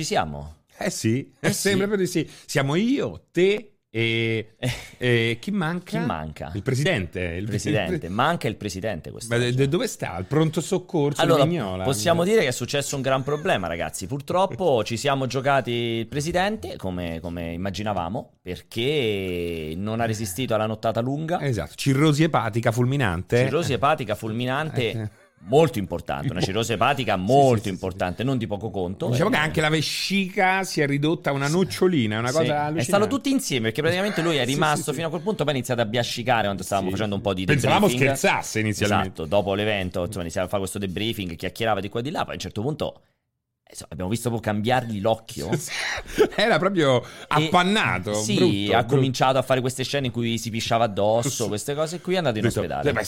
Ci siamo? Eh sì, Eh sembra sì. proprio di sì. Siamo io, te e, e chi manca? Chi manca? Il presidente. Il presidente, manca il presidente Ma de- dove sta? Il pronto soccorso Allora, Vignola? possiamo dire che è successo un gran problema, ragazzi. Purtroppo ci siamo giocati il presidente, come, come immaginavamo, perché non ha resistito alla nottata lunga. Esatto, cirrosi epatica fulminante. Cirrosi epatica fulminante, Eh. Molto importante. Una cirrosi epatica molto importante, non di poco conto. Diciamo Eh, che anche la vescica si è ridotta a una nocciolina, è una Sì, cosa allucinante. stato tutti insieme perché praticamente lui è Sì, rimasto sì, sì. fino a quel punto poi ha iniziato a biascicare quando stavamo Sì. facendo un po' di Pensavamo debriefing. scherzasse inizialmente. Esatto, dopo l'evento insomma iniziava a fare questo debriefing, chiacchierava di qua e di là, poi a un certo punto abbiamo visto proprio cambiargli l'occhio. Era proprio E- appannato. Sì, brutto, ha brutto. cominciato a fare queste scene in cui si pisciava addosso, queste cose qui, è andato in Detto, ospedale. "Beh,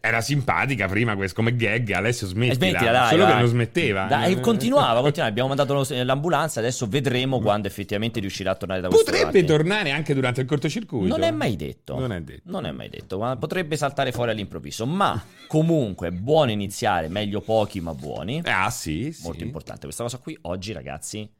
Era simpatica prima come gag, Alessio Eh, smettila. smettila, dai, Solo che dai. non smetteva. Dai, Eh, continuava, continuava. Abbiamo mandato l'ambulanza. Adesso vedremo quando effettivamente riuscirà a tornare da questo Potrebbe attimo. tornare anche durante il cortocircuito. Non è mai detto. Non è detto. Non è mai detto, ma potrebbe saltare fuori all'improvviso. Ma comunque, buono iniziare, meglio pochi ma buoni. Ah, sì, sì. Molto importante questa cosa qui. Oggi, ragazzi,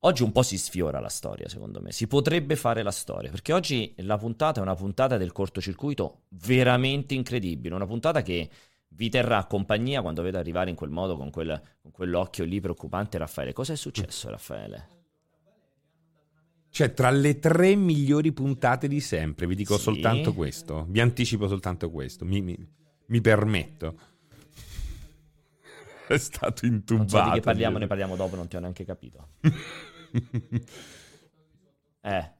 oggi un po' si sfiora la storia, secondo me. Si potrebbe fare la storia, perché oggi la puntata è una puntata del cortocircuito veramente incredibile. Una puntata che vi terrà compagnia quando vedo arrivare in quel modo, con, quel- con quell'occhio lì preoccupante Raffaele. Cosa è successo, Raffaele? Cioè, tra le tre migliori puntate di sempre, vi dico Sì. soltanto questo. Vi anticipo soltanto questo. Mi, mi- mi permetto. È stato intubato. Non so di che parliamo, ne parliamo dopo, non ti ho neanche capito. Eh.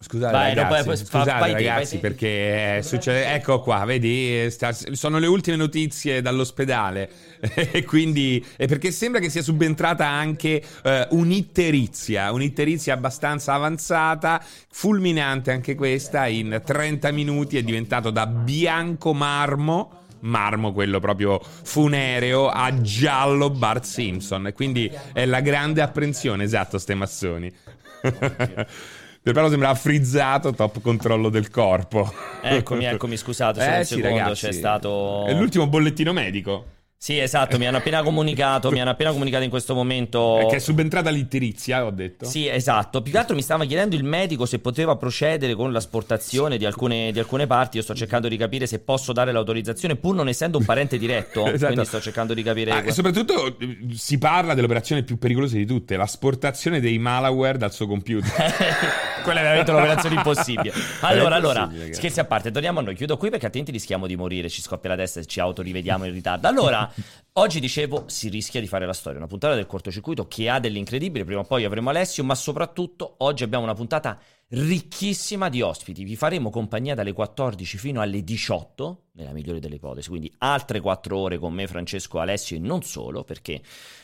Scusate, Vai, ragazzi, fa- scusate, te, ragazzi perché è succede- ecco qua, vedi, eh, sta- sono le ultime notizie dall'ospedale e quindi e perché sembra che sia subentrata anche eh, un'itterizia, un'itterizia abbastanza avanzata, fulminante anche questa, in 30 minuti è diventato da bianco marmo marmo, quello proprio funereo, a giallo Bart Simpson. E quindi è la grande apprensione, esatto, ste massoni. Però sembrava frizzato, top controllo del corpo. Eccomi, eccomi, scusate, Eh sì, secondo, ragazzi. c'è stato... È l'ultimo bollettino medico. Sì, esatto, mi hanno appena comunicato, mi hanno appena comunicato in questo momento... Che è subentrata l'itterizia, ho detto. Sì, esatto. Più che altro mi stava chiedendo il medico se poteva procedere con l'asportazione di alcune, di alcune parti. Io sto cercando di capire se posso dare l'autorizzazione, pur non essendo un parente diretto. Esatto. Quindi sto cercando di capire. Ah, e soprattutto eh, si parla dell'operazione più pericolosa di tutte, l'asportazione dei malware dal suo computer. Quella è veramente un'operazione impossibile. Allora, allora, scherzi a parte, torniamo a noi. Chiudo qui perché altrimenti rischiamo di morire, ci scoppia la testa e ci autorivediamo in ritardo. Allora, oggi dicevo, si rischia di fare la storia. Una puntata del cortocircuito che ha dell'incredibile. Prima o poi avremo Alessio, ma soprattutto oggi abbiamo una puntata ricchissima di ospiti. Vi faremo compagnia dalle 14 fino alle 18, nella migliore delle ipotesi. Quindi altre 4 ore con me, Francesco, Alessio e non solo, perché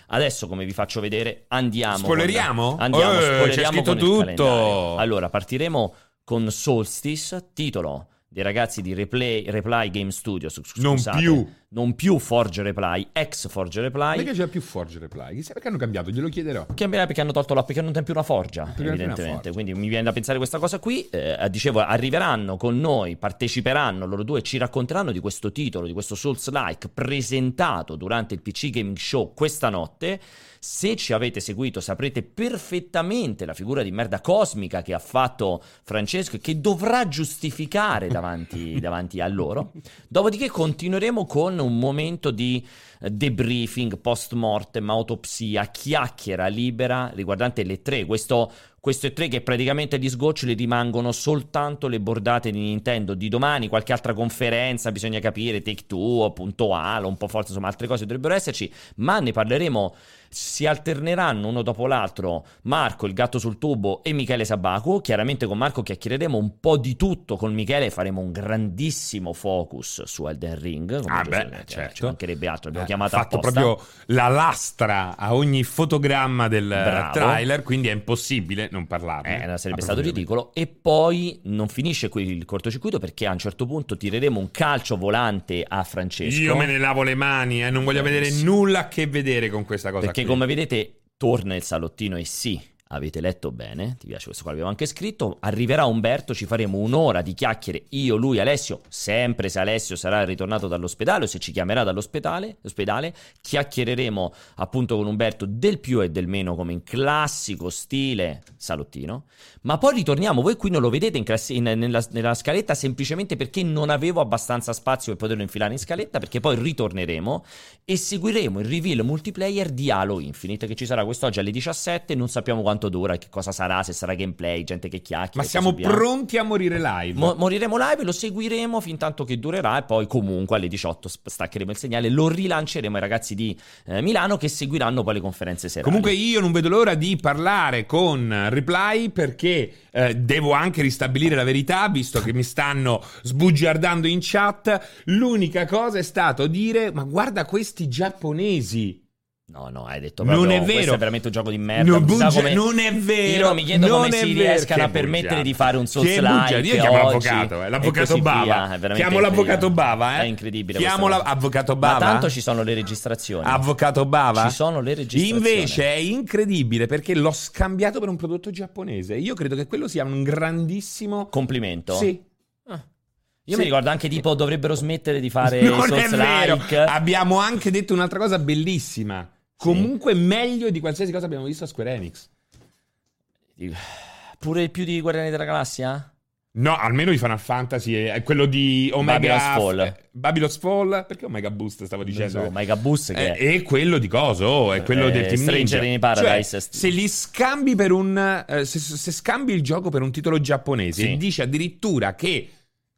adesso, come vi faccio vedere, andiamo. con- Spoileriamo? Andiamo, Eh, c'è spoileriamo con il tutto. Allora, partiremo con Solstice, titolo dei ragazzi di Replay, Reply Game Studios. sc- Non scusate. più. Non più Forge Reply, ex Forge Reply. Perché c'è più Forge Reply? Chissà perché hanno cambiato, glielo chiederò. Cambierà perché hanno tolto la perché non è più una forgia, Perché una evidentemente. forgia. Quindi mi viene da pensare questa cosa qui. Eh, dicevo, arriveranno con noi, parteciperanno loro due, ci racconteranno di questo titolo, di questo Souls-like presentato durante il PC Gaming Show questa notte. Se ci avete seguito saprete perfettamente la figura di merda cosmica che ha fatto Francesco e che dovrà giustificare davanti, davanti a loro. Dopodiché continueremo con un momento di eh, debriefing, post mortem, autopsia, chiacchiera libera riguardante le tre. Questo, questo è tre che praticamente gli sgoccioli rimangono soltanto le bordate di Nintendo di domani, qualche altra conferenza, bisogna capire, Take Two, punto Halo, un po' forse, insomma altre cose dovrebbero esserci, ma ne parleremo, si alterneranno uno dopo l'altro Marco, il gatto sul tubo e Michele Sabaco, chiaramente con Marco chiacchiereremo un po' di tutto, con Michele faremo un grandissimo focus su Elden Ring, come Ah, beh, eh, certo. ci mancherebbe altro, abbiamo Eh, chiamato ha fatto apposta. proprio la lastra a ogni fotogramma del Bravo. trailer, quindi è impossibile non parlarne. Eh, sarebbe Ah, stato ridicolo. E poi non finisce qui il cortocircuito perché a un certo punto tireremo un calcio volante a Francesco. Io me ne lavo le mani, eh, non voglio vedere Benissimo. nulla a che vedere con questa cosa Perché qui. come vedete torna il salottino e sì, Avete letto bene, ti piace questo qua, l'abbiamo anche scritto. Arriverà Umberto, ci faremo un'ora di chiacchiere, io, lui, Alessio, sempre se Alessio sarà ritornato dall'ospedale o se ci chiamerà dall'ospedale, ospedale, chiacchiereremo appunto con Umberto del più e del meno come in classico stile salottino. Ma poi ritorniamo, voi qui non lo vedete in classi- in- nella, nella scaletta semplicemente perché non avevo abbastanza spazio per poterlo infilare in scaletta, perché poi ritorneremo e seguiremo il reveal multiplayer di Halo Infinite che ci sarà quest'oggi alle 17, non sappiamo quanto dura, che cosa sarà, se sarà gameplay, gente che chiacchiera. Ma siamo pronti a morire live. Mo- moriremo live, lo seguiremo fin tanto che durerà e poi comunque alle 18 sp- staccheremo il segnale, lo rilanceremo ai ragazzi di eh, Milano che seguiranno poi le conferenze serali. Comunque io non vedo l'ora di parlare con Reply perché eh, devo anche ristabilire la verità, visto che mi stanno sbugiardando in chat. L'unica cosa è stato dire, ma guarda questi giapponesi. No, no, hai detto Non proprio, è vero. questo è veramente un gioco di merda. Non, bugia- come- non è vero. Io mi chiedo non come si vero. riescano a Che permettere bugiardo. di fare un Souls Che like Io chiamo l'avvocato, eh, l'avvocato Bava. Chiamo l'avvocato. Bava, eh. È incredibile Chiamo l'avvocato Ma Bava. tanto ci sono le registrazioni. Avvocato Bava? Ci sono le registrazioni. Invece è incredibile perché l'ho scambiato per un prodotto giapponese. Io credo che quello sia un grandissimo. Complimento. Sì. Io Sì. mi ricordo anche tipo dovrebbero smettere di fare Non è Souls vero. like. Abbiamo anche detto un'altra cosa bellissima. Comunque meglio di qualsiasi cosa abbiamo visto a Square Enix. Pure più di Guardiani della Galassia? No, almeno di Final Fantasy è quello di Omega Babylon's Fall. eh, Babylon's Fall? Perché Omega Boost stavo dicendo? So, Mega Boost che Eh, e quello di coso, è quello Eh, del Team Stranger Ninja. in Paradise. Cioè, se li scambi per un eh, se, se scambi il gioco per un titolo giapponese Sì. e dici addirittura che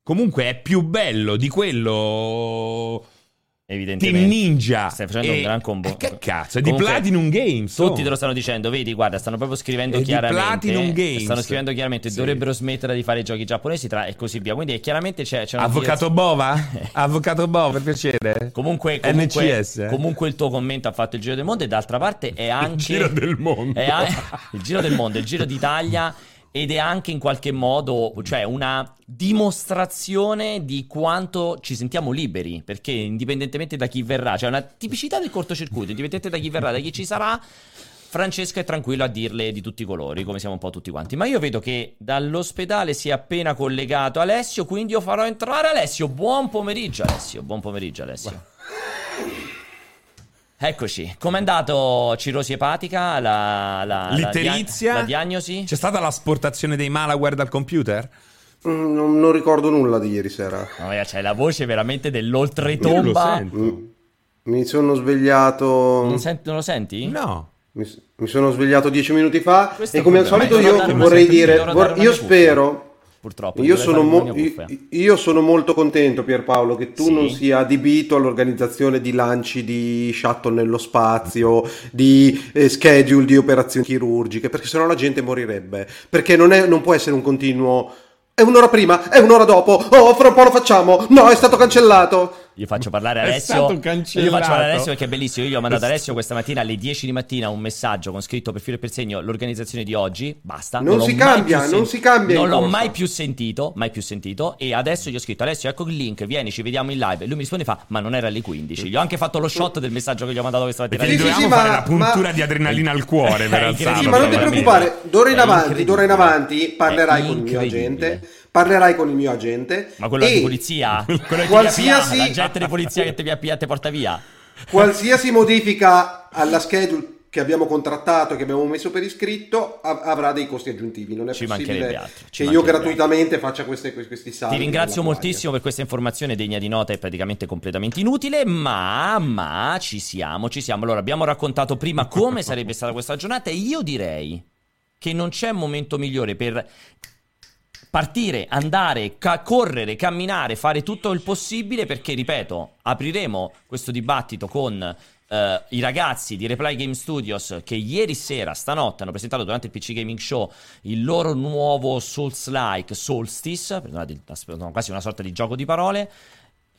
comunque è più bello di quello evidentemente Team Ninja Stai facendo e- un gran combo. eh, che cazzo, è di Platinum Games. Tutti oh. te lo stanno dicendo, vedi, guarda, stanno proprio scrivendo È di chiaramente. Platinum Games. Stanno scrivendo chiaramente Sì. dovrebbero smettere di fare i giochi giapponesi tra- e così via. Quindi chiaramente c'è, c'è Avvocato Bova? Avvocato Bova, per piacere. Comunque, comunque, NCS, eh? comunque il tuo commento ha fatto il giro del mondo e d'altra parte è anche Il giro del mondo. è an- il giro del mondo, il giro d'Italia ed è anche in qualche modo, cioè una dimostrazione di quanto ci sentiamo liberi, perché indipendentemente da chi verrà, cioè una tipicità del cortocircuito, indipendentemente da chi verrà, da chi ci sarà, Francesca è tranquillo a dirle di tutti i colori, come siamo un po' tutti quanti. Ma io vedo che dall'ospedale si è appena collegato Alessio, quindi io farò entrare Alessio. Buon pomeriggio Alessio, buon pomeriggio Alessio. Eccoci, com'è andato cirrosi epatica, la, la, la L'itterizia? dia- la diagnosi? C'è stata l'asportazione dei malware dal computer? Mm, Non, non ricordo nulla di ieri sera. No, c'è la voce veramente dell'oltretomba. sento. Mm, Mi sono svegliato. Non, sent- non lo senti? No. Mi, mi sono svegliato dieci minuti fa. Questo E come al solito io vorrei dire. vor- io spero. Purtroppo. Io sono, mo- io sono molto contento, Pierpaolo, che tu Sì. non sia adibito all'organizzazione di lanci di shuttle nello spazio, di eh, schedule di operazioni chirurgiche, perché sennò la gente morirebbe. Perché non, è- non può essere un continuo. È un'ora prima, è un'ora dopo. Oh, fra un po' lo facciamo. No, è stato cancellato. Io faccio parlare È Alessio. faccio parlare Alessio perché è bellissimo. Io ho mandato a Alessio questa mattina alle 10 di mattina un messaggio con scritto per filo e per segno l'organizzazione di oggi. Basta. Non l'ho si cambia, più non si cambia Non l'ho corsa. mai più sentito. Mai più sentito. E adesso gli ho scritto Alessio, ecco il link, vieni, ci vediamo in live. E lui mi risponde e fa: Ma non era alle 15. Gli ho anche fatto lo shot del messaggio che gli ho mandato questa mattina. Perché gli dovevamo sì, fare ma- la puntura ma- di adrenalina al cuore per alzarlo. Sì, ma non ti preoccupare, d'ora in avanti, d'ora in avanti parlerai con il mio incredibile. agente. Parlerai con il mio agente. Ma quello e di polizia? Quello che ti Qualsiasi- via, l'agente di polizia che ti via, via, ti porta via. Qualsiasi modifica alla schedule che abbiamo contrattato, che abbiamo messo per iscritto, av- avrà dei costi aggiuntivi. Non è Ci possibile altro, ci che io gratuitamente faccia queste, questi salti. Ti ringrazio moltissimo per questa informazione degna di nota e praticamente completamente inutile, ma, ma ci siamo, ci siamo. Allora, abbiamo raccontato prima come sarebbe stata questa giornata e io direi che non c'è momento migliore per partire, andare, ca- correre, camminare, fare tutto il possibile perché, ripeto, apriremo questo dibattito con eh, i ragazzi di Reply Game Studios che ieri sera, stanotte, hanno presentato durante il PC Gaming Show il loro nuovo Souls-like Solstice, perdonate, quasi una sorta di gioco di parole.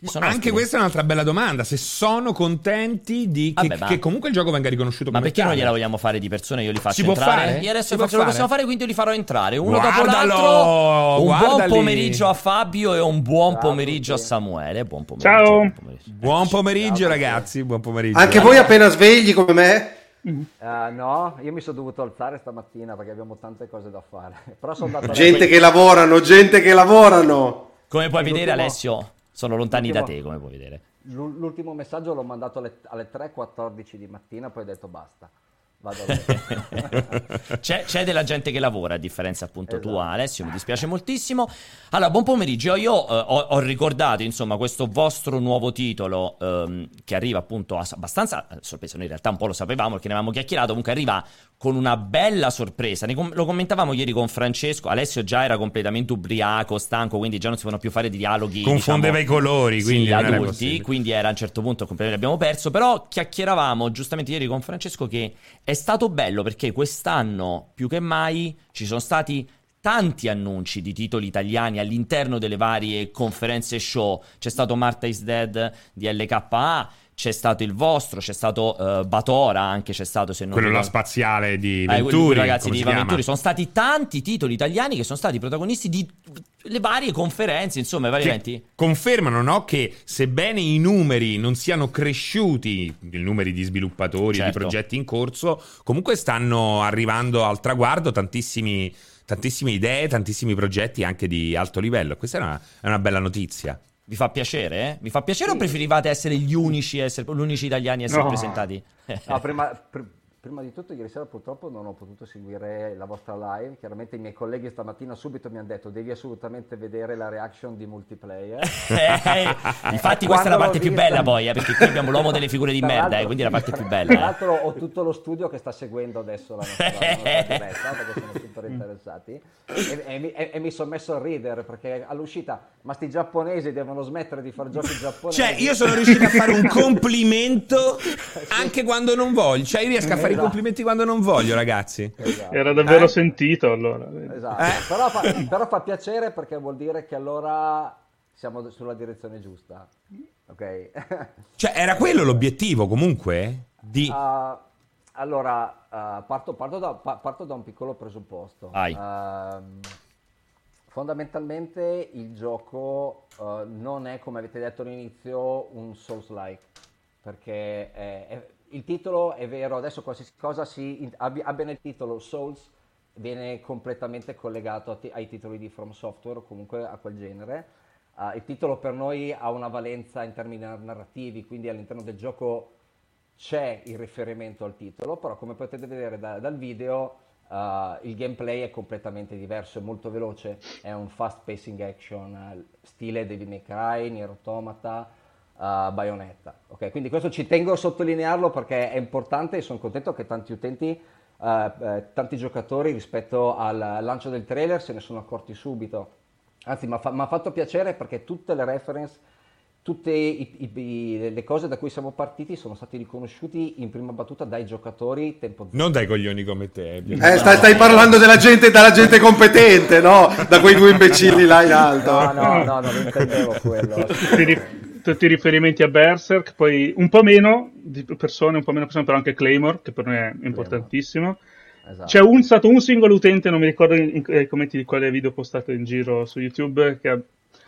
Sono Anche ospiti. questa è un'altra bella domanda. Se sono contenti di che, Vabbè, ma- che comunque il gioco venga riconosciuto Ma come perché non gliela vogliamo fare di persona? Io li faccio Si può entrare. fare? Io adesso Si faccio- lo possiamo fare, quindi io li farò entrare uno Guardalo! dopo l'altro. Un buon Guardali! pomeriggio a Fabio e un buon pomeriggio a Samuele. Buon pomeriggio. Ciao. buon pomeriggio. Buon pomeriggio, ragazzi. Buon pomeriggio. Anche voi appena svegli come me? Uh, no, io mi sono dovuto alzare stamattina perché abbiamo tante cose da fare. Però sono andato gente che lavorano, gente che lavorano. Come puoi vedere, Alessio, sono lontani da te, come puoi vedere. L'ultimo messaggio l'ho mandato alle, alle 3.14 di mattina, poi ho detto basta. c'è, c'è, della gente che lavora, a differenza appunto esatto. tua, Alessio. Mi dispiace moltissimo. Allora, buon pomeriggio. Io eh, ho, ho, ricordato insomma questo vostro nuovo titolo ehm, che arriva appunto abbastanza eh, sorpresa. Noi in realtà un po' lo sapevamo perché ne avevamo chiacchierato. Comunque arriva con una bella sorpresa. Com- lo commentavamo ieri con Francesco. Alessio già era completamente ubriaco, stanco, quindi già non si potevano più fare dialoghi. Confondeva diciamo, i colori, quindi sì, adulti. Quindi era a un certo punto completamente abbiamo perso. Però chiacchieravamo giustamente ieri con Francesco che è stato bello perché quest'anno più che mai ci sono stati tanti annunci di titoli italiani all'interno delle varie conferenze show. C'è stato Marta is Dead di LKA, c'è stato il vostro, c'è stato uh, Batora, anche c'è stato se non quello ricordo... la spaziale di Venturi, eh, ragazzi di Venturi, sono stati tanti titoli italiani che sono stati protagonisti di le varie conferenze, insomma, i vari eventi. Confermano, no, che sebbene i numeri non siano cresciuti, i numeri di sviluppatori, certo. di progetti in corso, comunque stanno arrivando al traguardo tantissimi tantissime idee, tantissimi progetti anche di alto livello. Questa è una, è una bella notizia. Vi fa piacere? Eh? Vi fa piacere sì. o preferivate essere gli unici, essere, gli unici italiani a essere no. presentati? no, prima, pr- prima di tutto ieri sera purtroppo non ho potuto seguire la vostra live, chiaramente i miei colleghi stamattina subito mi hanno detto devi assolutamente vedere la reaction di multiplayer. eh, infatti questa è la parte più bella poi, eh, perché qui abbiamo l'uomo delle figure di merda, eh, quindi è la parte più bella. Tra l'altro ho tutto lo studio che sta seguendo adesso la nostra, la nostra diretta, perché sono super interessati, e, e, e, e mi sono messo a ridere perché all'uscita, ma sti giapponesi devono smettere di fare giochi giapponesi. Cioè io sono riuscito a fare un complimento anche quando non voglio, cioè io riesco a fare i complimenti quando non voglio, ragazzi. Esatto. Era davvero eh? sentito allora. Esatto. Eh? Però, fa, però, fa, piacere perché vuol dire che allora siamo sulla direzione giusta. Ok? cioè, era quello l'obiettivo comunque? Di... Uh, allora, uh, parto, parto, da, parto, da, un piccolo presupposto. Uh, fondamentalmente il gioco uh, non è, come avete detto all'inizio, un Souls-like, perché è, è, il titolo è vero, adesso qualsiasi cosa si, abbia, nel titolo Souls viene completamente collegato ti, ai titoli di From Software o comunque a quel genere. Uh, il titolo per noi ha una valenza in termini narrativi, quindi all'interno del gioco c'è il riferimento al titolo, però come potete vedere da, dal video uh, il gameplay è completamente diverso, è molto veloce, è un fast pacing action uh, stile Devil May Cry, Nier Automata, uh, Bayonetta. Okay? Quindi questo ci tengo a sottolinearlo perché è importante e sono contento che tanti utenti, uh, eh, tanti giocatori rispetto al lancio del trailer se ne sono accorti subito. Anzi, mi ha fa- fatto piacere perché tutte le reference, tutte i, i, i, le cose da cui siamo partiti sono stati riconosciuti in prima battuta dai giocatori tempo zero. Non dai coglioni come te. Eh, stai, stai, parlando della gente, dalla gente competente, no? Da quei due imbecilli là in alto. No, no, no, non intendevo quello tutti i riferimenti a Berserk, poi un po' meno di persone, un po' meno persone, però anche Claymore, che per noi è importantissimo. Esatto. C'è un, stato un singolo utente, non mi ricordo i eh, commenti di quale video postato in giro su YouTube, che ha,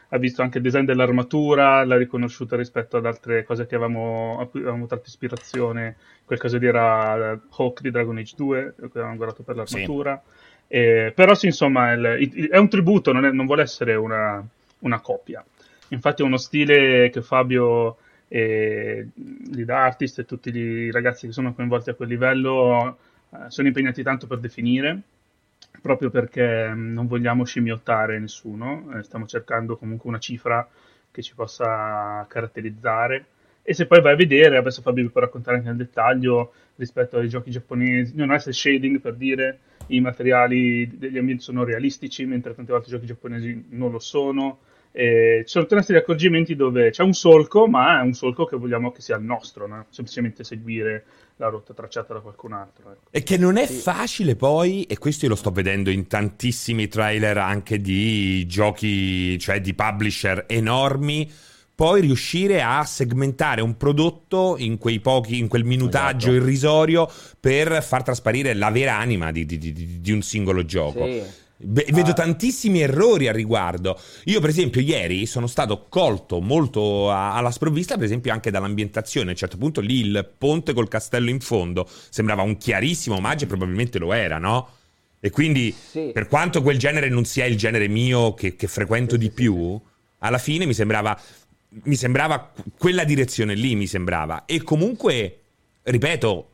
ha, visto anche il design dell'armatura, l'ha riconosciuta rispetto ad altre cose che avevamo, a cui avevamo tratto ispirazione. Quel caso lì era Hawk di Dragon Age 2, che avevamo guardato per l'armatura. Sì. Eh, però sì, insomma, il, è un tributo, non, è, non vuole essere una, una copia. Infatti è uno stile che Fabio e lead artist e tutti i ragazzi che sono coinvolti a quel livello eh, sono impegnati tanto per definire, proprio perché mm, non vogliamo scimmiottare nessuno, eh, stiamo cercando comunque una cifra che ci possa caratterizzare. E se poi vai a vedere, adesso Fabio vi può raccontare anche nel dettaglio rispetto ai giochi giapponesi, non è shading per dire, i materiali degli ambienti sono realistici, mentre tante volte i giochi giapponesi non lo sono eh, ci sono tutta una serie di accorgimenti dove c'è un solco, ma è un solco che vogliamo che sia il nostro, no? semplicemente seguire la rotta tracciata da qualcun altro. Ecco. E che non è sì. facile poi, e questo io lo sto vedendo in tantissimi trailer anche di giochi, cioè di publisher enormi, poi riuscire a segmentare un prodotto in quei pochi, in quel minutaggio esatto. irrisorio per far trasparire la vera anima di, di, di, di un singolo gioco. Sì. Vedo ah. tantissimi errori al riguardo. Io, per esempio, ieri sono stato colto molto alla sprovvista, per esempio, anche dall'ambientazione. A un certo punto lì il ponte col castello in fondo sembrava un chiarissimo omaggio, e probabilmente lo era, no? E quindi, sì. per quanto quel genere non sia il genere mio che, che frequento sì, di sì, più, alla fine mi sembrava, mi sembrava quella direzione lì, mi sembrava. E comunque, ripeto,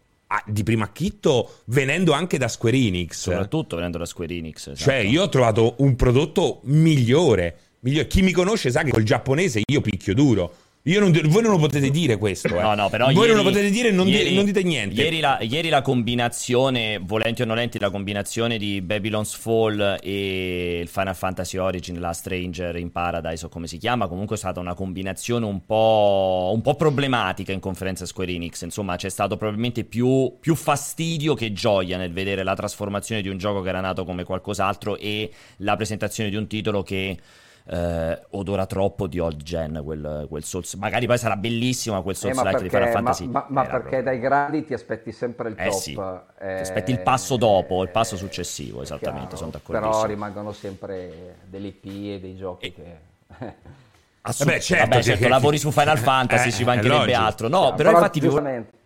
di primo acchitto venendo anche da Square Enix. Soprattutto venendo da Square Enix. Esatto. Cioè, io ho trovato un prodotto migliore, migliore. Chi mi conosce sa che col giapponese io picchio duro. Non, voi non lo potete dire questo, eh. No, no, però voi ieri, non lo potete dire, non, ieri, di, non dite niente. Ieri la, ieri la, combinazione, volenti o nolenti, la combinazione di Babylon's Fall e il Final Fantasy Origin, la Stranger in Paradise o come si chiama, comunque è stata una combinazione un po', un po problematica in conferenza Square Enix. Insomma, c'è stato probabilmente più, più fastidio che gioia nel vedere la trasformazione di un gioco che era nato come qualcos'altro e la presentazione di un titolo che eh, odora troppo di old gen quel, quel Souls. Magari poi sarà bellissimo quel Souls eh, like perché, di Final Fantasy. Ma, ma, ma perché proprio... dai grandi ti aspetti sempre il eh, top. Sì. Eh, ti aspetti il passo dopo, il passo successivo, esattamente, chiaro, sono d'accordo. Però rimangono sempre delle IP e dei giochi che... Assolut- Vabbè, certo, Vabbè, certo, lavori su Final Fantasy, eh, ci mancherebbe altro. No, però, però infatti... Giustamente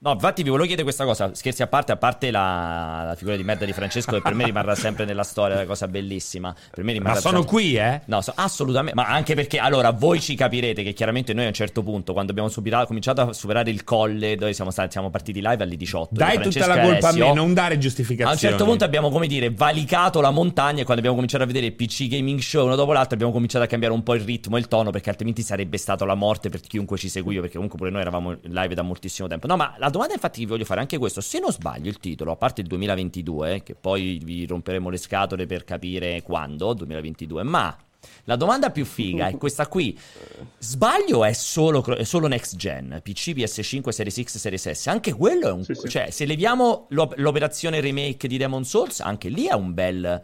No, infatti vi volevo chiedere questa cosa, scherzi a parte, a parte la, la figura di merda di Francesco che per me rimarrà sempre nella storia, una cosa bellissima. Per me rimarrà Ma sono sempre... qui, eh? No, so, assolutamente, ma anche perché, allora, voi ci capirete che chiaramente noi a un certo punto, quando abbiamo superato, cominciato a superare il colle, dove siamo, stati, siamo partiti live alle 18. Dai tutta la colpa Alessio, a me, non dare giustificazioni. A un certo punto abbiamo, come dire, valicato la montagna e quando abbiamo cominciato a vedere il PC Gaming Show uno dopo l'altro abbiamo cominciato a cambiare un po' il ritmo e il tono perché altrimenti sarebbe stato la morte per chiunque ci seguiva, perché comunque pure noi eravamo live da moltissimo tempo. No, ma la domanda infatti che voglio fare anche questo. Se non sbaglio, il titolo, a parte il 2022, che poi vi romperemo le scatole per capire quando, 2022, ma la domanda più figa è questa qui. Sbaglio è solo, è solo next gen, PC, PS5, Series X, Series S. Anche quello è un... Sì, sì. Cioè, se leviamo l'operazione remake di Demon Souls, anche lì è un bel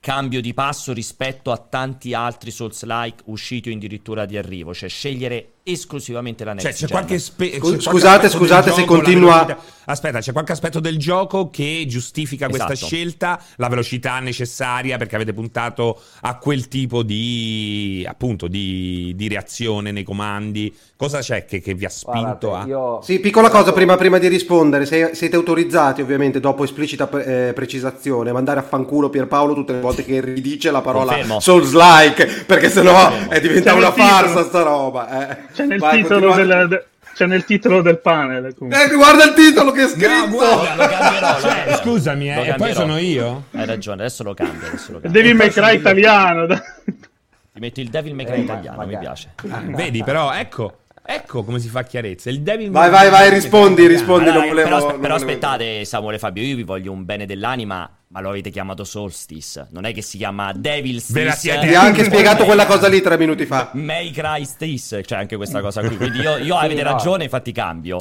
cambio di passo rispetto a tanti altri Souls-like usciti o addirittura di arrivo. Cioè, scegliere esclusivamente la next cioè, c'è qualche spe- c'è scusate, scusate se continua. Aspetta, c'è qualche aspetto del gioco che giustifica esatto. questa scelta, la velocità necessaria perché avete puntato a quel tipo di appunto di, di reazione nei comandi. Cosa c'è che, che vi ha spinto Guardate, a. Io... Sì, piccola cosa prima, prima di rispondere. Sei, siete autorizzati, ovviamente, dopo esplicita pre- eh, precisazione, a mandare a fanculo Pierpaolo tutte le volte che ridice la parola Souls-like, perché sennò è diventa una farsa sta roba. Eh. C'è nel, Vai, titolo della, de, c'è nel titolo del panel. Eh, guarda il titolo che è scritto. No, guarda, lo cambierò. Cioè, scusami, eh, e poi sono io. Hai ragione, adesso lo cambio. Adesso lo cambio. Devi May Cry italiano. Ti metti il Devil May Cry eh, italiano, magari. mi piace. Ah, vedi, però, ecco. Ecco come si fa chiarezza. Il Devil vai, vai, vai, rispondi, rispondi. Allora, volevo, però, non però aspettate, Samuele Fabio, io vi voglio un bene dell'anima, ma lo avete chiamato Solstice. Non è che si chiama Devil's Ti ha anche spiegato quella cosa lì tre minuti fa. May Cry Stice, c'è anche questa cosa qui. Quindi io, io avete ragione, infatti cambio.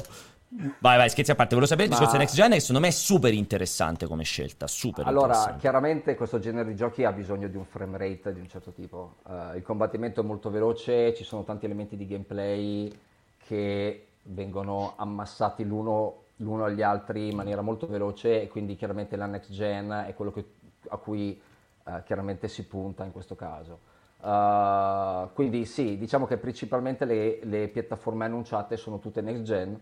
Vai, vai, scherzi a parte. Volevo sapere il discorso Next Gen, che secondo me è super interessante come scelta. Super allora, chiaramente questo genere di giochi ha bisogno di un frame rate di un certo tipo. Uh, il combattimento è molto veloce, ci sono tanti elementi di gameplay che vengono ammassati l'uno, l'uno agli altri in maniera molto veloce e quindi chiaramente la next gen è quello che, a cui uh, chiaramente si punta in questo caso. Uh, quindi sì, diciamo che principalmente le, le piattaforme annunciate sono tutte next gen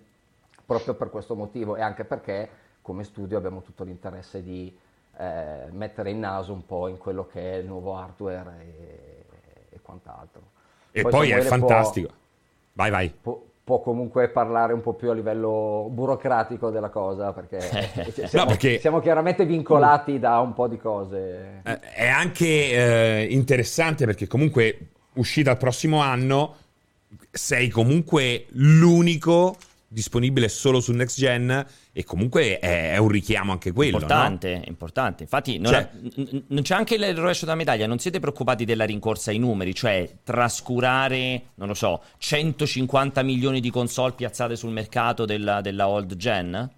proprio per questo motivo e anche perché come studio abbiamo tutto l'interesse di eh, mettere il naso un po' in quello che è il nuovo hardware e, e quant'altro. E poi, poi è fantastico. Può, vai, vai. Può, può, comunque parlare un po' più a livello burocratico della cosa perché, siamo, no, perché... siamo, chiaramente vincolati da un po' di cose. Eh, è anche eh, interessante perché comunque uscita il prossimo anno sei comunque l'unico disponibile solo su next gen e comunque è, è un richiamo anche quello. Importante, no? importante. Infatti non, cioè, è, non, c'è anche il rovescio della medaglia, non siete preoccupati della rincorsa ai numeri, cioè trascurare, non lo so, 150 milioni di console piazzate sul mercato della, della old gen?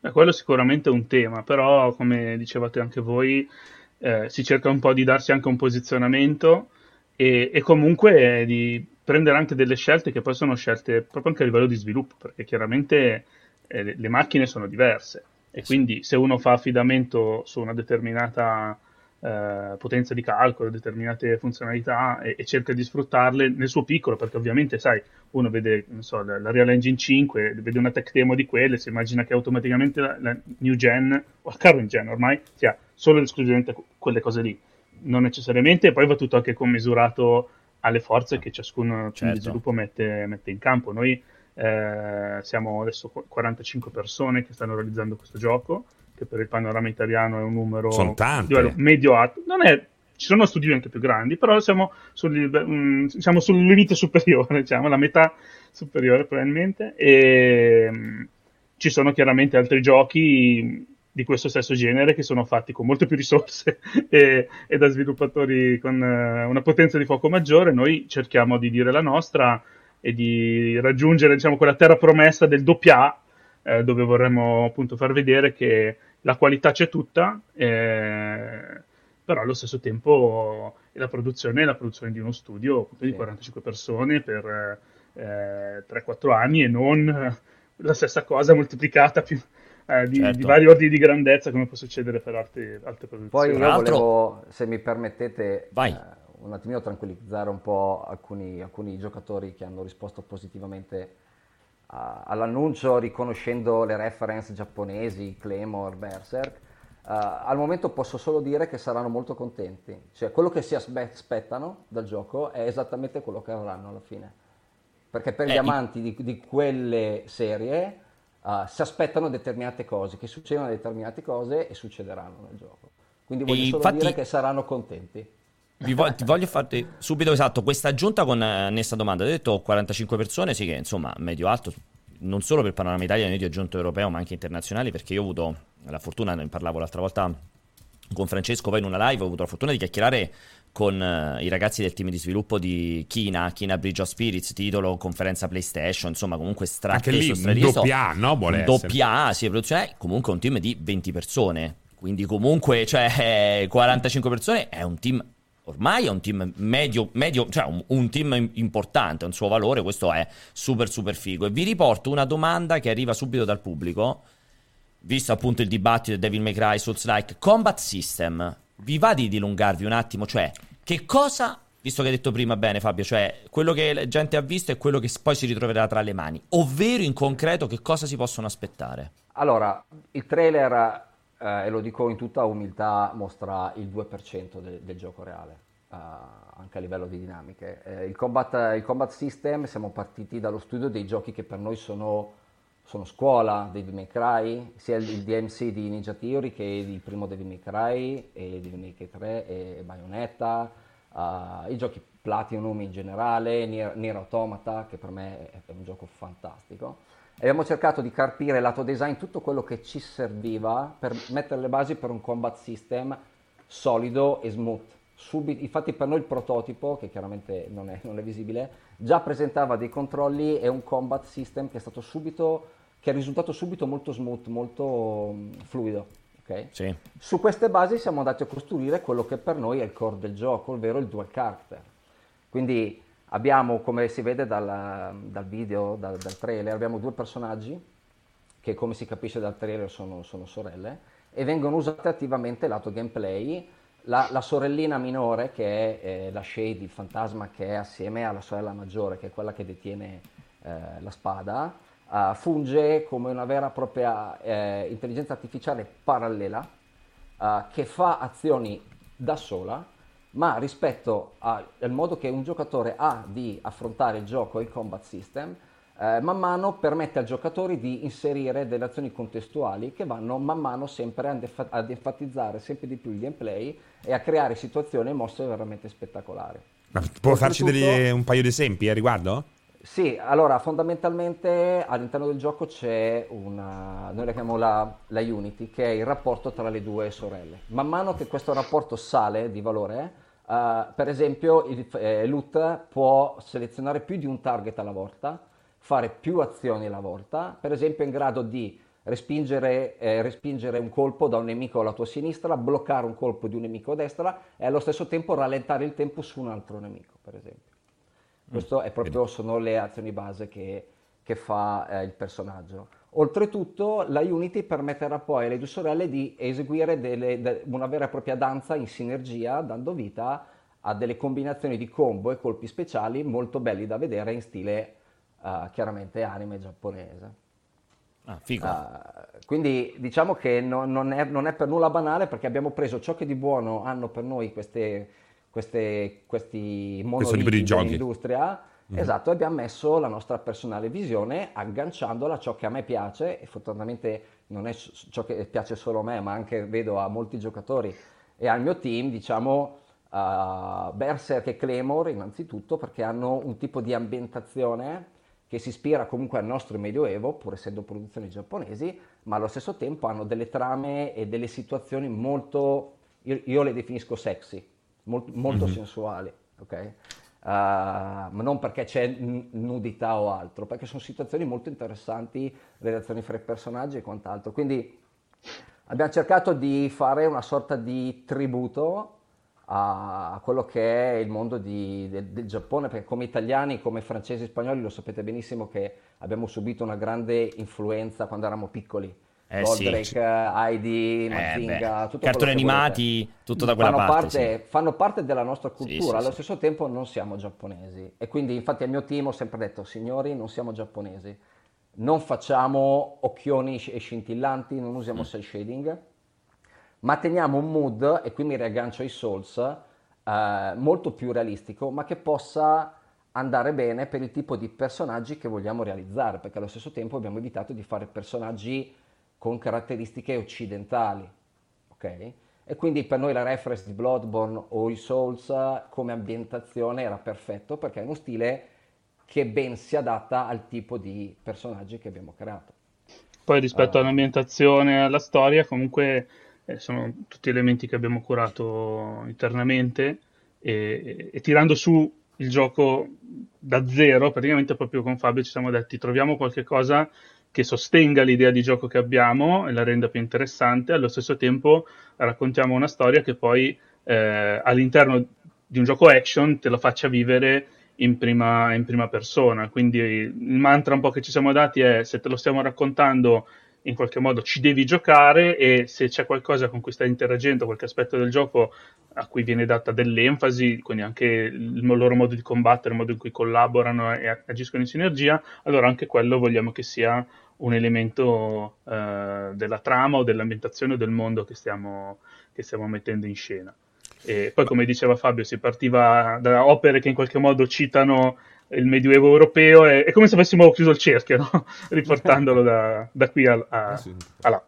Eh, quello è sicuramente un tema, però come dicevate anche voi, eh, si cerca un po' di darsi anche un posizionamento e, e comunque di prendere anche delle scelte che poi sono scelte proprio anche a livello di sviluppo, perché chiaramente eh, le macchine sono diverse e quindi se uno fa affidamento su una determinata eh, potenza di calcolo, determinate funzionalità e, e, cerca di sfruttarle nel suo piccolo, perché ovviamente, sai, uno vede, so, la, la, Real Engine 5, vede una tech demo di quelle, si immagina che automaticamente la, la new gen o la current gen ormai sia solo ed esclusivamente quelle cose lì. Non necessariamente, poi va tutto anche commisurato alle forze che ciascun certo. di sviluppo mette, mette, in campo. Noi eh, siamo adesso 45 persone che stanno realizzando questo gioco, che per il panorama italiano è un numero medio alto. Non è, ci sono studi anche più grandi, però siamo sul, um, siamo sul limite superiore, diciamo, la metà superiore probabilmente. E um, ci sono chiaramente altri giochi di questo stesso genere che sono fatti con molte più risorse e, e da sviluppatori con uh, una potenza di fuoco maggiore. Noi cerchiamo di dire la nostra e di raggiungere diciamo, quella terra promessa del doppia eh, dove vorremmo appunto far vedere che la qualità c'è tutta, eh, però allo stesso tempo la produzione è la produzione di uno studio sì. di 45 persone per eh, 3-4 anni e non la stessa cosa moltiplicata più, eh, di, certo. di, vari ordini di grandezza come può succedere per altre, altre produzioni. Poi io volevo, se mi permettete, Vai eh, un attimino tranquillizzare un po' alcuni, alcuni giocatori che hanno risposto positivamente a, all'annuncio riconoscendo le reference giapponesi, Claymore, Berserk. Uh, al momento posso solo dire che saranno molto contenti, cioè quello che si aspettano dal gioco è esattamente quello che avranno alla fine. Perché per eh, gli amanti di, di, quelle serie uh, si aspettano determinate cose, che succedano determinate cose e succederanno nel gioco. Quindi voglio solo infatti... dire che saranno contenti vi voglio, ti voglio farti subito esatto questa aggiunta con eh, Nessa domanda. Ho detto 45 persone, sì che insomma medio alto, non solo per panorama italiano, medio aggiunto europeo, ma anche internazionali, perché io ho avuto la fortuna, ne parlavo l'altra volta con Francesco, poi in una live ho avuto la fortuna di chiacchierare con uh, i ragazzi del team di sviluppo di Kina, Kina Bridge of Spirits, titolo, conferenza PlayStation, insomma comunque Anche lì un doppia A, no? Vuole doppia A, sì, produzione, comunque un team di 20 persone, quindi comunque, cioè, 45 persone è un team ormai è un team medio, medio cioè un, un, team importante, un suo valore, questo è super super figo. E vi riporto una domanda che arriva subito dal pubblico, visto appunto il dibattito di Devil May Cry, Souls Like, Combat System, vi va di dilungarvi un attimo, cioè che cosa, visto che hai detto prima bene Fabio, cioè quello che la gente ha visto è quello che poi si ritroverà tra le mani, ovvero in concreto che cosa si possono aspettare? Allora, il trailer eh, e lo dico in tutta umiltà, mostra il 2% de- del gioco reale, eh, anche a livello di dinamiche. Eh, il, combat, il, combat, System, siamo partiti dallo studio dei giochi che per noi sono, sono scuola, Devil May Cry, sia il, DMC di Ninja Theory che il primo Devil May Cry, e Devil May Cry 3 e Bayonetta, i giochi Platinum in generale, Nier, Nier Automata, che per me è, è un gioco fantastico abbiamo cercato di carpire lato design tutto quello che ci serviva per mettere le basi per un combat system solido e smooth. Subito, infatti per noi il prototipo, che chiaramente non è, non è, visibile, già presentava dei controlli e un combat system che è stato subito, che è risultato subito molto smooth, molto um, fluido. Okay? Sì. Su queste basi siamo andati a costruire quello che per noi è il core del gioco, ovvero il dual character. Quindi Abbiamo, come si vede dal, dal video, dal, dal, trailer, abbiamo due personaggi che come si capisce dal trailer sono, sono sorelle e vengono usate attivamente lato gameplay. La, la sorellina minore, che è eh, la Shade, il fantasma che è assieme alla sorella maggiore, che è quella che detiene eh, la spada, uh, funge come una vera e propria eh, intelligenza artificiale parallela uh, che fa azioni da sola ma rispetto al modo che un giocatore ha di affrontare il gioco e il combat system, eh, man mano permette al giocatore di inserire delle azioni contestuali che vanno man mano sempre ad, enfa- ad enfatizzare sempre di più il gameplay e a creare situazioni e mosse veramente spettacolari. Ma può farci degli, un paio di esempi a riguardo? Sì, allora fondamentalmente all'interno del gioco c'è una, noi la chiamiamo la, la, Unity, che è il rapporto tra le due sorelle. Man mano che questo rapporto sale di valore, Uh, per esempio, il eh, loot può selezionare più di un target alla volta, fare più azioni alla volta, per esempio è in grado di respingere, eh, respingere, un colpo da un nemico alla tua sinistra, bloccare un colpo di un nemico a destra e allo stesso tempo rallentare il tempo su un altro nemico, per esempio. Mm. Queste mm, sono le azioni base che, che fa eh, il personaggio. Oltretutto la Unity permetterà poi alle due sorelle di eseguire delle, de, una vera e propria danza in sinergia, dando vita a delle combinazioni di combo e colpi speciali molto belli da vedere in stile uh, chiaramente anime giapponese. Ah, figo. Uh, quindi diciamo che no, non, è, non, è, per nulla banale perché abbiamo preso ciò che di buono hanno per noi queste, questi, questi monoliti dell'industria mm. esatto, abbiamo messo la nostra personale visione agganciandola a ciò che a me piace e fortunatamente non è ciò che piace solo a me ma anche vedo a molti giocatori e al mio team diciamo uh, Berserk e Claymore innanzitutto perché hanno un tipo di ambientazione che si ispira comunque al nostro Medioevo, pur essendo produzioni giapponesi, ma allo stesso tempo hanno delle trame e delle situazioni molto, io, io le definisco sexy, molto, molto mm-hmm. sensuali, ok? Uh, ma non perché c'è n- nudità o altro, perché sono situazioni molto interessanti, relazioni fra i personaggi e quant'altro. Quindi abbiamo cercato di fare una sorta di tributo a quello che è il mondo di, del, del, Giappone, perché come italiani, come francesi e spagnoli lo sapete benissimo che abbiamo subito una grande influenza quando eravamo piccoli. Eh, Goldrake, sì. Heidi, Mazinga, eh, tutto cartoni animati, tutto da quella fanno parte. parte sì. Fanno parte della nostra cultura, sì, allo stesso tempo non siamo giapponesi. E quindi infatti al mio team ho sempre detto, signori, non siamo giapponesi. Non facciamo occhioni e scintillanti, non usiamo mm. cel shading ma teniamo un mood, e qui mi riaggancio ai Souls, eh, molto più realistico, ma che possa andare bene per il tipo di personaggi che vogliamo realizzare, perché allo stesso tempo abbiamo evitato di fare personaggi con caratteristiche occidentali, ok? E quindi per noi la reference di Bloodborne o i Souls come ambientazione era perfetto perché è uno stile che ben si adatta al tipo di personaggi che abbiamo creato. Poi rispetto uh, all'ambientazione e alla storia, comunque eh, sono tutti elementi che abbiamo curato internamente e, e, tirando su il gioco da zero, praticamente proprio con Fabio ci siamo detti troviamo qualche cosa che sostenga l'idea di gioco che abbiamo e la renda più interessante, allo stesso tempo raccontiamo una storia che poi eh, all'interno di un gioco action te lo faccia vivere in prima, in prima persona. Quindi il mantra un po' che ci siamo dati è se te lo stiamo raccontando in qualche modo ci devi giocare e se c'è qualcosa con cui stai interagendo, qualche aspetto del gioco a cui viene data dell'enfasi, quindi anche il loro modo di combattere, il modo in cui collaborano e agiscono in sinergia, allora anche quello vogliamo che sia un elemento eh, della trama o dell'ambientazione o del mondo che stiamo, che stiamo mettendo in scena. E poi, come diceva Fabio, si partiva da opere che in qualche modo citano il Medioevo europeo, è, è come se avessimo chiuso il cerchio, no? riportandolo da, da qui a, a, a là.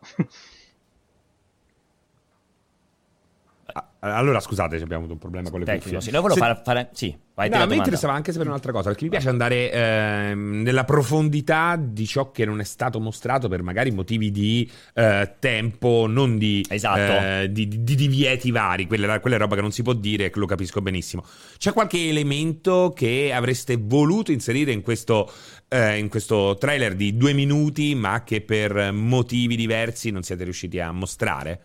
Allora, scusate, abbiamo avuto un problema con le Tecnico, cuffie. Sì, noi Se... fare, fare... Sì, vai no, mi interessava anche sapere un'altra cosa, perché mi piace andare eh, nella profondità di ciò che non è stato mostrato per magari motivi di eh, tempo, non di, esatto. eh, di, di, di, divieti vari, quella, quella è roba che non si può dire, lo capisco benissimo. C'è qualche elemento che avreste voluto inserire in questo, eh, in questo trailer di due minuti, ma che per motivi diversi non siete riusciti a mostrare?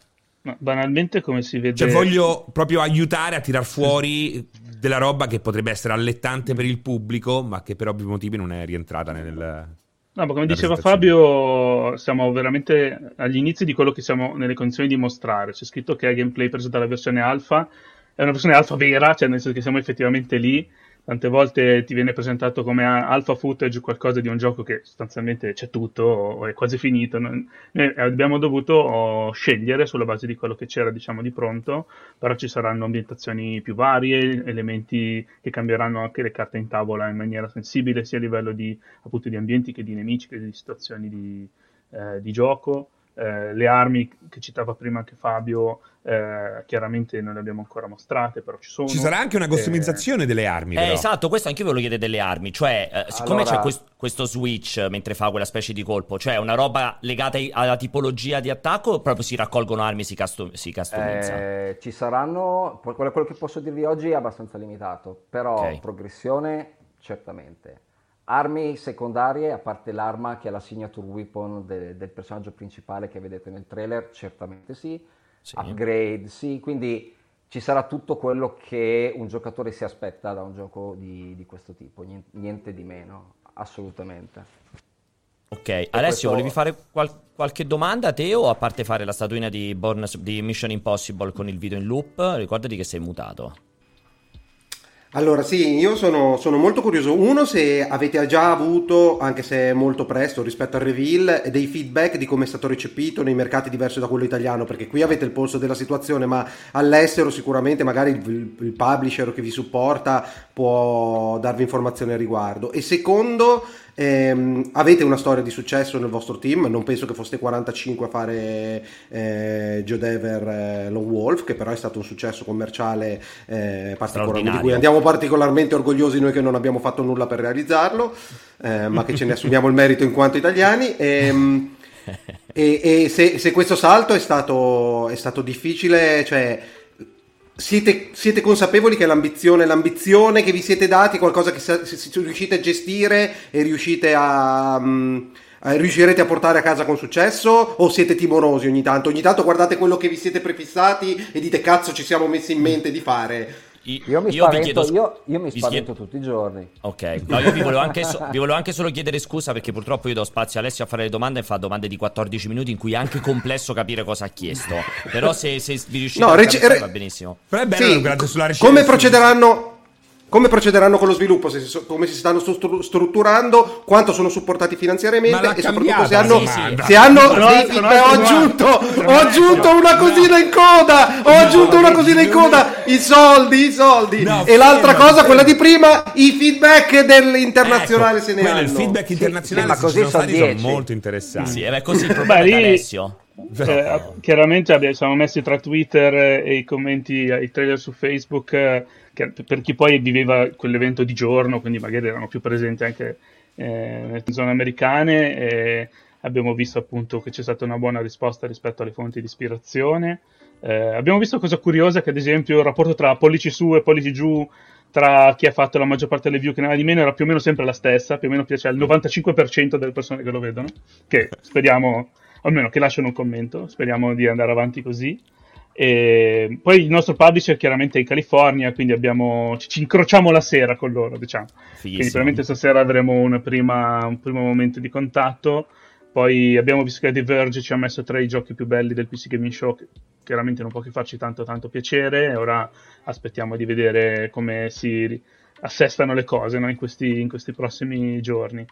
Ma banalmente come si vede... Cioè voglio proprio aiutare a tirar fuori della roba che potrebbe essere allettante per il pubblico, ma che per ovvi motivi non è rientrata nel... No, ma come diceva Fabio, siamo veramente agli inizi di quello che siamo nelle condizioni di mostrare. C'è scritto che è gameplay preso dalla versione alfa, è una versione alfa vera, cioè nel senso che siamo effettivamente lì tante volte ti viene presentato come alpha footage qualcosa di un gioco che sostanzialmente c'è tutto o è quasi finito. Noi abbiamo dovuto scegliere sulla base di quello che c'era diciamo di pronto, però ci saranno ambientazioni più varie, elementi che cambieranno anche le carte in tavola in maniera sensibile sia a livello di, appunto, di ambienti che di nemici che di situazioni di, eh, di gioco. Eh, le armi che citava prima anche Fabio, eh, chiaramente non le abbiamo ancora mostrate, però ci sono. Ci sarà anche una eh, customizzazione delle armi. Eh, esatto, questo anche io ve lo chiedo delle armi. Cioè, eh, siccome allora... c'è quest- questo switch mentre fa quella specie di colpo, cioè una roba legata alla tipologia di attacco o proprio si raccolgono armi e si, custom- si customizza? Eh, ci saranno. Quello, quello, che posso dirvi oggi è abbastanza limitato, però okay. progressione certamente. Armi secondarie, a parte l'arma che è la signature weapon de- del personaggio principale che vedete nel trailer, certamente sì. sì. Upgrade, sì. Quindi ci sarà tutto quello che un giocatore si aspetta da un gioco di, di questo tipo, niente, niente di meno, assolutamente. Ok, e Alessio, questo... volevi fare qual- qualche domanda a te o a parte fare la statuina di, Born, di Mission Impossible con il video in loop? Ricordati che sei mutato. Allora sì, io sono, sono, molto curioso. Uno, se avete già avuto, anche se molto presto rispetto al reveal, dei feedback di come è stato recepito nei mercati diversi da quello italiano, perché qui avete il polso della situazione, ma all'estero sicuramente magari il, il publisher che vi supporta può darvi informazioni al riguardo. E secondo, ehm, avete una storia di successo nel vostro team, non penso che foste 45 a fare eh, Joe Dever eh, Lone Wolf, che però è stato un successo commerciale eh, particolare, di cui andiamo particolarmente orgogliosi noi che non abbiamo fatto nulla per realizzarlo, eh, ma che ce ne assumiamo il merito in quanto italiani. Ehm, e, e se, se, questo salto è stato, è stato difficile, cioè siete, siete, consapevoli che l'ambizione, l'ambizione che vi siete dati è qualcosa che se, se, riuscite a gestire e riuscite a, um, a, riuscirete a portare a casa con successo o siete timorosi ogni tanto? Ogni tanto guardate quello che vi siete prefissati e dite cazzo ci siamo messi in mente di fare. Io mi io spavento, chiedo, io, io mi spavento tutti i giorni. Ok, no, io vi volevo, anche so, vi volevo, anche solo chiedere scusa perché purtroppo io do spazio a Alessio a fare le domande e fa domande di 14 minuti in cui è anche complesso capire cosa ha chiesto. Però se, se vi riuscite no, a rec- re- va benissimo. Però è bello sì, sulla ricerca. Come procederanno come procederanno con lo sviluppo, se, come si stanno strutturando, quanto sono supportati finanziariamente e soprattutto se hanno, sì, sì. Se hanno no, no, no, ho aggiunto, ho aggiunto una cosina in coda, ho aggiunto una cosina in coda, i soldi, i soldi. e l'altra cosa, quella di prima, i feedback dell'internazionale ecco, se ne hanno. Il feedback internazionale sì, così sono, sono molto interessanti. Sì, è così il problema Beh, Alessio. Eh, chiaramente abbiamo, siamo messi tra Twitter e i commenti ai trailer su Facebook eh, per chi poi viveva quell'evento di giorno, quindi magari erano più presenti anche eh, nelle zone americane, e abbiamo visto appunto che c'è stata una buona risposta rispetto alle fonti di ispirazione. Eh, abbiamo visto cosa curiosa che ad esempio il rapporto tra pollici su e pollici giù tra chi ha fatto la maggior parte delle view che ne ha di meno era più o meno sempre la stessa, più o meno piace al 95% delle persone che lo vedono, che speriamo, almeno che lasciano un commento, speriamo di andare avanti così. E poi il nostro publisher chiaramente è in California, quindi abbiamo, ci incrociamo la sera con loro, diciamo. Fighissimo. Quindi probabilmente stasera avremo prima, un primo momento di contatto. Poi abbiamo visto che The Verge ci ha messo tra i giochi più belli del PC Gaming Show, che chiaramente non può che farci tanto tanto piacere. Ora aspettiamo di vedere come si assestano le cose no? in, questi, in, questi, prossimi giorni.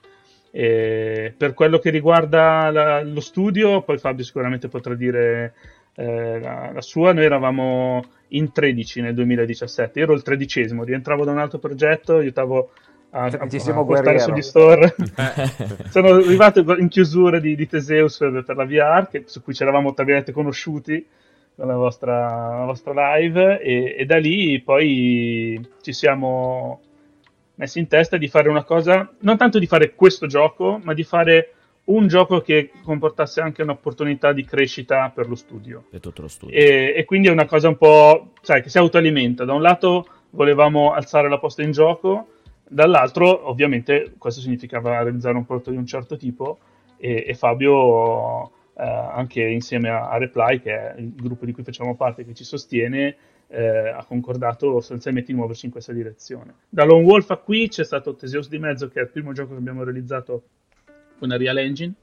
E per quello che riguarda la, lo studio, poi Fabio sicuramente potrà dire eh, la, la, sua, noi eravamo in 13 nel 2017, ero il tredicesimo, rientravo da un altro progetto, aiutavo a, a, a portare sugli store. Sono arrivato in chiusura di, di Teseus per, per la VR, che, su cui ci eravamo tra virgolette conosciuti con la vostra, la vostra live, e, e da lì poi ci siamo messi in testa di fare una cosa, non tanto di fare questo gioco, ma di fare un gioco che comportasse anche un'opportunità di crescita per lo studio. Per tutto lo studio. E, e, quindi è una cosa un po', sai, che si autoalimenta. Da un lato volevamo alzare la posta in gioco, dall'altro ovviamente questo significava realizzare un prodotto di un certo tipo e, e Fabio, eh, anche insieme a, a, Reply, che è il gruppo di cui facciamo parte, che ci sostiene, eh, ha concordato sostanzialmente di muoversi in questa direzione. Da Lone Wolf a qui c'è stato Teseus di mezzo, che è il primo gioco che abbiamo realizzato con Unreal Engine.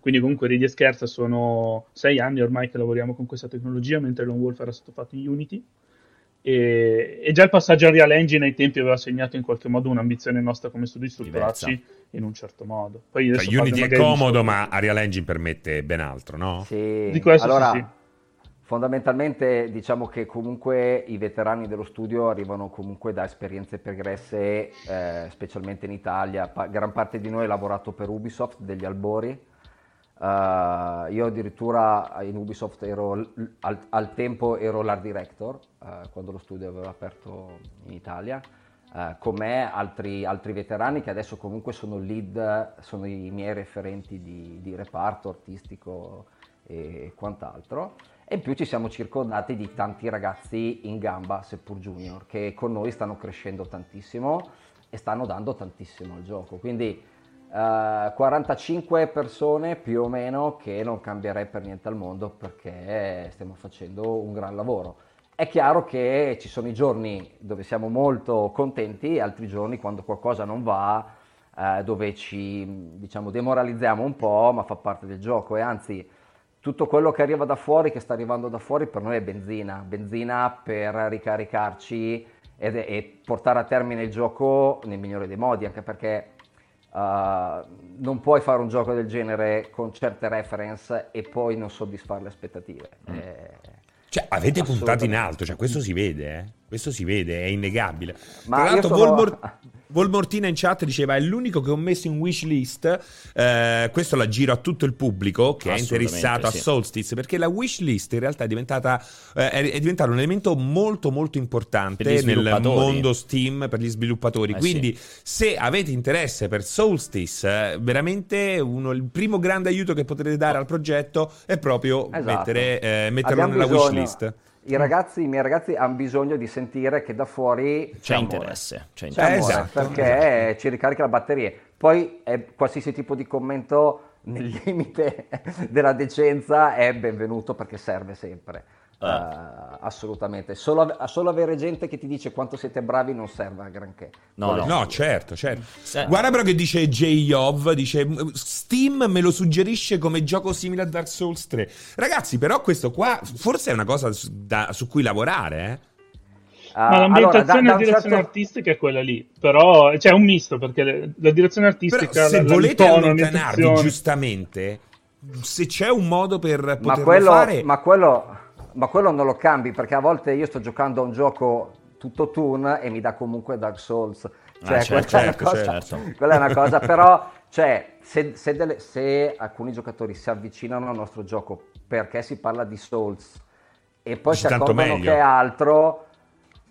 Quindi comunque ridi e scherza sono sei anni ormai che lavoriamo con questa tecnologia, mentre Lone Wolf era stato fatto in Unity. E, e già il passaggio a Unreal Engine ai tempi aveva segnato in qualche modo un'ambizione nostra come studio di strutturarci in un certo modo. Poi cioè, Unity è comodo, ma Unreal Engine permette ben altro, no? Sì. Di questo allora, sì, sì. Fondamentalmente diciamo che comunque i veterani dello studio arrivano comunque da esperienze pregresse, eh, specialmente in Italia. Pa- gran parte di noi ha lavorato per Ubisoft degli albori. Uh, io addirittura in Ubisoft ero al, al tempo ero l'art director uh, quando lo studio aveva aperto in Italia. Uh, con me altri, altri, veterani che adesso comunque sono lead, sono i miei referenti di, di reparto artistico e quant'altro e in più ci siamo circondati di tanti ragazzi in gamba, seppur junior, che con noi stanno crescendo tantissimo e stanno dando tantissimo al gioco. Quindi eh, 45 persone più o meno che non cambierei per niente al mondo perché stiamo facendo un gran lavoro. È chiaro che ci sono i giorni dove siamo molto contenti e altri giorni quando qualcosa non va eh, dove ci diciamo, demoralizziamo un po', ma fa parte del gioco e anzi tutto quello che arriva da fuori, che sta arrivando da fuori, per noi è benzina, benzina per ricaricarci ed, e portare a termine il gioco nel migliore dei modi, anche perché uh, non puoi fare un gioco del genere con certe reference e poi non soddisfare le aspettative. Mm. Eh, cioè, avete puntato in alto, cioè, questo si vede, eh? Questo si vede, è innegabile. Ma Tra l'altro, sono... Volmor... Volmortina in chat diceva è l'unico che ho messo in wishlist eh, questo la giro a tutto il pubblico che è interessato sì. a Solstice perché la wishlist in realtà è diventata eh, è diventato un elemento molto molto importante nel mondo Steam per gli sviluppatori eh, quindi sì. se avete interesse per Solstice eh, veramente uno, il primo grande aiuto che potete dare al progetto è proprio esatto. mettere, eh, metterlo Abbiamo nella bisogno. wishlist i, ragazzi, i miei ragazzi hanno bisogno di sentire che da fuori c'è, c'è interesse, c'è interesse. C'è amore, esatto, perché esatto. ci ricarica la batteria. Poi eh, qualsiasi tipo di commento nel limite della decenza è benvenuto perché serve sempre. Uh, assolutamente. Solo, solo, avere gente che ti dice quanto siete bravi non serve a granché. No, no, no certo, certo. Se... Guarda però che dice J-Yov, dice Steam me lo suggerisce come gioco simile a Dark Souls 3. Ragazzi, però questo qua forse è una cosa su, da, su cui lavorare, eh? Ma l'ambientazione allora, da, e la direzione certo... artistica è quella lì, però c'è cioè, un misto perché le, la direzione artistica... Però se la, volete allontanarvi giustamente, se c'è un modo per poterlo ma quello, fare... Ma quello ma quello non lo cambi perché a volte io sto giocando a un gioco tutto toon e mi dà comunque Dark Souls. Cioè, ah, certo, quella, certo, è cosa, certo. quella, è una cosa, però cioè, se, se, delle, se, alcuni giocatori si avvicinano al nostro gioco perché si parla di Souls e poi si accorgono che è altro,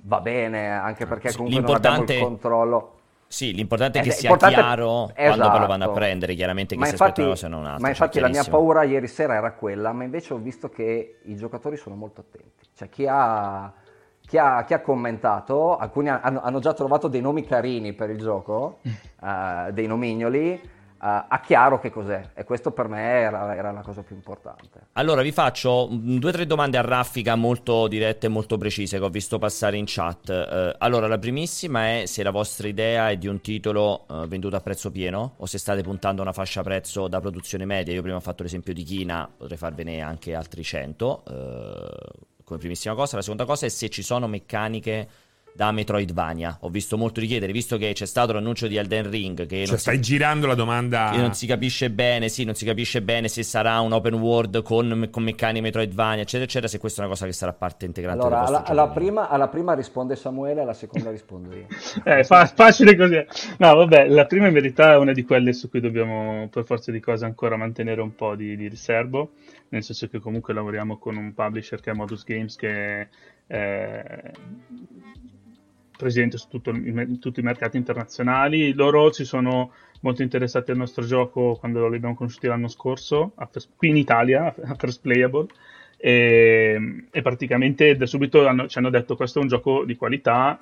va bene, anche perché comunque non abbiamo il controllo. Sì, l'importante è che eh, sia chiaro esatto. quando poi lo vanno a prendere, chiaramente che ma si infatti, se non altro. Ma infatti la mia paura ieri sera era quella, ma invece ho visto che i giocatori sono molto attenti. Cioè chi ha, chi ha, chi ha commentato, alcuni hanno, hanno, già trovato dei nomi carini per il gioco, uh, dei nomignoli, uh, ha chiaro che cos'è e questo per me era, era, la cosa più importante. Allora vi faccio due o tre domande a raffica molto dirette e molto precise che ho visto passare in chat. Uh, allora la primissima è se la vostra idea è di un titolo uh, venduto a prezzo pieno o se state puntando a una fascia prezzo da produzione media. Io prima ho fatto l'esempio di China, potrei farvene anche altri 100 come primissima cosa. La seconda cosa è se ci sono meccaniche da Metroidvania. Ho visto molto richiedere, visto che c'è stato l'annuncio di Elden Ring. Che cioè, stai si... girando la domanda. Che non si capisce bene, sì, non si capisce bene se sarà un open world con, con meccaniche Metroidvania, eccetera, eccetera. Se questa è una cosa che sarà parte integrante allora, alla, alla, prima, alla, prima, risponde Samuele, alla seconda rispondo io. eh, fa- facile così. No, vabbè, la prima in verità è una di quelle su cui dobbiamo, per forza di cose, ancora mantenere un po' di, di riservo. Nel senso che comunque lavoriamo con un publisher che è Modus Games che. Eh, presente su tutto, in tutti i mercati internazionali. Loro ci sono molto interessati al nostro gioco quando li abbiamo conosciuti l'anno scorso, first, qui in Italia, a First Playable. E, e praticamente da subito hanno, ci hanno detto che questo è un gioco di qualità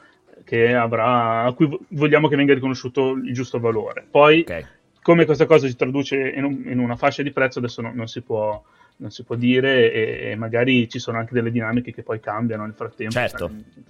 avrà, a cui vogliamo che venga riconosciuto il giusto valore. Poi, okay. come questa cosa si traduce in, un, in una fascia di prezzo, adesso no, non, si può, non, si può, dire e, e, magari ci sono anche delle dinamiche che poi cambiano nel frattempo. Certo. Sai,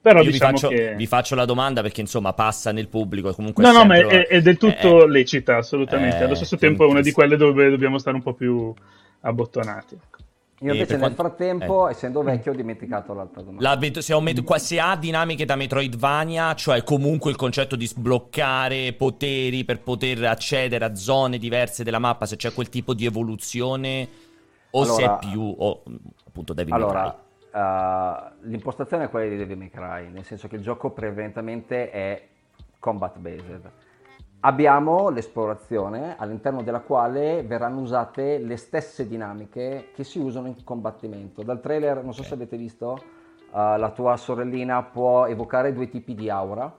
però Io diciamo vi, faccio, che... vi faccio la domanda perché insomma passa nel pubblico. Comunque no, no, ma è, è, del tutto è, lecita, assolutamente. Allo stesso tempo è una di quelle dove dobbiamo stare un po' più abbottonati. Ecco. Io invece nel quanto... frattempo, eh. essendo vecchio, ho dimenticato l'altra domanda. La, se, met- se, ha dinamiche da Metroidvania, cioè comunque il concetto di sbloccare poteri per poter accedere a zone diverse della mappa, se c'è quel tipo di evoluzione o allora, se è più o, appunto Devil allora. Uh, l'impostazione è quella di Devil May Cry, nel senso che il gioco prevalentemente è combat based. Abbiamo l'esplorazione all'interno della quale verranno usate le stesse dinamiche che si usano in combattimento. Dal trailer, non so se avete visto, uh, la tua sorellina può evocare due tipi di aura.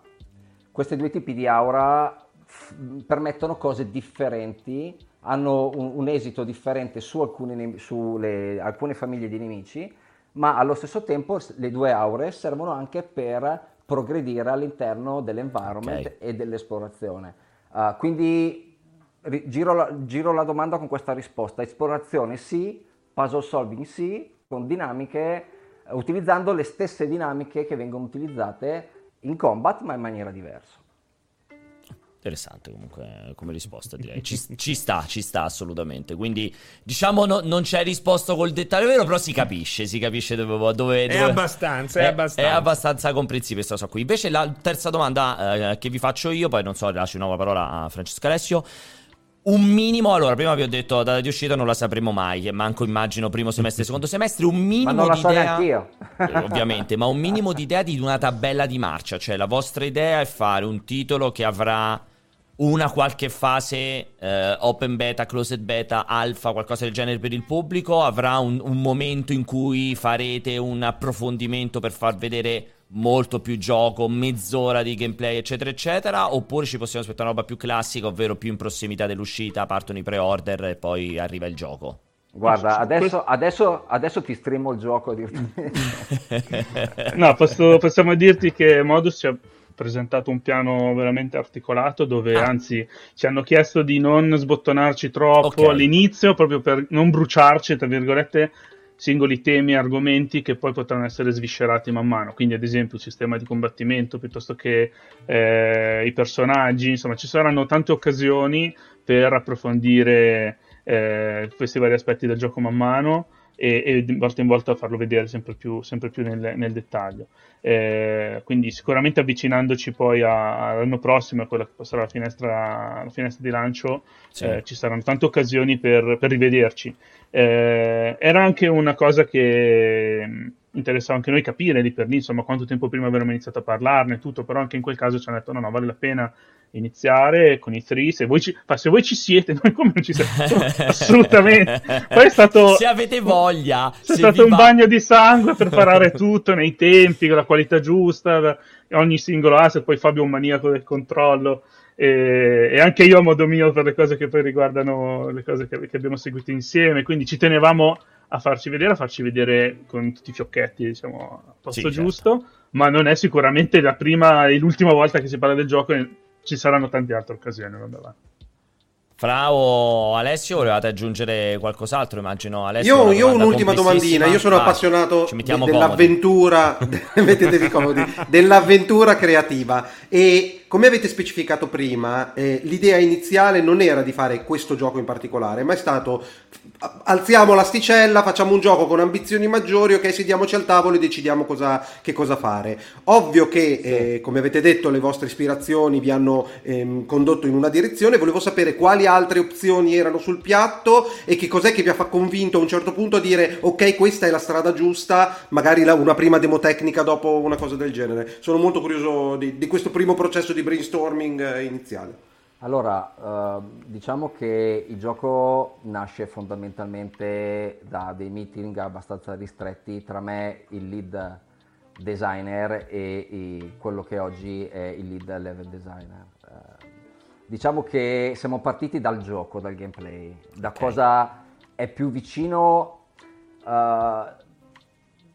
Questi due tipi di aura f- permettono cose differenti, hanno un, un esito differente su, alcuni, su le, alcune famiglie di nemici ma allo stesso tempo le due aure servono anche per progredire all'interno dell'environment okay. e dell'esplorazione. Uh, quindi ri- giro, la, giro la domanda con questa risposta. Esplorazione sì, puzzle solving sì, con dinamiche, utilizzando le stesse dinamiche che vengono utilizzate in combat ma in maniera diversa. Interessante comunque come risposta direi. Ci, ci, sta, ci sta assolutamente. Quindi diciamo no, non c'è risposto col dettaglio vero, però si capisce, si capisce dove... dove, dove è abbastanza, è, è, abbastanza. È abbastanza comprensibile questa cosa qui. Invece la terza domanda eh, che vi faccio io, poi non so, lascio una nuova parola a Francesco Alessio. Un minimo, allora, prima vi ho detto la data di uscita non la sapremo mai, manco immagino primo semestre, secondo semestre, un minimo ma non di idea, so eh, ovviamente, ma un minimo di idea di una tabella di marcia, cioè la vostra idea è fare un titolo che avrà una qualche fase eh, open beta, closed beta, alfa, qualcosa del genere per il pubblico, avrà un, un, momento in cui farete un approfondimento per far vedere molto più gioco, mezz'ora di gameplay, eccetera, eccetera, oppure ci possiamo aspettare una roba più classica, ovvero più in prossimità dell'uscita, partono i pre-order e poi arriva il gioco. Guarda, adesso, adesso, adesso ti streamo il gioco. no, posso, possiamo dirti che Modus ci ha presentato un piano veramente articolato dove ah. anzi ci hanno chiesto di non sbottonarci troppo okay. all'inizio proprio per non bruciarci, tra virgolette, singoli temi e argomenti che poi potranno essere sviscerati man mano. Quindi, ad esempio, il sistema di combattimento piuttosto che eh, i personaggi, insomma, ci saranno tante occasioni per approfondire eh, questi vari aspetti del gioco man mano e, e di volta in volta farlo vedere sempre più, sempre più nel, nel, dettaglio. Eh, quindi sicuramente avvicinandoci poi all'anno prossimo, a quella che sarà la finestra, la finestra di lancio, sì. eh, ci saranno tante occasioni per, per rivederci. Eh, era anche una cosa che mm, interessava anche noi capire lì per lì, insomma, quanto tempo prima avremmo iniziato a parlarne, tutto, però anche in quel caso ci hanno detto no, no, vale la pena iniziare con i three. Se voi ci, se voi ci siete, noi come non ci siamo? Assolutamente. Poi è stato. Se avete voglia. È stato un va... bagno di sangue per parare tutto nei tempi, la qualità giusta, ogni singolo asset. Poi Fabio è un maniaco del controllo. E, e, anche io a modo mio per le cose che poi riguardano le cose che, che abbiamo seguito insieme. Quindi ci tenevamo a farci vedere, a farci vedere con tutti i fiocchetti, diciamo, a posto sì, certo. giusto. Certo. Ma non è sicuramente la prima e l'ultima volta che si parla del gioco ci saranno tante altre occasioni. Vabbè. Fra o Alessio, volevate aggiungere qualcos'altro? Immagino Alessio. Io, io ho un'ultima domandina. Io sono Vai, appassionato de- dell'avventura. mettetevi comodi. dell'avventura creativa. E come avete specificato prima, eh, l'idea iniziale non era di fare questo gioco in particolare, ma è stato alziamo l'asticella, facciamo un gioco con ambizioni maggiori, ok, sediamoci al tavolo e decidiamo cosa, che cosa fare. Ovvio che, eh, come avete detto, le vostre ispirazioni vi hanno ehm, condotto in una direzione, volevo sapere quali altre opzioni erano sul piatto e che cos'è che vi ha convinto a un certo punto a dire ok, questa è la strada giusta, magari la, una prima demo tecnica dopo una cosa del genere. Sono molto curioso di, di questo primo processo di di brainstorming eh, iniziale? Allora, eh, diciamo che il gioco nasce fondamentalmente da dei meeting abbastanza ristretti tra me, il lead designer e quello che oggi è il lead level designer. Eh, diciamo che siamo partiti dal gioco, dal gameplay, da okay. cosa è più vicino uh,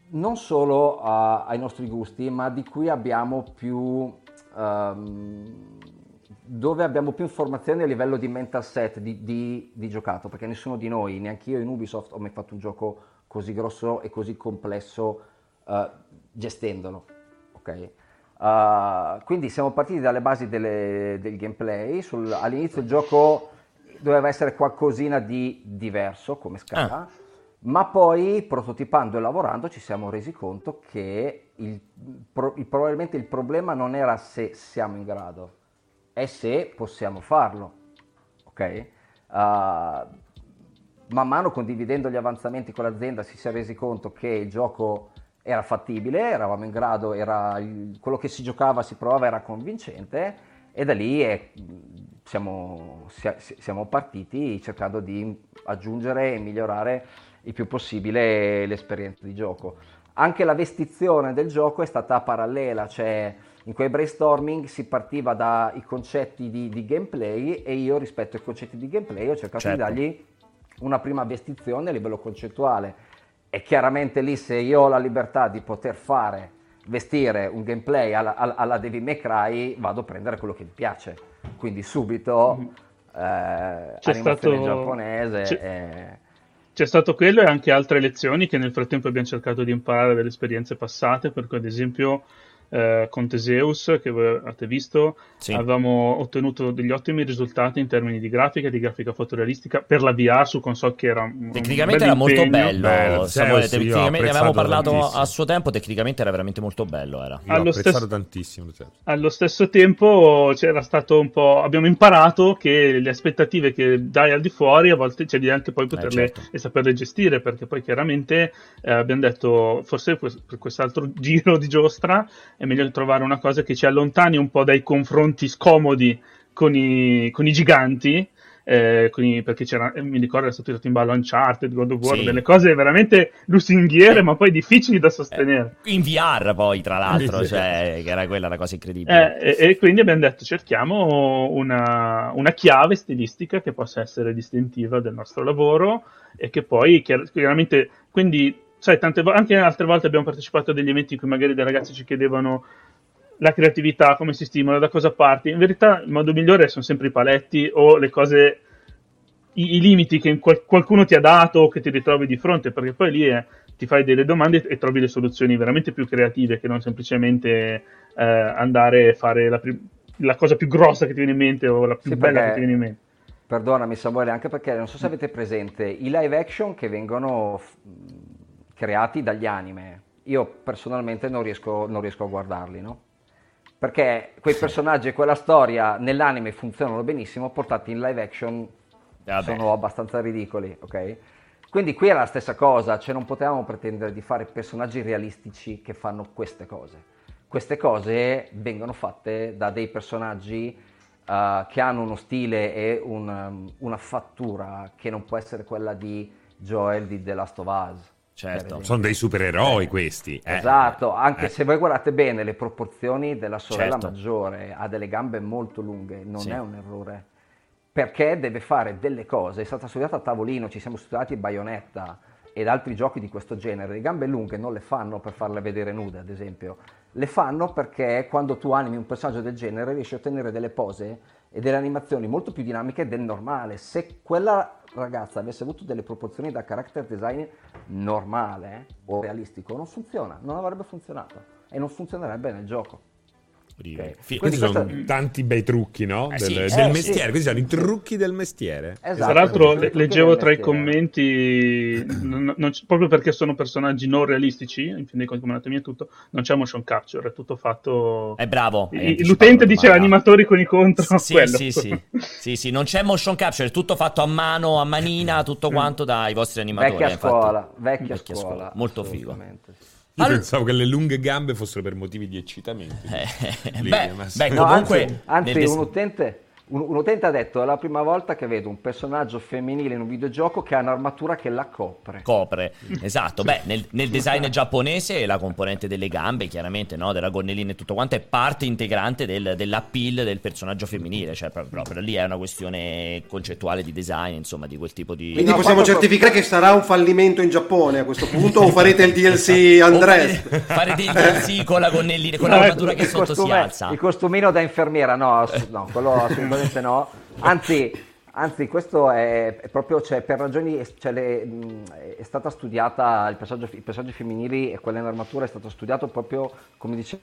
non solo a, ai nostri gusti, ma di cui abbiamo più um, dove abbiamo più informazioni a livello di mental set, di, di, di, giocato, perché nessuno di noi, neanche io in Ubisoft, ho mai fatto un gioco così grosso e così complesso uh, gestendolo. Okay? Uh, quindi siamo partiti dalle basi delle, del gameplay. Sul, all'inizio il gioco doveva essere qualcosina di diverso come scala. Ah ma poi prototipando e lavorando ci siamo resi conto che il, pro, il, probabilmente il problema non era se siamo in grado, è se possiamo farlo. Ok? Uh, man mano condividendo gli avanzamenti con l'azienda si si è resi conto che il gioco era fattibile, eravamo in grado, era quello che si giocava, si provava, era convincente e da lì è, siamo, siamo partiti cercando di aggiungere e migliorare il più possibile l'esperienza di gioco. Anche la vestizione del gioco è stata parallela, cioè in quei brainstorming si partiva dai concetti di, di gameplay e io rispetto ai concetti di gameplay ho cercato certo. di dargli una prima vestizione a livello concettuale. E chiaramente lì se io ho la libertà di poter fare, vestire un gameplay alla, alla May Cry, vado a prendere quello che mi piace. Quindi subito mm-hmm. eh, C'è animazione stato... giapponese. C'è... E c'è stato quello e anche altre lezioni che nel frattempo abbiamo cercato di imparare dalle esperienze passate, per cui ad esempio eh, con Teseus che voi avete visto, sì. avevamo ottenuto degli ottimi risultati in termini di grafica, di grafica fotorealistica per la VR su console che era tecnicamente era molto bello, bello Samuele, sì, tecnicamente ne avevamo parlato tantissimo. a suo tempo, tecnicamente era veramente molto bello, era. Io allo stesso, tantissimo. Allo stesso tempo c'era stato un po' abbiamo imparato che le aspettative che dai al di fuori a volte c'è di anche poi poterle eh, certo. e saperle gestire perché poi chiaramente eh, abbiamo detto forse per quest'altro giro di giostra è meglio trovare una cosa che ci allontani un po' dai confronti scomodi con i, con i giganti. Eh, i, perché c'era, eh, mi ricordo, era stato tirato in ballo Uncharted, God of War, sì. delle cose veramente lusinghiere, eh, ma poi difficili da sostenere. Eh, in VR, poi, tra l'altro, cioè, che era quella la cosa incredibile. Eh, e, e, quindi abbiamo detto: cerchiamo una, una, chiave stilistica che possa essere distintiva del nostro lavoro e che poi, chiaramente, quindi sai, tante vo- anche altre volte abbiamo partecipato a degli eventi in cui magari dei ragazzi ci chiedevano la creatività, come si stimola, da cosa parti. In verità il modo migliore sono sempre i paletti o le cose, i, i limiti che qual- qualcuno ti ha dato o che ti ritrovi di fronte, perché poi lì è, ti fai delle domande e trovi le soluzioni veramente più creative che non semplicemente eh, andare a fare la, pri- la, cosa più grossa che ti viene in mente o la più sì, bella che ti viene in mente. Perdonami Samuele, anche perché non so se avete presente i live action che vengono creati dagli anime. Io personalmente non riesco, non riesco a guardarli, no? Perché quei personaggi e quella storia nell'anime funzionano benissimo, portati in live action Vabbè. sono abbastanza ridicoli, ok? Quindi qui era la stessa cosa, cioè non potevamo pretendere di fare personaggi realistici che fanno queste cose. Queste cose vengono fatte da dei personaggi uh, che hanno uno stile e un, um, una fattura che non può essere quella di Joel di The Last of Us. Certo, sono dei supereroi eh, questi. Eh. Esatto, anche eh. se voi guardate bene le proporzioni della sorella certo. maggiore, ha delle gambe molto lunghe, non sì. è un errore. Perché deve fare delle cose, è stata studiata a tavolino, ci siamo studiati Bayonetta ed altri giochi di questo genere. Le gambe lunghe non le fanno per farle vedere nude, ad esempio. Le fanno perché quando tu animi un personaggio del genere riesci a ottenere delle pose e delle animazioni molto più dinamiche del normale. Se quella ragazza avesse avuto delle proporzioni da character design normale o realistico, non funziona, non avrebbe funzionato e non funzionerebbe nel gioco. Okay. Questi questo... sono tanti bei trucchi, no? Eh, del, sì, del eh, mestiere. Sì. Questi sono i trucchi del mestiere. Esatto, Tra l'altro, leggevo tra i commenti, non, non proprio perché sono personaggi non realistici, in fin dei conti, come anatomia e tutto, non c'è motion capture, è tutto fatto. È bravo. I, l'utente dice animatori con i contro. Sì, sì, sì, sì, sì, non c'è motion capture, è tutto fatto a mano, a manina, tutto quanto dai vostri animatori. Vecchia eh, scuola, vecchia, vecchia scuola. scuola. Molto figo. Io All... pensavo che le lunghe gambe fossero per motivi di eccitamento. Eh, beh, beh, comunque... anzi, anzi un utente un, un, utente ha detto: È la prima volta che vedo un personaggio femminile in un videogioco che ha un'armatura che la copre. Copre, esatto. Beh, nel, nel, design giapponese la componente delle gambe, chiaramente, no? della gonnellina e tutto quanto, è parte integrante del, dell'appeal del personaggio femminile. Cioè, proprio, proprio, lì è una questione concettuale di design, insomma, di quel tipo di. Quindi no, possiamo certificare che sarà un fallimento in Giappone a questo punto? o farete il DLC Andrés? Fare, fare dei DLC con la gonnellina, con l'armatura che sotto costume, si alza. Il costumino da infermiera, no, no quello assolutamente assolutamente no. Anzi, Anzi, questo è, è, proprio, cioè, per ragioni, cioè, le, è stata studiata, il passaggio, i passaggi femminili e quella in armatura è stato studiato proprio, come dicevo,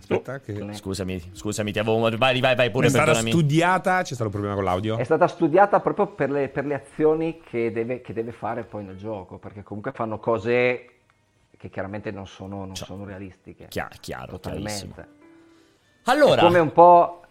Aspetta, che... Scusami, scusami, ti avevo. Vai, vai, vai pure. È stata perdonami. studiata. C'è stato un problema con l'audio? È stata studiata proprio per le, per le azioni che deve, che deve, fare poi nel gioco. Perché comunque fanno cose che chiaramente non sono, non cioè, sono realistiche. Chiaro, chiaro totalmente. Allora, è come un po'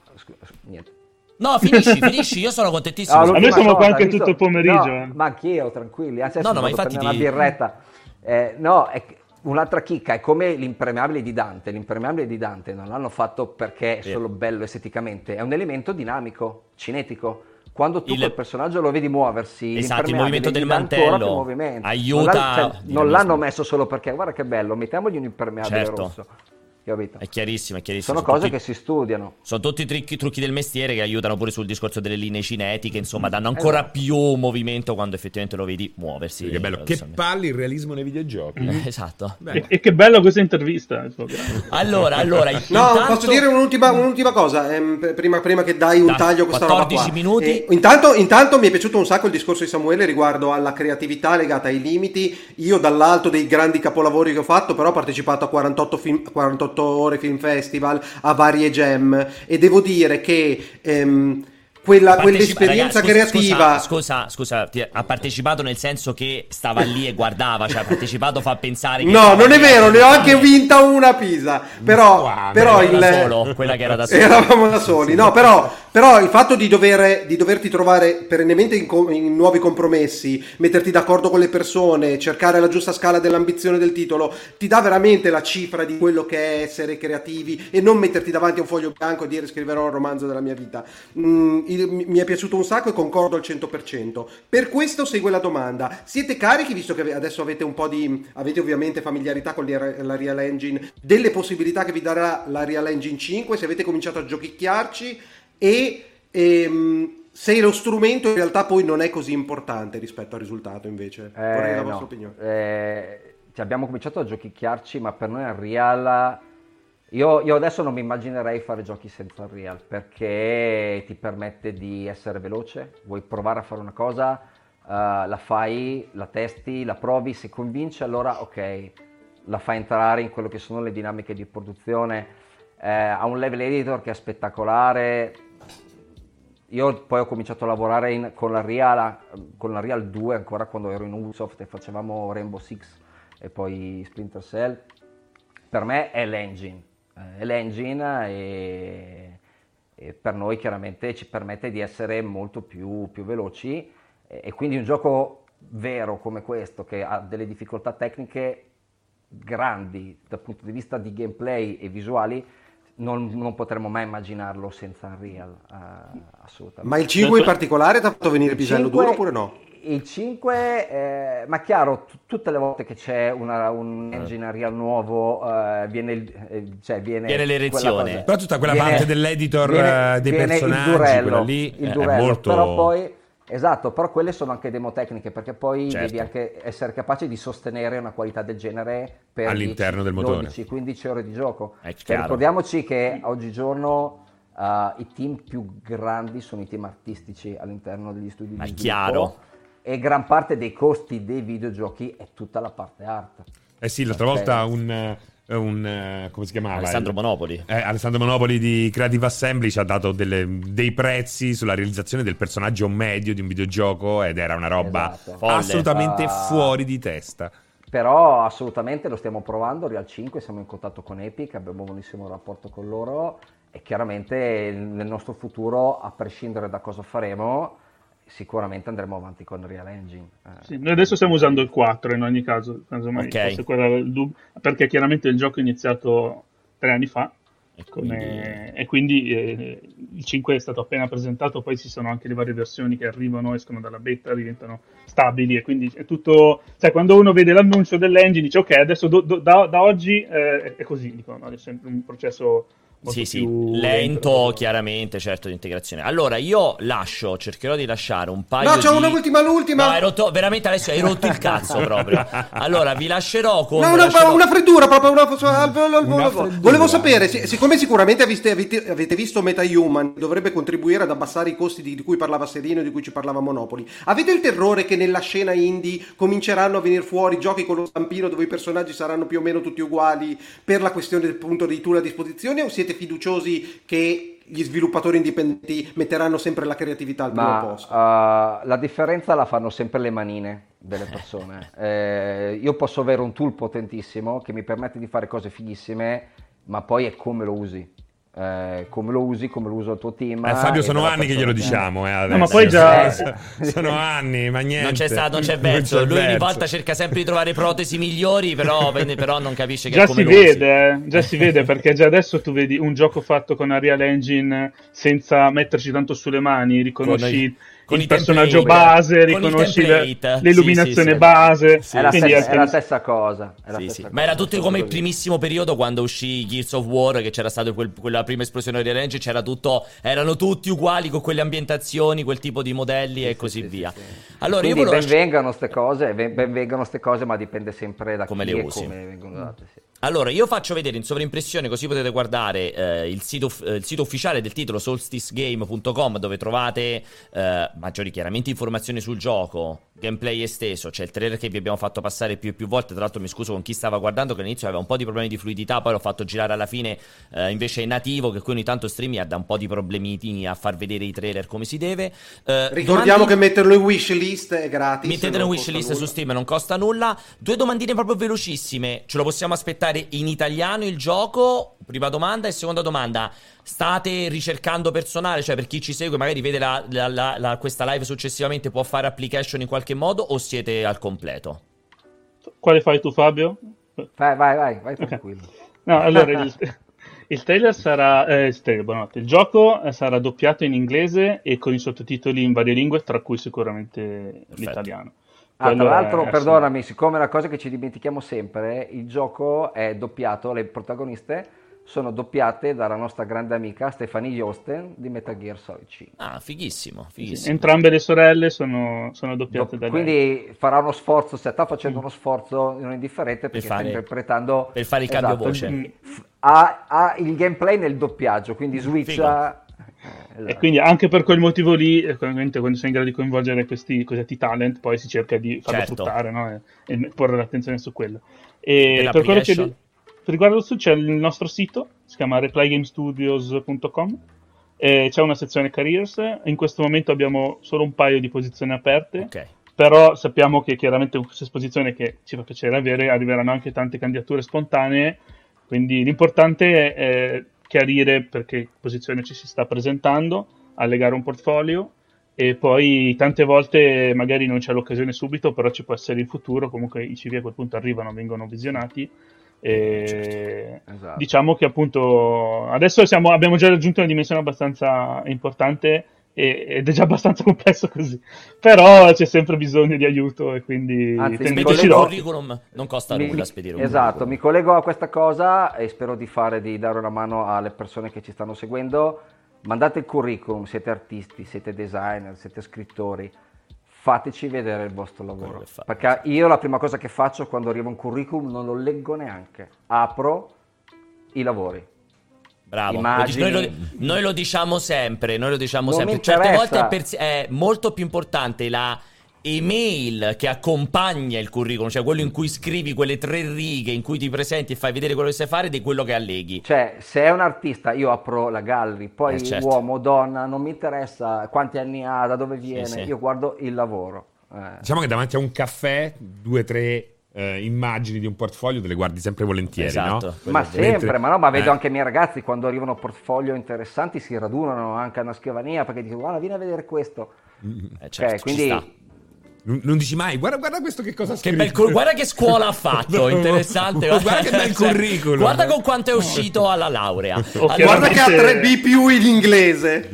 niente. No, finisci, finisci, io sono contentissimo. No, a me sono qua anche tutto il pomeriggio. No, eh. Ma anch'io, tranquilli. Anzi, no, no, ma infatti ti... una birretta. Eh, no, è un'altra chicca è come l'impermeabile di Dante. L'impermeabile di Dante non l'hanno fatto perché è solo bello esteticamente, è un elemento dinamico, cinetico. Quando tu il... quel personaggio lo vedi muoversi, esatto, il movimento del mantello aiuta. Non, cioè, non l'hanno messo solo perché, guarda che bello, mettiamogli un impermeabile certo. rosso Capito? È chiarissimo, è chiarissimo. Sono, sono cose tutti, che si studiano. Sono tutti i trucchi, trucchi, del mestiere che aiutano pure sul discorso delle linee cinetiche, insomma, danno ancora esatto. più movimento quando effettivamente lo vedi muoversi. Che bello, che palle il realismo nei videogiochi. Eh, esatto. E, e, che bello questa intervista. allora, allora... no, intanto... posso dire un'ultima, un'ultima cosa, ehm, prima, prima, che dai un da taglio a questa 14 roba qua. minuti. Eh, intanto, intanto mi è piaciuto un sacco il discorso di Samuele riguardo alla creatività legata ai limiti. Io dall'alto dei grandi capolavori che ho fatto, però ho partecipato a 48, film, 48 ore film festival, a varie gem. E devo dire che ehm, quella, quell'esperienza ragazzi, creativa. Scusa, scusa, scusa, ha partecipato nel senso che stava lì e guardava, cioè ha partecipato fa pensare che. No, non è vero, ne ho anche vinta una Pisa. Però, wow, però il. Solo, quella che era da solo. Eravamo da soli, no, però, però il fatto di, dover, di doverti trovare perennemente in, in, nuovi compromessi, metterti d'accordo con le persone, cercare la giusta scala dell'ambizione del titolo, ti dà veramente la cifra di quello che è essere creativi e non metterti davanti a un foglio bianco e dire scriverò un romanzo della mia vita. Mm, mi è piaciuto un sacco e concordo al 100%. Per questo segue la domanda: siete carichi, visto che adesso avete un po' di. avete ovviamente familiarità con la Real Engine, delle possibilità che vi darà la Real Engine 5? Se avete cominciato a giochicchiarci e. Ehm, se lo strumento in realtà poi non è così importante rispetto al risultato, invece, eh, vorrei la vostra no. opinione. Eh, abbiamo cominciato a giochicchiarci, ma per noi Real io, io, adesso non mi immaginerei fare giochi senza Unreal perché ti permette di essere veloce, vuoi provare a fare una cosa, uh, la fai, la testi, la provi, se convince allora ok, la fai entrare in quello che sono le dinamiche di produzione, eh, ha un level editor che è spettacolare, io poi ho cominciato a lavorare in, con, la Real, con la Real 2 ancora quando ero in Ubisoft e facevamo Rainbow Six e poi Splinter Cell, per me è l'engine eh, l'engine e, e, per noi chiaramente ci permette di essere molto più, più veloci e, e quindi un gioco vero come questo che ha delle difficoltà tecniche grandi dal punto di vista di gameplay e visuali non, non, potremmo mai immaginarlo senza Unreal, uh, assolutamente. Ma il 5 in particolare ti ha fatto venire pisello 5, duro oppure no? Il 5, eh, ma chiaro, t- tutte le volte che c'è una, un engine Unreal nuovo eh, viene, il, eh, cioè viene, viene l'erezione. Però tutta quella viene, parte dell'editor viene, eh, dei personaggi, il durello, lì il durello, molto... però poi Esatto, però quelle sono anche demo tecniche perché poi certo. devi anche essere capace di sostenere una qualità del genere per all'interno 10, del motore. 12-15 ore di gioco. Cioè, ricordiamoci che oggigiorno uh, i team più grandi sono i team artistici all'interno degli studi Ma di sviluppo. chiaro e gran parte dei costi dei videogiochi è tutta la parte art. Eh sì, l'altra volta un, eh, un, eh, come si chiamava? Alessandro Monopoli. Eh, Alessandro Monopoli di Creative Assembly ci ha dato delle, dei prezzi sulla realizzazione del personaggio medio di un videogioco ed era una roba esatto. assolutamente uh, fuori di testa. Però assolutamente lo stiamo provando, Real 5, siamo in contatto con Epic, abbiamo un buonissimo rapporto con loro e chiaramente nel nostro futuro, a prescindere da cosa faremo, sicuramente andremo avanti con Real Engine. Eh. Sì, noi adesso stiamo usando il 4 in ogni caso, okay. dub- perché chiaramente il gioco è iniziato tre anni fa e quindi, e quindi eh, il 5 è stato appena presentato, poi ci sono anche le varie versioni che arrivano, escono dalla beta, diventano stabili e quindi è tutto... Cioè quando uno vede l'annuncio dell'engine dice ok, adesso do, do, da, da, oggi eh, è così, dico, no? è sempre un processo sì, sì, lento chiaramente, certo, di integrazione. Allora, io lascio, cercherò di lasciare un paio no, di... No, c'è un'ultima, l'ultima. No, hai rotto, veramente adesso hai rotto il cazzo proprio. Allora, vi lascerò con... No, una, lascerò... una freddura proprio, una, una freddura. Volevo sapere, siccome sicuramente avete, avete, avete visto MetaHuman, dovrebbe contribuire ad abbassare i costi di, di cui parlava Serino e di cui ci parlava Monopoli. Avete il terrore che nella scena indie cominceranno a venire fuori giochi con lo stampino dove i personaggi saranno più o meno tutti uguali per la questione appunto dei tool a disposizione o siete siete fiduciosi che gli sviluppatori indipendenti metteranno sempre la creatività al primo posto? Uh, la differenza la fanno sempre le manine delle persone. eh, io posso avere un tool potentissimo che mi permette di fare cose fighissime, ma poi è come lo usi eh, come lo usi, come lo usa il tuo team. Eh, Fabio, sono anni che glielo diciamo. Eh, no, ma poi già. sono anni, ma niente. Non c'è stato, non c'è verso. Non c'è Lui verso. ogni volta cerca sempre di trovare protesi migliori, però, però non capisce che già si vede, eh, già si vede perché già adesso tu vedi un gioco fatto con Unreal Engine senza metterci tanto sulle mani, riconosci con il personaggio base, riconosci l'illuminazione sì, sì, base. Sì. È, la stessa, è, la stessa, cosa. La stessa cosa. Ma era tutto come il primissimo periodo quando uscì Gears of War, che c'era stata quel, quella prima esplosione di Range, c'era tutto, erano tutti uguali con quelle ambientazioni, quel tipo di modelli e così via. Allora, Quindi io volevo... ben vengano queste cose, ben, ben vengano queste cose, ma dipende sempre da come le usi. come vengono date. Sì. Allora, io faccio vedere in sovraimpressione così potete guardare eh, il, sito, eh, il, sito, ufficiale del titolo solsticegame.com dove trovate eh, maggiori chiaramente informazioni sul gioco, gameplay esteso, c'è il trailer che vi abbiamo fatto passare più e più volte, tra l'altro mi scuso con chi stava guardando che all'inizio aveva un po' di problemi di fluidità, poi l'ho fatto girare alla fine eh, invece è nativo che qui ogni tanto streaming ha un po' di problemini a far vedere i trailer come si deve. Eh, Ricordiamo domandi... che metterlo in wishlist è gratis. Mettetelo in wishlist su Steam, non costa nulla. Due domandine proprio velocissime, ce lo possiamo aspettare in italiano il gioco? Prima domanda e seconda domanda, state ricercando personale? Cioè per chi ci segue magari vede la, la, la, questa live successivamente può fare application in qualche modo o siete al completo? Quale fai tu Fabio? Vai, vai, vai, vai tranquillo. Okay. No, allora il, il trailer sarà, eh, il, trailer, il gioco sarà doppiato in inglese e con i sottotitoli in varie lingue, tra cui sicuramente Perfetto. l'italiano. Ah, tra l'altro, perdonami, siccome è una cosa che ci dimentichiamo sempre, il gioco è doppiato, le protagoniste sono doppiate dalla nostra grande amica Stefanie Josten di Metal Gear Solid 5. Ah, fighissimo, fighissimo. Entrambe le sorelle sono, sono doppiate Do- da Quindi lei. farà uno sforzo, sta facendo uno sforzo non indifferente perché per fare, sta interpretando... Per fare il esatto, cambio voce. Ha, ha, il gameplay nel doppiaggio, quindi switcha... Esatto. E quindi anche per quel motivo lì, eh, quando sei in grado di coinvolgere questi cosiddetti talent, poi si cerca di farlo certo. fruttare no? e, e, porre l'attenzione su quello. E per quello che per riguardo su c'è il nostro sito, si chiama replygamestudios.com e c'è una sezione careers. In questo momento abbiamo solo un paio di posizioni aperte. Okay. Però sappiamo che chiaramente con questa esposizione che ci fa piacere avere arriveranno anche tante candidature spontanee. Quindi l'importante è chiarire perché posizione ci si sta presentando, allegare un portfolio e poi tante volte magari non c'è l'occasione subito, però ci può essere in futuro, comunque i CV a quel punto arrivano, vengono visionati. E esatto. Diciamo che appunto adesso siamo, abbiamo già raggiunto una dimensione abbastanza importante ed è già abbastanza complesso così. Però c'è sempre bisogno di aiuto e quindi Anzi, spedire un curriculum non costa mi, nulla spedire un Esatto, curriculum. mi collego a questa cosa e spero di fare di dare una mano alle persone che ci stanno seguendo. Mandate il curriculum, siete artisti, siete designer, siete scrittori. Fateci vedere il vostro lavoro. Perché io la prima cosa che faccio quando arriva un curriculum non lo leggo neanche. Apro i lavori Bravo, noi lo, noi lo, diciamo sempre, noi lo diciamo non sempre. Certe volte è, per, è, molto più importante la email che accompagna il curriculum, cioè quello in cui scrivi quelle tre righe, in cui ti presenti e fai vedere quello che sai fare, di quello che alleghi. Cioè, se è un artista, io apro la gallery, poi eh, certo. uomo, donna, non mi interessa quanti anni ha, da dove viene, sì, sì. io guardo il lavoro. Eh. Diciamo che davanti a un caffè, due, tre eh, immagini di un portfolio te le guardi sempre volentieri, esatto, no? Ma sempre, Mentre... ma no, ma vedo eh. anche i miei ragazzi quando arrivano portfolio interessanti si radunano anche a una scrivania perché dicono guarda vieni a vedere questo. Eh, certo, okay, quindi non, dici mai, guarda, guarda questo che cosa ha scritto. Che bel, guarda che scuola ha fatto, interessante. guarda che bel curriculum. Guarda con quanto è uscito alla laurea. Allora, guarda che ha 3B più in inglese.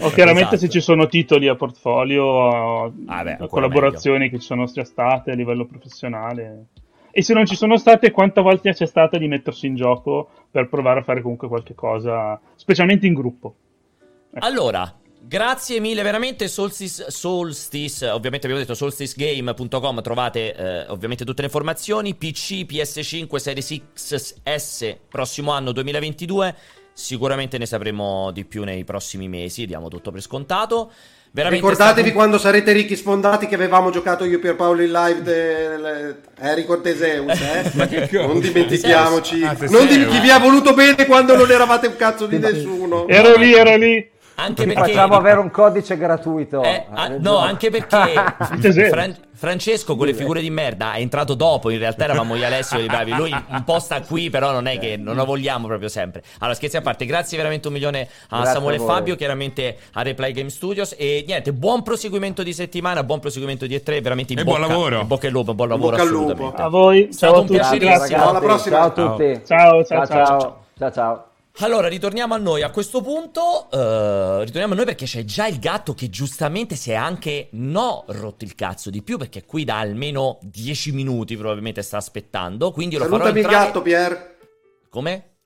o chiaramente esatto. se ci sono titoli a portfolio, ah, beh, collaborazioni meglio. che ci sono già state a livello professionale. E se non ci sono state, quanta volta c'è stata di mettersi in gioco per provare a fare comunque qualche cosa, specialmente in gruppo. Ecco. Allora, Grazie mille veramente Solstice, Solstice ovviamente abbiamo detto solsticegame.com trovate eh, ovviamente tutte le informazioni PC, PS5, Series XS prossimo anno 2022 sicuramente ne sapremo di più nei prossimi mesi diamo tutto per scontato Veramente Ricordatevi stato... quando sarete ricchi sfondati che avevamo giocato io per Paolo in live de... Erico Teseus, eh? non dimentichiamoci. Ah, non dim- chi vi ha voluto bene quando non eravate un cazzo di nessuno. Ero lì, ero lì. Anche perché... Facciamo avere un codice gratuito. Eh, ah, no, anche perché Fran- Francesco con le figure di merda è entrato dopo, in realtà eravamo io e Alessio i bravi. Lui un po' sta qui, però non è che non lo vogliamo proprio sempre. Allora, scherzi a parte, grazie veramente un milione a grazie Samuele e Fabio, chiaramente a Reply Game Studios e niente, buon proseguimento di settimana, buon proseguimento di E3, veramente in e bocca, buon lavoro. In bocca al lupo, buon lavoro assolutamente. A voi, ciao a tutti. Alla prossima. Ciao a tutti. ciao ciao. ciao, ciao. ciao, ciao. Allora, ritorniamo a noi. A questo punto, uh, ritorniamo a noi perché c'è già il gatto che giustamente si è anche no rotto il cazzo di più perché qui da almeno 10 minuti probabilmente sta aspettando. Quindi lo Salutami farò entrare... il gatto, Pier. Come?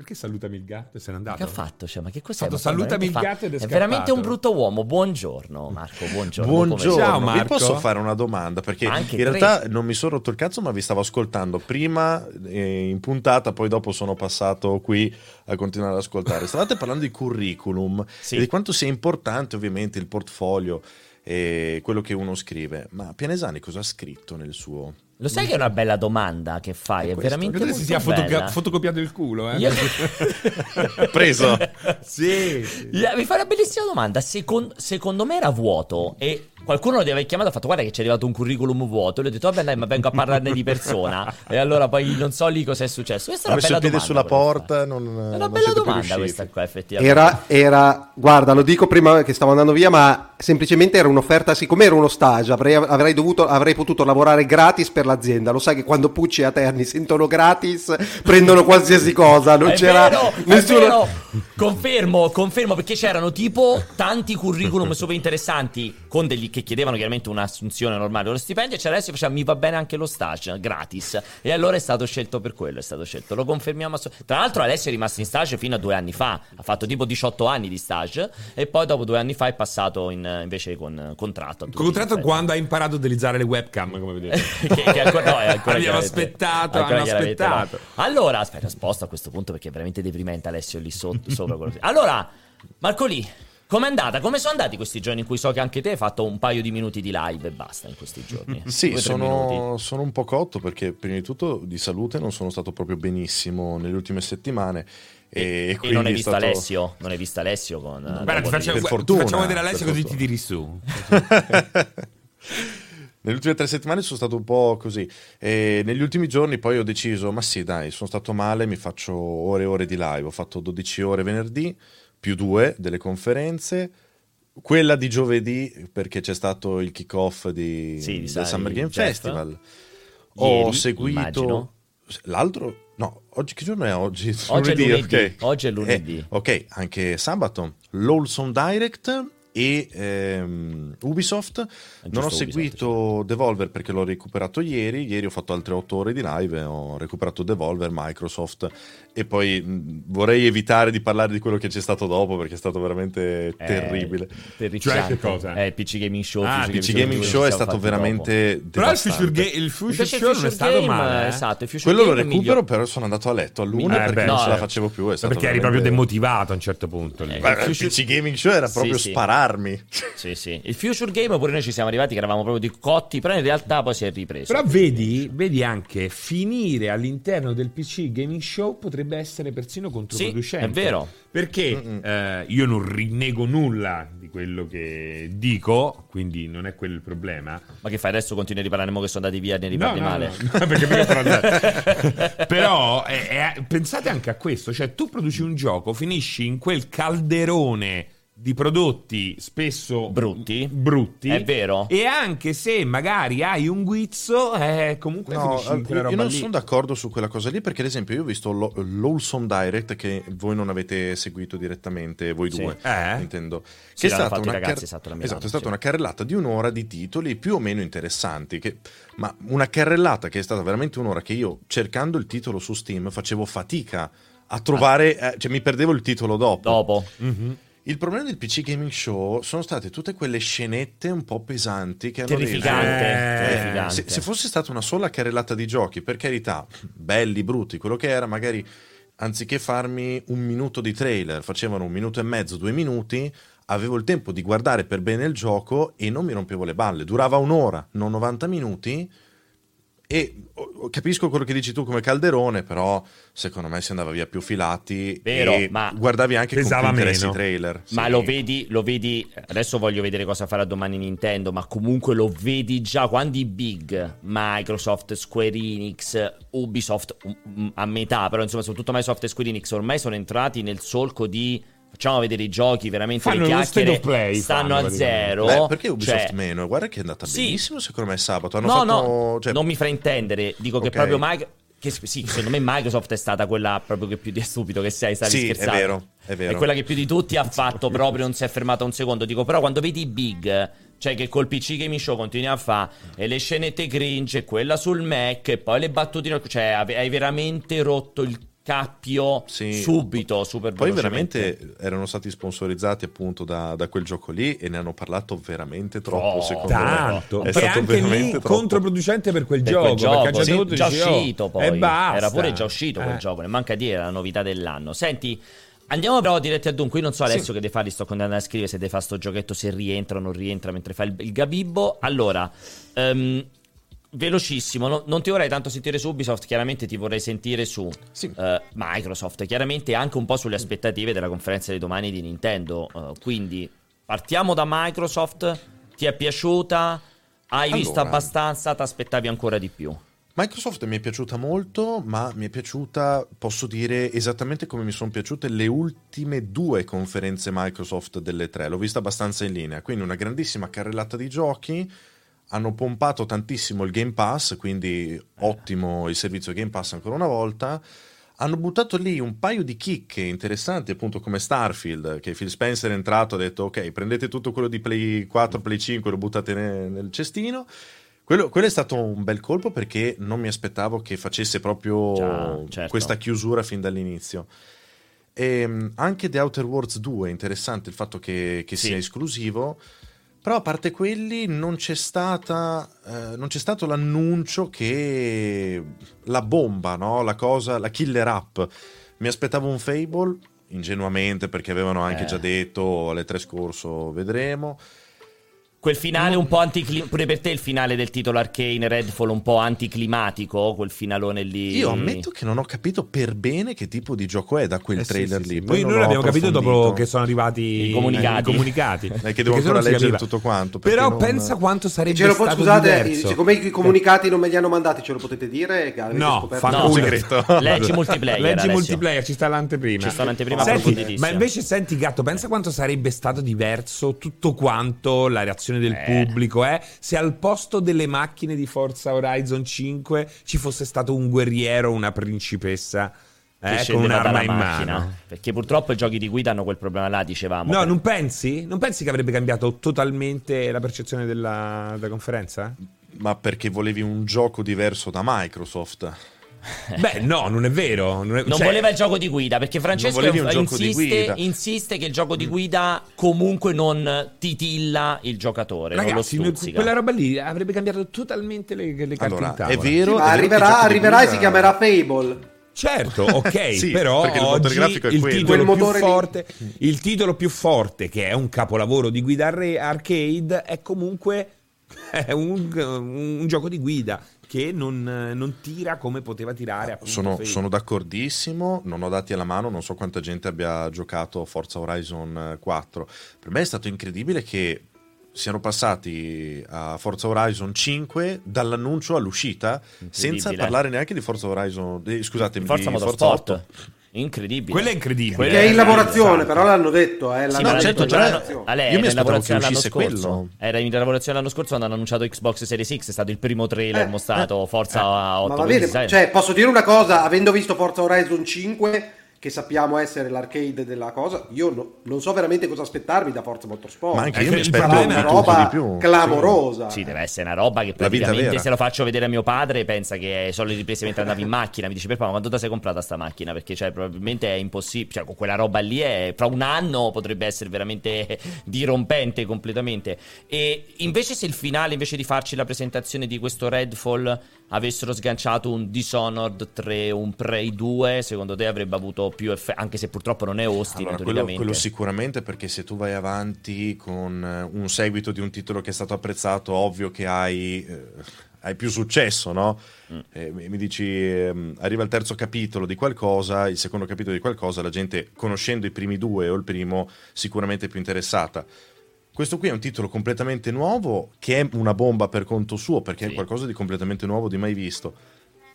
Perché salutami il gatto e se n'è andato? Che ha fatto? Cioè, ma che cos'è? Fatto, salutami il fa... gatto ed è, è veramente un brutto uomo. Buongiorno, Marco. Buongiorno. Buongiorno. Ciao, Marco. Vi posso fare una domanda? Perché in Anche realtà tre. non mi sono rotto il cazzo, ma vi stavo ascoltando prima eh, in puntata, poi dopo sono passato qui a continuare ad ascoltare. Stavate parlando di curriculum Sì. e di quanto sia importante ovviamente il portfolio e quello che uno scrive. Ma Pianesani cosa ha scritto nel suo? Lo sai che è una bella domanda che fai? È, questo. veramente molto si sia fotoca- bella. fotocopiato il culo, eh? Io- Preso? sì. Yeah, mi fa una bellissima domanda. Secon- secondo me era vuoto e qualcuno lo deve aver chiamato e ha fatto guarda che ci è arrivato un curriculum vuoto. E lui ha detto vabbè dai ma vengo a parlarne di persona. e allora poi non so lì cosa è successo. Questa è una bella il piede domanda. sulla porta, non, È una non bella domanda questa qua effettivamente. Era, era, guarda, lo dico prima che stavo andando via, ma semplicemente era un'offerta, siccome era uno stage, avrei, avrei dovuto, avrei potuto lavorare gratis per l'azienda. Lo sai che quando Pucci e Aterni sentono gratis, prendono qualsiasi cosa, non È c'era vero, nessuno... Confermo, confermo perché c'erano tipo tanti curriculum super interessanti con degli che chiedevano chiaramente un'assunzione normale, lo stipendio e c'era adesso faceva mi va bene anche lo stage gratis e allora è stato scelto per quello, è stato scelto. Lo confermiamo ass- Tra l'altro Alessio è rimasto in stage fino a due anni fa, ha fatto tipo 18 anni di stage e poi dopo due anni fa è passato in, invece con contratto. gli Contratto quando ha imparato a utilizzare le webcam, come vedete. che, che ancora, no, ancora Abbiamo aspettato, ancora hanno chiaramente no. aspettato. Allora, aspetta, sposto a questo punto perché è veramente deprimente Alessio lì sotto, sopra. quello Allora, Marco Lì, com'è andata? Come sono andati questi giorni in cui so che anche te hai fatto un paio di minuti di live e basta in questi giorni? Sì, sono, sono un po' cotto perché prima di tutto di salute non sono stato proprio benissimo nelle ultime settimane. E, E quindi non hai è visto stato- Alessio? Non hai visto Alessio con... eh, Guarda, ti dopo facciamo, di- Per ti fortuna, facciamo vedere Alessio così ti tiri su. Nelle ultime tre settimane sono stato un po' così. E negli ultimi giorni poi ho deciso, ma sì, dai, sono stato male, mi faccio ore e ore di live. Ho fatto 12 ore venerdì, più due delle conferenze. Quella di giovedì, perché c'è stato il kick-off di, Sì, di del Summer Game Jeff. Festival. Ieri, ho seguito immagino. l'altro. No, oggi che giorno è oggi? Oggi è lunedì, ok. oggi è lunedì. Eh, ok, anche sabato. L'Olson Direct e ehm, Ubisoft. non ho Ubisoft, seguito Devolver perché l'ho recuperato ieri. Ieri ho fatto altre 8 ore di live ho recuperato Devolver, Microsoft. E poi mh, vorrei evitare di parlare di quello che c'è stato dopo perché è stato veramente Eh, terribile. Cioè, che cosa? Eh, il PC Gaming Show. Ah, il PC Gaming Show è stato veramente. Però il Future. Ga- il Future il Show non è Future stato Game, male. eh. Esatto, il Future Quello lo recupero, però sono andato a letto all'una Eh, perché beh, non ce la certo. facevo più. È stato Perché eri veramente- proprio demotivato a un certo punto. lì. Eh, il Future- PC Gaming Show era Sì, proprio sì. Spararmi. Sì, sì. Il Future Game pure noi ci siamo arrivati che eravamo proprio di cotti, però in realtà poi si è ripreso. Però vedi, vedi anche finire all'interno del PC Gaming Show potrebbe essere persino controproducente. Sì, è vero. Perché eh, io non rinnego nulla di quello che dico, quindi non è quello il problema. Ma che fai adesso? Continui a riparare mo che sono andati via e ne riparli male? no, no, perché mica sono andato. Però eh, eh, pensate anche a questo, cioè tu produci un gioco, finisci in quel calderone di prodotti spesso Brutti. brutti È vero. e anche se magari hai un guizzo eh, comunque No, finisci in quella io roba non lì. sono d'accordo su quella cosa lì perché ad esempio io ho visto lo- l'Olson Direct che voi non avete seguito direttamente, voi Sì. due, Eh? intendo. Sì, Che è stata una, ragazzi, esatto, la Milano, esatto, è stata sì. una carrellata di un'ora di titoli più o meno interessanti, che- ma una carrellata che è stata veramente un'ora che io cercando il titolo su Steam facevo fatica a trovare, eh, cioè mi perdevo il titolo dopo. Dopo. Mhm. Il problema del PC Gaming Show sono state tutte quelle scenette un po' pesanti che hanno Terrificante. Eh, terrificante. se, se fosse stata una sola carrellata di giochi, per carità, belli, brutti, quello che era, magari anziché farmi un minuto di trailer, facevano un minuto e mezzo, due minuti, avevo il tempo di guardare per bene il gioco e non mi rompevo le balle. Durava un'ora, non 90 minuti. E oh, capisco quello che dici tu come calderone, però secondo me si andava via più filati Vero, e ma guardavi anche con interessi i meno. trailer. Ma lo vedi, lo vedi, adesso voglio vedere cosa farà domani Nintendo, ma comunque lo vedi già quando i big, Microsoft, Square Enix, Ubisoft mm, a metà, però insomma soprattutto Microsoft e Square Enix ormai sono entrati nel solco di facciamo vedere i giochi, veramente Fanno le chiacchiere play, stanno fanno, a zero. Beh, perché Ubisoft Cioè, meno? Guarda che è andata Sì. benissimo secondo me sabato. Hanno No, fatto, no, cioè, non mi fraintendere, dico che Ok. proprio Mike- che sì, secondo me Microsoft è stata quella proprio che più di stupido che sei, stavi sì, scherzando. è vero, è vero. È quella che più di tutti ha fatto proprio, non si è fermata un secondo. Dico, però quando vedi i big, cioè che col PC Gaming Show continui a fare, e le scenette cringe, e quella sul Mac, e poi le battutine, cioè hai veramente rotto il cappio sì. subito, super Poi veramente erano stati sponsorizzati appunto da, da, quel gioco lì e ne hanno parlato veramente troppo, oh, secondo tanto. me. È stato anche lì troppo. controproducente per quel per gioco, quel gioco perché sì, già dici, uscito oh, poi. Era pure già uscito eh. quel gioco, ne manca dire, la novità dell'anno. Senti, Andiamo però diretti a dunque. Io non so Alessio sì. che devi fare, sto continuando a scrivere se devi fare sto giochetto, se rientra o non rientra mentre fa il, il gabibbo. Allora, um, velocissimo, no, non ti vorrei tanto sentire su Ubisoft, chiaramente ti vorrei sentire su sì. uh, Microsoft, chiaramente anche un po' sulle aspettative della conferenza di domani di Nintendo. Uh, quindi partiamo da Microsoft, ti è piaciuta? Hai allora, visto abbastanza? Ti aspettavi ancora di più? Microsoft mi è piaciuta molto, ma mi è piaciuta, posso dire, esattamente come mi sono piaciute le ultime due conferenze Microsoft delle tre. L'ho vista abbastanza in linea, quindi una grandissima carrellata di giochi hanno pompato tantissimo il Game Pass, quindi ottimo il servizio Game Pass ancora una volta. Hanno buttato lì un paio di chicche interessanti, appunto come Starfield, che Phil Spencer è entrato e ha detto ok, prendete tutto quello di Play 4, Play 5, lo buttate nel, nel cestino. Quello, quello, è stato un bel colpo perché non mi aspettavo che facesse proprio Già, certo. questa chiusura fin dall'inizio. E ehm, anche The Outer Worlds 2 è interessante il fatto che, che sì. sia esclusivo. Però a parte quelli non c'è, stata, eh, non c'è stato l'annuncio che la bomba, no? la cosa, la killer app. Mi aspettavo un Fable, ingenuamente perché avevano anche eh. già detto alle tre scorso vedremo. Quel finale un po' anticlimatico, pure per te il finale del titolo Arcane Redfall un po' anticlimatico, quel finalone lì. Io ammetto che non ho capito per bene che tipo di gioco è da quel eh trailer sì, sì, lì. Poi noi l'abbiamo capito dopo che sono arrivati i comunicati. I comunicati. Eh, che devo ancora leggere tutto quanto. Però non... pensa quanto sarebbe ce lo stato Scusate, diverso. siccome i comunicati non me li hanno mandati, ce lo potete dire? no, fa no, segreto. Leggi multiplayer. Leggi multiplayer, ci sta l'anteprima. Ci sta l'anteprima senti, Ma invece senti Gatto, pensa quanto sarebbe stato diverso tutto quanto la reazione del eh. pubblico pubblico è se al posto delle macchine di Forza Horizon 5 ci fosse stato un guerriero, una principessa. Eh, con un'arma in macchina. mano. Perché purtroppo i giochi di guida hanno quel problema là, dicevamo. No, per... non pensi? Non pensi che avrebbe cambiato totalmente la percezione della, della conferenza? Ma perché volevi un gioco diverso da Microsoft? Beh, no, non è vero. Non, è... non cioè... voleva il gioco di guida perché Francesco insiste, insiste, che il gioco di guida comunque non titilla il giocatore. Ragazzi, quella roba lì avrebbe cambiato totalmente le, le carte allora, in tavola. È vero, sì, è arriverà, arriverà e si chiamerà Fable. Certo, ok, sì, però oggi il, il titolo più forte, il titolo più forte, che è un capolavoro di guida arcade, è comunque è un, un, gioco di guida che non, non tira come poteva tirare. Sono, sono, d'accordissimo, non ho dati alla mano, non so quanta gente abbia giocato Forza Horizon 4. Per me è stato incredibile che siano passati a Forza Horizon 5 dall'annuncio all'uscita senza parlare neanche di Forza Horizon, eh, scusatemi, Forza di Motorsport. Forza 8. Incredibile. Quello è incredibile. Quello che è in lavorazione, però l'hanno detto. Eh, sì, l'hanno certo, già l'hanno... Ale, Io mi aspettavo che uscisse quello. Era in lavorazione l'anno scorso quando hanno annunciato Xbox Series X, è stato il primo trailer eh, mostrato, eh, Forza eh, 8. Ma va bene, cioè, posso dire una cosa, avendo visto Forza Horizon 5 che sappiamo essere l'arcade della cosa, io no, non so veramente cosa aspettarmi da Forza Motorsport. Ma anche io mi aspetto una roba clamorosa. Sì. sì. deve essere una roba che praticamente se lo faccio vedere a mio padre pensa che sono le riprese mentre andavi in macchina, mi dice per papà, quando ti sei comprata sta macchina? Perché cioè, probabilmente è impossibile, cioè con quella roba lì è, fra un anno potrebbe essere veramente dirompente completamente. E invece se il finale, invece di farci la presentazione di questo Redfall avessero sganciato un Dishonored 3, un Prey 2, secondo te avrebbe avuto più effetto, anche se purtroppo non è Austin, allora, quello, quello, sicuramente perché se tu vai avanti con eh, un seguito di un titolo che è stato apprezzato, ovvio che hai... Eh, hai più successo, no? Mm. Eh, mi dici, eh, arriva il terzo capitolo di qualcosa, il secondo capitolo di qualcosa, la gente, conoscendo i primi due o il primo, sicuramente è più interessata. Questo qui è un titolo completamente nuovo, che è una bomba per conto suo, perché sì. è qualcosa di completamente nuovo, di mai visto.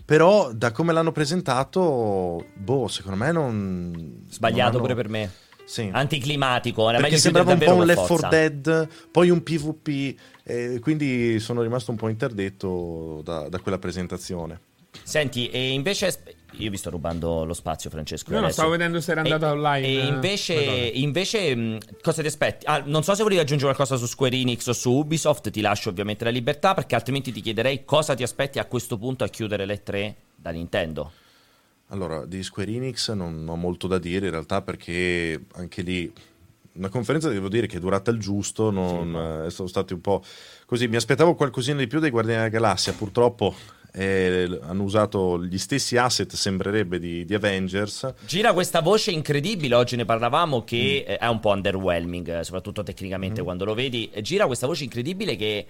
Però, da come l'hanno presentato, boh, secondo me non. Sbagliato non hanno... pure per me. Sì. Anticlimatico, era perché sembrava un po' un Left 4 Dead, poi un PvP, eh, quindi sono rimasto un po' interdetto da, da quella presentazione. Senti, e invece io vi sto rubando lo spazio, Francesco. No, no, stavo vedendo se era andato e, online. E invece, invece mh, cosa ti aspetti? Ah, non so se volevi aggiungere qualcosa su Square Enix o su Ubisoft, ti lascio ovviamente la libertà, perché altrimenti ti chiederei cosa ti aspetti a questo punto a chiudere le tre da Nintendo. Allora, di Square Enix non ho molto da dire in realtà perché anche lì una conferenza devo dire che è durata il giusto, non, sì, sono stati un po' così. Mi aspettavo qualcosina di più dei Guardiani della Galassia, purtroppo eh, hanno usato gli stessi asset, sembrerebbe, di, di, Avengers. Gira questa voce incredibile, oggi ne parlavamo, che mm. è un po' underwhelming, soprattutto tecnicamente mm. quando lo vedi. Gira questa voce incredibile che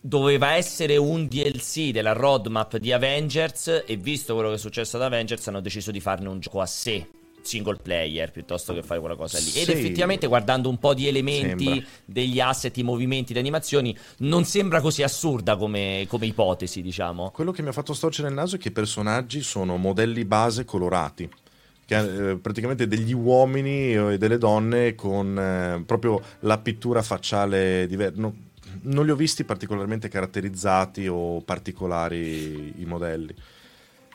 doveva essere un DLC della roadmap di Avengers e visto quello che è successo ad Avengers hanno deciso di farne un gioco a sé single player piuttosto che fare quella cosa lì. Ed effettivamente guardando un po' di elementi sembra. degli asset, i movimenti, le animazioni, non sembra così assurda come, come, ipotesi, diciamo. Quello che mi ha fatto storcere il naso è che i personaggi sono modelli base colorati. Che, eh, praticamente degli uomini e delle donne con eh, proprio la pittura facciale diversa. No, non li ho visti particolarmente caratterizzati o particolari i modelli.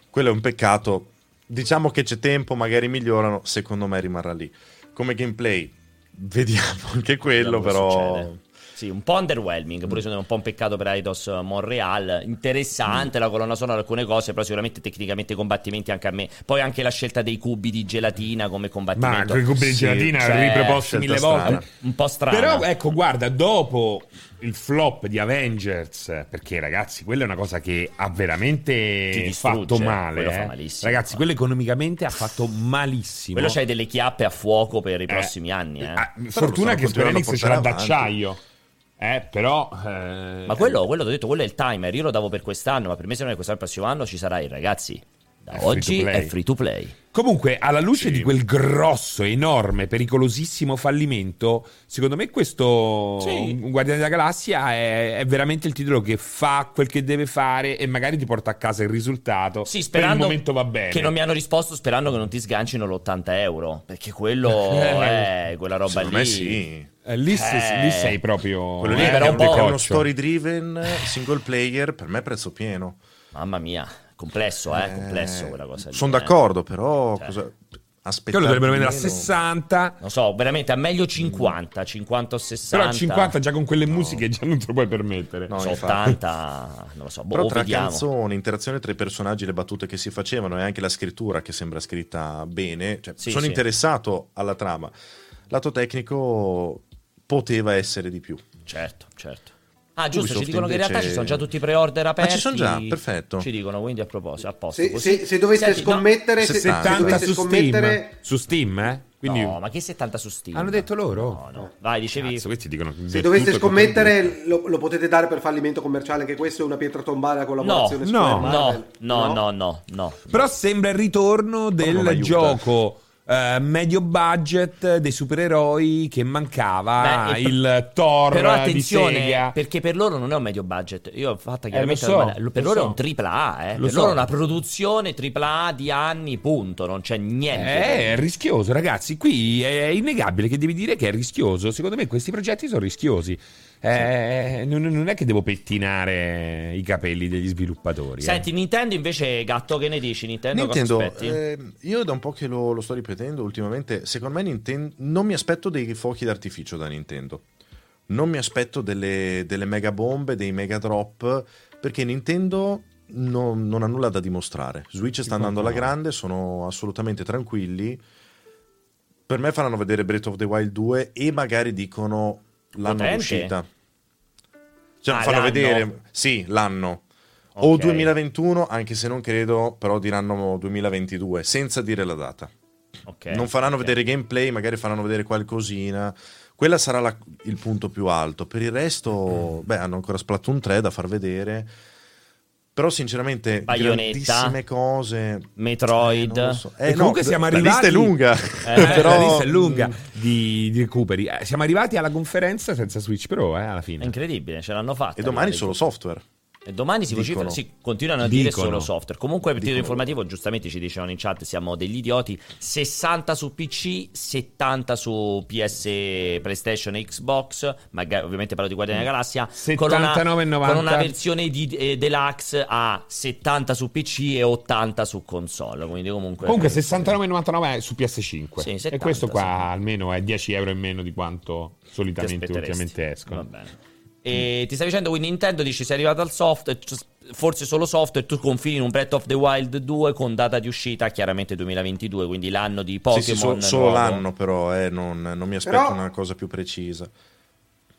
Quello è un peccato. Diciamo che c'è tempo, magari migliorano, secondo me rimarrà lì. Come gameplay, vediamo anche quello, però... Sì, un po' underwhelming, pure secondo me un po' un peccato per Eidos Montreal. Interessante mm. la colonna sonora, alcune cose, però sicuramente tecnicamente i combattimenti anche a me. Poi anche la scelta dei cubi di gelatina come combattimento. Ma i cubi di gelatina cioè, riproposti mille volte. Un po' strano. Però ecco, guarda, dopo il flop di Avengers, perché ragazzi, quella è una cosa che ha veramente fatto male. Eh. Ragazzi, quello economicamente ha fatto malissimo. Quello c'hai delle chiappe a fuoco per i eh, prossimi anni. Eh. eh fortuna che Square Enix ce l'ha d'acciaio. Eh, però. Eh, ma quello, quello, ho detto, quello è il timer. Io lo davo per quest'anno, ma per me, se non è quest'anno, il prossimo anno ci sarai, ragazzi. Da è oggi free è free to play. Comunque, alla luce sì. di quel grosso, enorme, pericolosissimo fallimento, secondo me questo sì. Guardiani della Galassia è, è, veramente il titolo che fa quel che deve fare e magari ti porta a casa il risultato. Sì, sperando per il momento va bene. Che non mi hanno risposto sperando che non ti sgancino l'80 euro, perché quello è quella roba secondo lì. Me sì. Eh, lì, eh, lì, sei proprio. Quello lì eh, è, un è uno story driven single player. Per me, prezzo pieno. Mamma mia, complesso, eh? complesso quella cosa. Sono d'accordo, però. Cioè. Cosa... Quello dovrebbero vendere a 60. Non so, veramente a meglio 50, 50 o 60. Però 50 già con quelle musiche no. già non te lo puoi permettere. No, so, 80, non lo so. Boh, Però tra vediamo. canzoni, interazione tra i personaggi, le battute che si facevano e anche la scrittura che sembra scritta bene, cioè, sì, sono sì. interessato alla trama. Lato tecnico poteva essere di più. Certo, certo. Ah, giusto, Ubisoft ci dicono invece... che in realtà ci sono già tutti i pre-order aperti. Ah, ci sono già, perfetto. Ci dicono, quindi a proposito, a posto. Se, se, se doveste Senti, scommettere... No, se, 70 doveste su scommettere... Steam. Su Steam, eh? Quindi... No, ma che 70 su Steam? Hanno detto loro? No, no. Vai, dicevi... Cazzo, questi dicono se doveste scommettere, lo, lo, potete dare per fallimento commerciale, che questo è una pietra tombale con collaborazione no, no, no, no, no, no, Però sembra il ritorno del gioco Uh, medio budget dei supereroi che mancava Beh, il Thor però attenzione perché per loro non è un medio budget. Io ho fatto chiaramente eh, so, per loro so. è un tripla A eh. per so. loro è una produzione tripla A di anni punto. Non c'è niente eh, è rischioso ragazzi. Qui è innegabile che devi dire che è rischioso. Secondo me questi progetti sono rischiosi eh, non, non, è che devo pettinare i capelli degli sviluppatori. Eh. Senti, eh. Nintendo invece, gatto, che ne dici? Nintendo, Nintendo eh, io da un po' che lo, lo, sto ripetendo ultimamente, secondo me Nintendo, non mi aspetto dei fuochi d'artificio da Nintendo. Non mi aspetto delle, delle mega bombe, dei mega drop, perché Nintendo non, non ha nulla da dimostrare. Switch sta andando alla grande, sono assolutamente tranquilli. Per me faranno vedere Breath of the Wild 2 e magari dicono l'anno Potente. d'uscita. Cioè, ah, fanno l'anno. vedere, sì, l'anno. Okay. O 2021, anche se non credo, però diranno 2022, senza dire la data. Okay. Non faranno okay. vedere gameplay, magari faranno vedere qualcosina. Quella sarà la, il punto più alto. Per il resto, mm. beh, hanno ancora Splatoon 3 da far vedere. Però sinceramente Bayonetta, grandissime cose. Metroid. Eh, so. eh, comunque no, siamo arrivati la lista è lunga. Eh, però... la lista è lunga di, di recuperi. Eh, siamo arrivati alla conferenza senza Switch Pro eh, alla fine. È incredibile ce l'hanno fatta e domani solo software E domani si vocifera, sì, continuano a dire solo software. Comunque, per titolo informativo, giustamente ci dicevano in chat: siamo degli idioti. 60 su PC, 70 su PS, PlayStation e Xbox. Magari, ovviamente parlo di Guardiani della Galassia. 79 con una, con una versione di, eh, deluxe a 70 su PC e 80 su console. Quindi, comunque, comunque 69,99 su PS5. Sì, 70, e questo qua sì. almeno è 10 euro in meno di quanto solitamente ultimamente escono. Va bene. E ti stai dicendo quindi Nintendo dici sei arrivato al software, forse solo software, tu confini in un Breath of the Wild 2 con data di uscita chiaramente 2022, quindi l'anno di Pokémon. Sì, sì, so, solo l'anno però, eh, non, non, mi aspetto però, una cosa più precisa.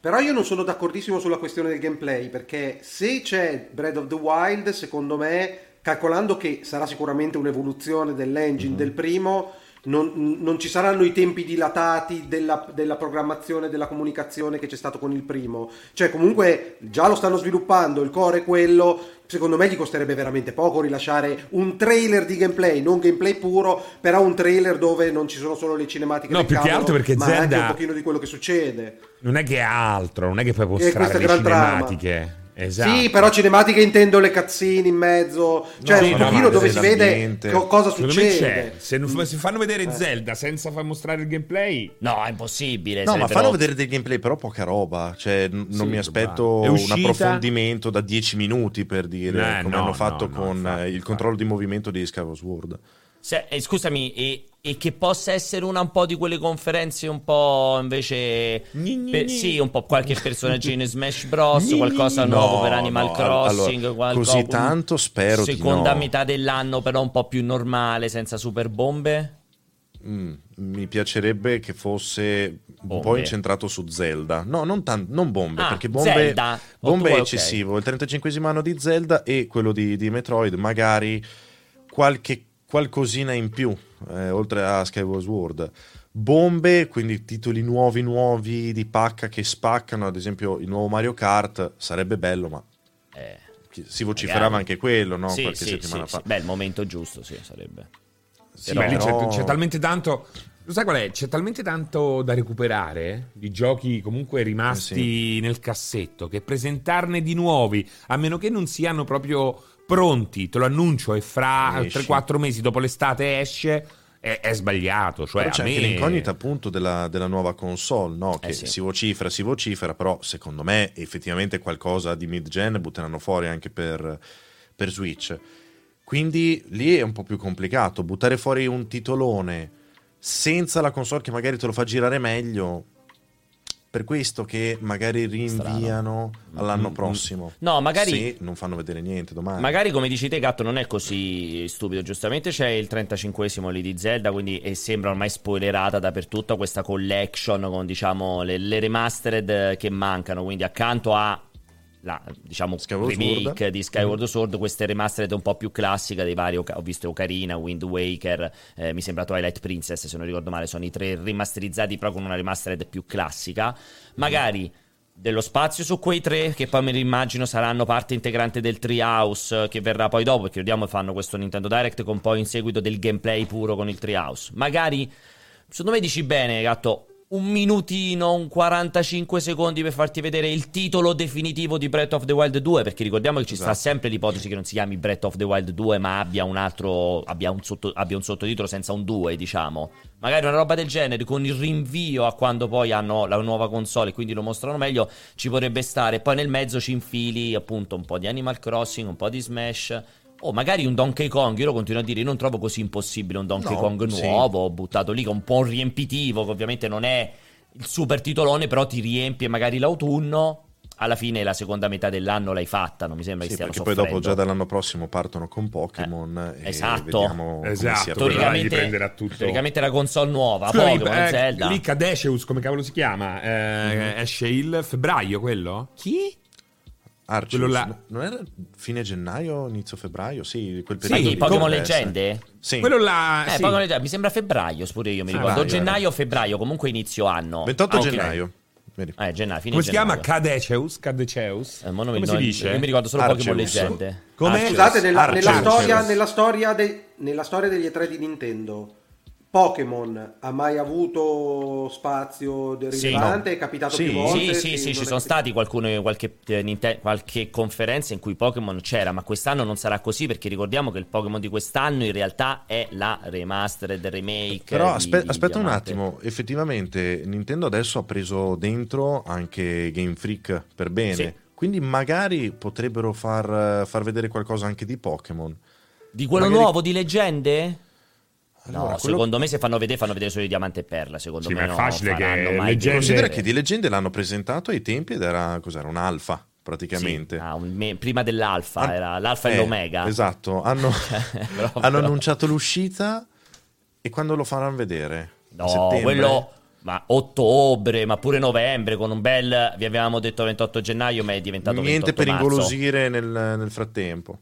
Però io non sono d'accordissimo sulla questione del gameplay, perché se c'è Breath of the Wild, secondo me, calcolando che sarà sicuramente un'evoluzione dell'engine mm-hmm. del primo non, non, ci saranno i tempi dilatati della, della, programmazione, della comunicazione che c'è stato con il primo. Cioè, comunque, già lo stanno sviluppando, il core è quello. Secondo me gli costerebbe veramente poco rilasciare un trailer di gameplay, non gameplay puro, però un trailer dove non ci sono solo le cinematiche no, più cavolo, che altro perché ma Zelda... anche un pochino di quello che succede. Non è che ha altro, non è che puoi mostrare le cinematiche. Trama. Esatto. Sì, però cinematiche intendo le cazzine in mezzo, cioè no, un pochino dove si vede co- cosa succede. Se, non, se fanno vedere eh. Zelda senza far mostrare il gameplay, no, è impossibile. No, ma fanno vedere del gameplay, però poca roba. Cioè, n- non mi aspetto un approfondimento da 10 minuti per dire eh, come no, hanno fatto no, con infatti, il controllo di movimento di Skyward Sword. Se, eh, scusami, e, e, che possa essere una un po' di quelle conferenze un po' invece... per, sì, un po' qualche personaggino in Smash Bros, qualcosa no, nuovo per Animal no, Crossing. Allora, qualcosa, così tanto spero Seconda no. metà dell'anno però un po' più normale, senza super bombe? Mm, mi piacerebbe che fosse bombe. un po' incentrato su Zelda. No, non, tan- non bombe, ah, perché bombe, bombe è eccessivo. Okay. Il 35 anno di Zelda e quello di, di Metroid, magari qualche qualcosina in più, eh, oltre a Skyward Sword. Bombe, quindi titoli nuovi nuovi di pacca che spaccano, ad esempio il nuovo Mario Kart, sarebbe bello, ma eh, si vociferava magari. anche quello, no? Sì, Qualche sì, settimana sì, fa. Beh, il momento giusto, sì, sarebbe. Sì, Però... beh, c'è, c'è talmente tanto... Lo sai qual è? C'è talmente tanto da recuperare di giochi comunque rimasti eh sì. nel cassetto che presentarne di nuovi, a meno che non siano proprio pronti, te lo annuncio, e fra 3-4 mesi dopo l'estate esce. È, è sbagliato. Cioè però c'è me... anche l'incognita appunto della, della nuova console, no? che eh sì. si vocifera, si vocifera, però secondo me effettivamente qualcosa di mid-gen butteranno fuori anche per, per Switch. Quindi lì è un po' più complicato. Buttare fuori un titolone senza la console che magari te lo fa girare meglio per questo che magari rinviano Strano. all'anno mm, mm. prossimo. No, magari. Se non fanno vedere niente domani. Magari, come dici te, Gatto, non è così stupido. Giustamente c'è il 35esimo lì di Zelda, quindi sembra ormai spoilerata dappertutto questa collection con, diciamo, le, le remastered che mancano. Quindi accanto a la diciamo Skyward remake Sword. di Skyward mm. Sword, queste remastered un po' più classiche dei vari, ho visto Ocarina, Wind Waker, eh, mi sembra Twilight Princess se non ricordo male, sono i tre rimasterizzati però con una remastered più classica, magari dello spazio su quei tre che poi me li immagino saranno parte integrante del Treehouse che verrà poi dopo, perché vediamo fanno questo Nintendo Direct con poi in seguito del gameplay puro con il Treehouse. Magari secondo me dici bene, gatto, un minutino, un 45 secondi per farti vedere il titolo definitivo di Breath of the Wild 2, perché ricordiamo che ci esatto. sta sempre l'ipotesi che non si chiami Breath of the Wild 2, ma abbia un altro abbia un, sotto, abbia un sottotitolo senza un 2, diciamo. Magari una roba del genere con il rinvio a quando poi hanno la nuova console e quindi lo mostrano meglio, ci potrebbe stare. Poi nel mezzo ci infili appunto un po' di Animal Crossing, un po' di Smash o magari un Donkey Kong, io lo continuo a dire, io non trovo così impossibile un Donkey no, Kong nuovo, sì. buttato lì, con un po' riempitivo, che ovviamente non è il super titolone, però ti riempie magari l'autunno. Alla fine la seconda metà dell'anno l'hai fatta, non mi sembra sì, che stiano perché soffrendo. poi dopo già dall'anno prossimo partono con Pokémon eh, esatto. esatto, teoricamente, teoricamente la console nuova, Scusa, Pokémon, eh, Zelda. Lì Cadeceus, come cavolo si chiama? Eh, mm-hmm. Esce il febbraio quello? Chi? Arceus, là... non era fine gennaio, inizio febbraio? Sì, quel periodo. Sì, Pokémon Leggende? Sì. Quello là, eh, sì. Pokémon Leggende, mi sembra febbraio, pure io mi ricordo. gennaio o febbraio, comunque inizio anno. 28 ah, gennaio. Vedi. Eh, gennaio, Come si gennaio. chiama? Cadeceus? Cadeceus? Eh, come si dice? Io mi ricordo solo Arceus. Pokémon Leggende. Come? Scusate, nella, nella, storia, nella, storia de, nella storia degli E3 di Nintendo Pokémon ha mai avuto spazio rilevante? Sì, È capitato sì, più volte? Sì, sì, sì, ci sono stati qualcuno, qualche, eh, qualche conferenza in cui Pokémon c'era, ma quest'anno non sarà così perché ricordiamo che il Pokémon di quest'anno in realtà è la remastered remake. Però di, aspe- di aspetta un Diamante. attimo, effettivamente Nintendo adesso ha preso dentro anche Game Freak per bene. Sì. Quindi magari potrebbero far, far vedere qualcosa anche di Pokémon. Di quello Magari- nuovo di leggende? No, Allora, quello- secondo me se fanno vedere, fanno vedere solo i diamante e perla. Secondo Sì, me ma è no, facile che Leggende- Considera che di leggende l'hanno presentato ai tempi ed era cos'era un-alfa praticamente. Sì, ah, un me- prima dell'alfa, Han- era l'alfa e eh, l'omega. Esatto, hanno, Però- hanno però- annunciato l'uscita e quando lo faranno vedere? No, settembre? quello... Ma ottobre, ma pure novembre, con un bel... Vi avevamo detto 28 gennaio, ma è diventato Niente 28 per marzo. ingolosire nel, nel frattempo.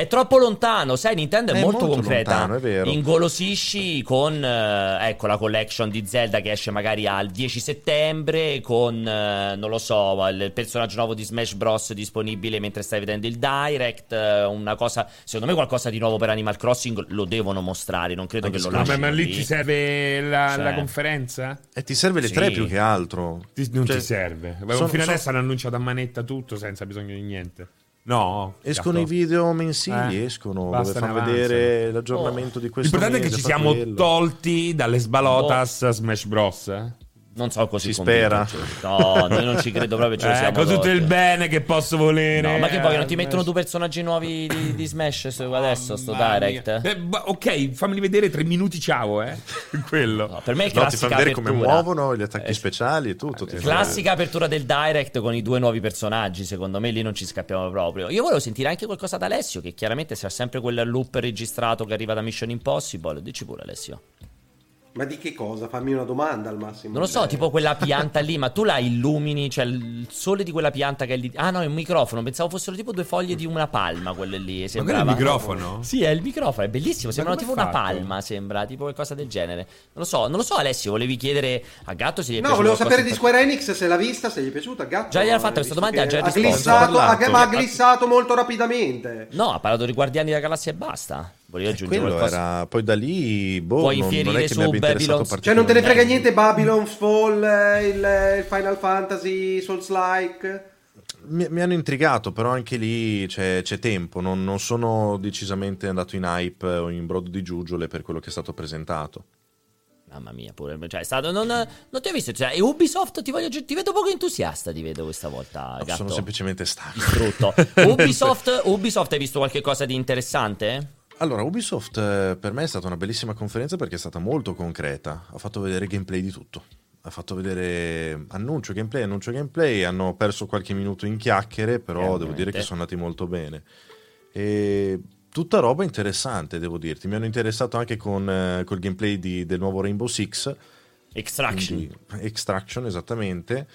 È troppo lontano, sai, Nintendo è, È molto, molto concreta. lontano, è vero. Ingolosisci con, eh, ecco, la collection di Zelda che esce magari al 10 settembre, con, eh, non lo so, il personaggio nuovo di Smash Bros. disponibile mentre stai vedendo il Direct, eh, una cosa, secondo me qualcosa di nuovo per Animal Crossing lo devono mostrare, non credo Anche che lo lasciano ma lì ti serve la, Cioè. la conferenza? E ti serve le Sì. tre più che altro. Ti- non Cioè, ti serve. Sono- fino sono- adesso hanno annunciato a manetta tutto senza bisogno di niente. No. Escono i video mensili, Eh, escono, dove fanno vedere l'aggiornamento di questo L'importante è che ci siamo quello. tolti dalle sbalotas Smash Bros. eh? Non so così Si spera. cioè. No, noi non ci credo proprio, ce lo Eh, siamo con tutto il bene che posso volere. No, ma che vogliono? Ti eh, mettono due personaggi nuovi di, di Smash su- adesso, sto Direct? Eh, ok, fammi vedere tre minuti, ciao, eh. Quello. No, per me è No, ti classica fa vedere come muovono gli attacchi Eh, speciali e tutto. fa Classica apertura del Direct con i due nuovi personaggi, secondo me lì non ci scappiamo proprio. Io volevo sentire anche qualcosa da Alessio, che chiaramente sarà sempre quel loop registrato che arriva da Mission Impossible. Dici pure Alessio. Ma di che cosa? Fammi una domanda al massimo. Non lo so, Eh, tipo quella pianta lì, ma tu la illumini, cioè il sole di quella pianta che è lì. Ah no, è un microfono, pensavo fossero tipo due foglie di una palma quelle lì, Ma quello è sembrava. il microfono? Sì, è il microfono, è bellissimo, sembrano come tipo una fatto? palma, sembra, tipo qualcosa del genere. Non lo so, non lo so Alessio, volevi chiedere a Gatto se gli è No, volevo sapere di Square Enix se l'ha vista, se gli è piaciuta. Gatto, Già gliel'ha fatta visto questa domanda, già ha glissato, Ha ma ha glissato molto rapidamente. No, ha parlato di Guardiani della Galassia e basta. Volevi aggiungere Quello qualcosa? era poi da lì boh, Puoi non, non infierire è che su mi abbia interessato Babylon's- Cioè, non te ne frega Eh. niente Babylon's Fall, eh, il, il Final Fantasy, Souls-like? Mi, mi hanno intrigato, però anche lì c'è, c'è tempo. Non, non sono decisamente andato in hype o in brodo di giuggiole per quello che è stato presentato. Mamma mia, pure. Cioè, è stato. Non, non ti ho visto. Cioè, e Ubisoft ti, voglio, ti vedo poco entusiasta. Ti vedo questa volta. Gatto. Sono semplicemente stanco. distrutto. Ubisoft, Ubisoft, hai visto qualche cosa di interessante? Allora, Ubisoft eh, per me è stata una bellissima conferenza perché è stata molto concreta. Ha fatto vedere gameplay di tutto. Ha fatto vedere annuncio gameplay, annuncio gameplay. Hanno perso qualche minuto in chiacchiere, però Eh, devo dire che sono andati molto bene. E tutta roba interessante, devo dirti. Mi hanno interessato anche con eh, col gameplay di- del nuovo Rainbow Six. Extraction. Quindi, extraction, esattamente.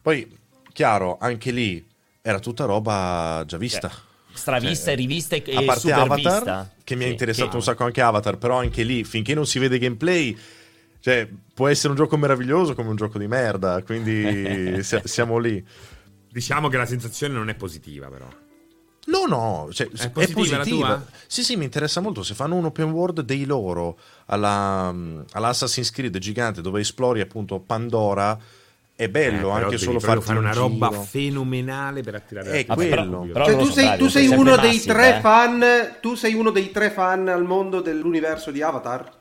Poi, chiaro, anche lì era tutta roba già vista. Stravista Cioè, e rivista e, a parte supervista. Avatar, che mi ha Sì, interessato che- un sacco anche Avatar, però anche lì, finché non si vede gameplay, cioè, può essere un gioco meraviglioso come un gioco di merda, quindi si- siamo lì. Diciamo che la sensazione non è positiva, però. No, no, cioè, è, positiva positiva. la tua? Sì, sì, mi interessa molto. Se fanno un open world dei loro alla, all'Assassin's Creed gigante dove esplori appunto Pandora, è bello Eh, anche solo fare un una roba giro. fenomenale per attirare È la Vabbè, però- quello. però Cioè, tu sei, bravi, tu sei sempre uno dei massive, tre eh. fan. Tu sei uno dei tre fan al mondo dell'universo di Avatar?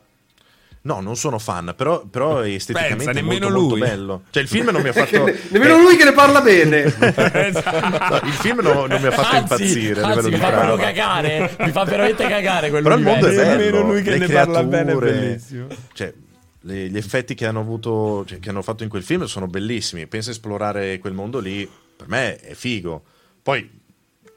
No, non sono fan, però, però è esteticamente Pensa, molto, nemmeno molto lui. bello. Cioè, il film non mi ha fatto... Ne- Nemmeno lui che ne parla bene. No, il film no- non mi ha fatto Anzi, impazzire anzi, mi fa proprio trama. cagare. Mi fa veramente cagare quello Però il mondo è bello. Nemmeno lui che le ne parla bene è bellissimo. Cioè, le- gli effetti che hanno avuto, cioè, che hanno fatto in quel film sono bellissimi. Pensa a esplorare quel mondo lì, per me è figo. Poi,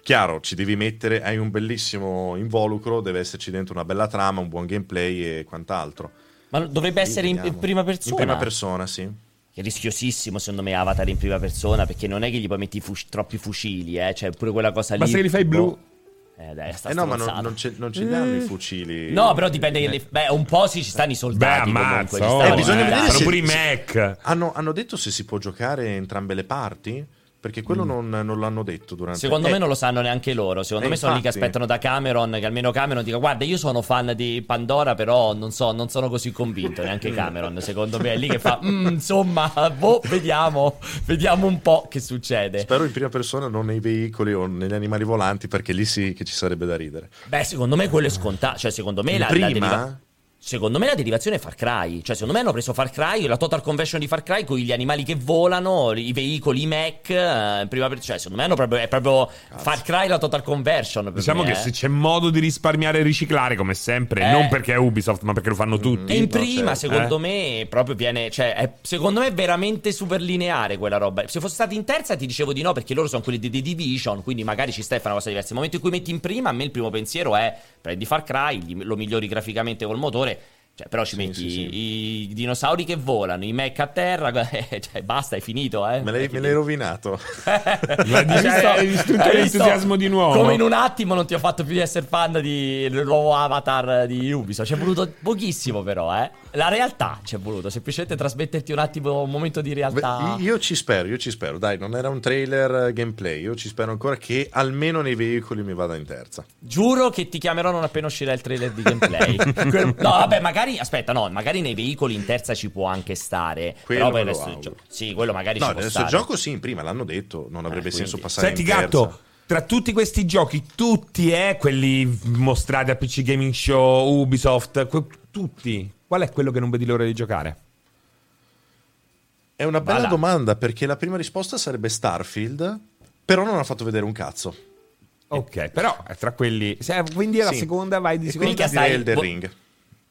chiaro, ci devi mettere, hai un bellissimo involucro, deve esserci dentro una bella trama, un buon gameplay e quant'altro. Ma dovrebbe essere in, in prima persona. In prima persona, sì. Che è rischiosissimo, secondo me, Avatar in prima persona. Perché non è che gli puoi mettere i fuci- troppi fucili, eh. Cioè, pure quella cosa lì. Basta che li fai blu. Eh, dai, sta Eh no, ma non, non ce, non ce li hanno i fucili. No, però dipende. che Eh. le- Beh, un po' sì, ci stanno i Beh, soldati. ammazza. comunque, ci oh, stanno Eh, bisogna i vedere. Sono se- pure i Mac. Hanno, hanno detto se si può giocare entrambe le parti? Perché quello mm. non, non, l'hanno detto durante Secondo eh. me non lo sanno neanche loro. Secondo eh, me sono lì che aspettano da Cameron, che almeno Cameron dica guarda io sono fan di Pandora, però non, so, non sono così convinto, neanche Cameron. Secondo me è lì che fa, mm, insomma, boh, vediamo, vediamo un po' che succede. Spero in prima persona, non nei veicoli o negli animali volanti, perché lì sì che ci sarebbe da ridere. Beh, secondo me quello è scontato. Cioè, secondo me la, prima... la deriva... Secondo me la derivazione è Far Cry. Cioè, secondo me hanno preso Far Cry, la total conversion di Far Cry con gli animali che volano, i veicoli, i mech. Eh, prima per... Cioè, secondo me hanno proprio, è proprio Cazzo. Far Cry la total conversion. Diciamo me, che eh. se c'è modo di risparmiare e riciclare, come sempre, eh. non perché è Ubisoft, ma perché lo fanno tutti. E in prima, certo. secondo eh? me, proprio viene. Cioè, è, secondo me è veramente super lineare quella roba. Se fosse stata in terza, ti dicevo di no, perché loro sono quelli di The Division. Quindi magari ci stai a fare una cosa diversa. Nel momento in cui metti in prima, a me il primo pensiero è prendi Far Cry, lo migliori graficamente col motore cioè, però ci sì, metti sì, sì. I, i, dinosauri che volano, i mech a terra, eh, cioè, basta, è finito. Eh. Me, l'hai, me l'hai rovinato. hai visto, hai distrutto l'entusiasmo di nuovo. Come in un attimo non ti ho fatto più di essere fan di, del nuovo avatar di Ubisoft. Ci è voluto pochissimo, però, eh. La realtà ci è voluto, semplicemente trasmetterti un attimo un momento di realtà. Beh, io ci spero, io ci spero. Dai, non era un trailer eh, gameplay. Io ci spero ancora che almeno nei veicoli mi vada in terza. Giuro che ti chiamerò non appena uscirà il trailer di gameplay. no, vabbè, magari magari, aspetta, no, magari nei veicoli in terza ci può anche stare. Quello però poi adesso gio- Sì, quello magari no, ci può stare. il gioco sì, in prima l'hanno detto, non avrebbe eh, senso passare Senti, in gatto, terza. tra tutti questi giochi, tutti, eh, quelli mostrati a PC Gaming Show, Ubisoft, que- tutti, qual è quello che non vedi l'ora di giocare? È una bella Vada. domanda perché la prima risposta sarebbe Starfield, però non ha fatto vedere un cazzo. Ok, però tra quelli. Se, quindi è la sì. seconda, vai di seconda. Quindi stai Elden Ring.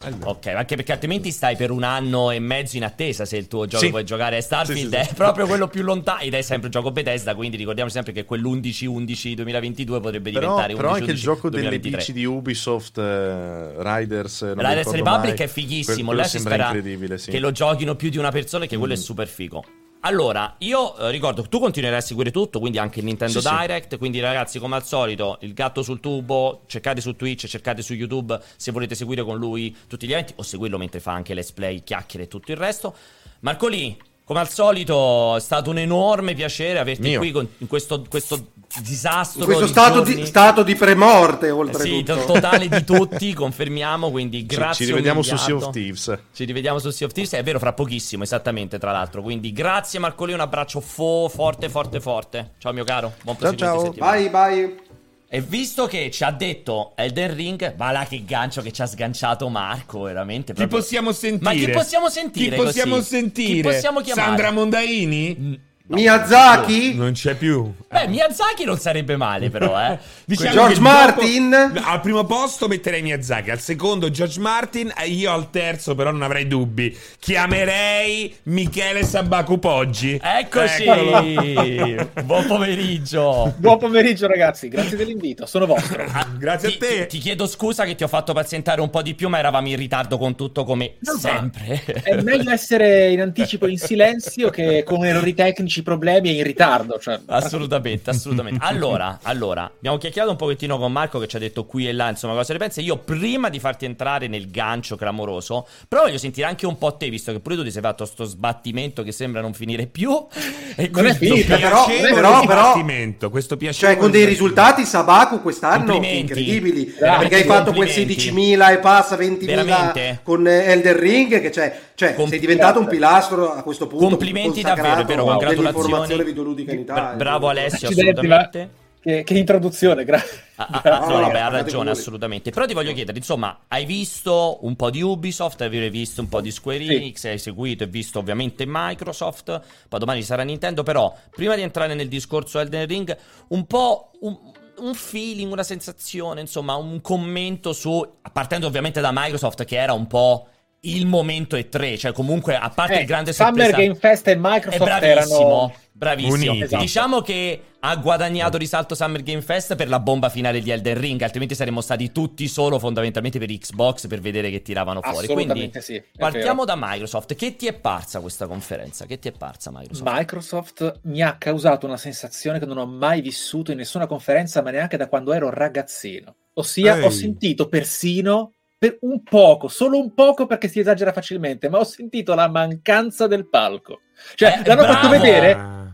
Allora. Ok, anche perché altrimenti stai per un anno e mezzo in attesa se il tuo gioco sì. vuoi giocare a Starfield. Sì, sì, è proprio quello più lontano ed è sempre gioco Bethesda, quindi ricordiamo sempre che quell'11-11 2022 potrebbe però, diventare però 11 anche il gioco 2023. delle bici di Ubisoft uh, Riders non Riders Republic mai. è fighissimo, là si spera che lo giochino più di una persona e che mm. quello è mm. super figo. Allora, io eh, ricordo che tu continuerai a seguire tutto, quindi anche il Nintendo sì, Direct. Sì. Quindi, ragazzi, come al solito, il gatto sul tubo. Cercate su Twitch, cercate su YouTube se volete seguire con lui tutti gli eventi o seguirlo mentre fa anche let's play, chiacchiere e tutto il resto. Marcolì, come al solito, è stato un enorme piacere averti Mio. qui con, in questo, questo disastro. Questo stato di, stato di, premorte, oltre Sì, to- totale di tutti, confermiamo. Quindi grazie. Ci, ci rivediamo su Sea of Thieves. Ci rivediamo su Sea of Thieves, è vero, fra pochissimo, esattamente, tra l'altro. Quindi grazie Marcolino, un abbraccio fo- forte, forte, forte. Ciao mio caro, buon proseguimento ciao, ciao. Bye, bye. E visto che ci ha detto Elden Ring, va là che gancio che ci ha sganciato Marco, veramente. Proprio... Chi possiamo sentire? Ma chi possiamo sentire? Chi possiamo così? sentire? Chi possiamo chiamare? Sandra Mondaini? Mm. No, Miyazaki? Non c'è più. Beh, Miyazaki non sarebbe male, però, eh. Diciamo George Martin? Dopo, al primo posto metterei Miyazaki, al secondo George Martin, e io al terzo, però non avrei dubbi. Chiamerei Michele Sabaku Poggi. Eccoci. Buon pomeriggio. Buon pomeriggio, ragazzi. Grazie dell'invito. Sono vostro. Ah, grazie ti, a te. Ti, ti, chiedo scusa che ti ho fatto pazientare un po' di più, ma eravamo in ritardo con tutto come non sempre. È meglio essere in anticipo in silenzio che con errori tecnici problemi e in ritardo. Cioè... Assolutamente, assolutamente. Allora, allora, abbiamo chiacchierato un pochettino con Marco che ci ha detto qui e là, insomma, cosa ne pensa. Io prima di farti entrare nel gancio clamoroso, però voglio sentire anche un po' te, visto che pure tu ti sei fatto sto sbattimento che sembra non finire più. E non è finito, però, però, però, questo piacere. Cioè, con dei risultati Sabaku quest'anno incredibili. Grazie, perché hai fatto quel 16.000 e passa 20.000 con Elder Ring, che cioè, cioè sei diventato un pilastro a questo punto. Complimenti davvero, però, congratulazioni informazione videoludica in Italia. Bravo Alessio, assolutamente. Che, che, introduzione, grazie. Ah, ah, ah, no, vabbè, ha ragione, assolutamente. Però ti voglio chiedere, insomma, hai visto un po' di Ubisoft, hai visto un po' di Square Enix, sì. hai seguito e visto ovviamente Microsoft, poi domani ci sarà Nintendo, però prima di entrare nel discorso Elden Ring, un po' un, un feeling, una sensazione, insomma, un commento su, partendo ovviamente da Microsoft che era un po' il momento è 3, cioè comunque a parte eh, il grande Summer sorpresa, Game Fest e Microsoft è bravissimo, erano bravissimo. Esatto. Diciamo che ha guadagnato risalto Summer Game Fest per la bomba finale di Elden Ring, altrimenti saremmo stati tutti solo fondamentalmente per Xbox per vedere che tiravano fuori. Quindi sì, partiamo da Microsoft. Che ti è parsa questa conferenza? Che ti è parsa Microsoft? Microsoft mi ha causato una sensazione che non ho mai vissuto in nessuna conferenza, ma neanche da quando ero ragazzino. Ossia, Ehi. ho sentito persino per un poco, solo un poco perché si esagera facilmente, ma ho sentito la mancanza del palco. Cioè, eh, l'hanno bravo. fatto vedere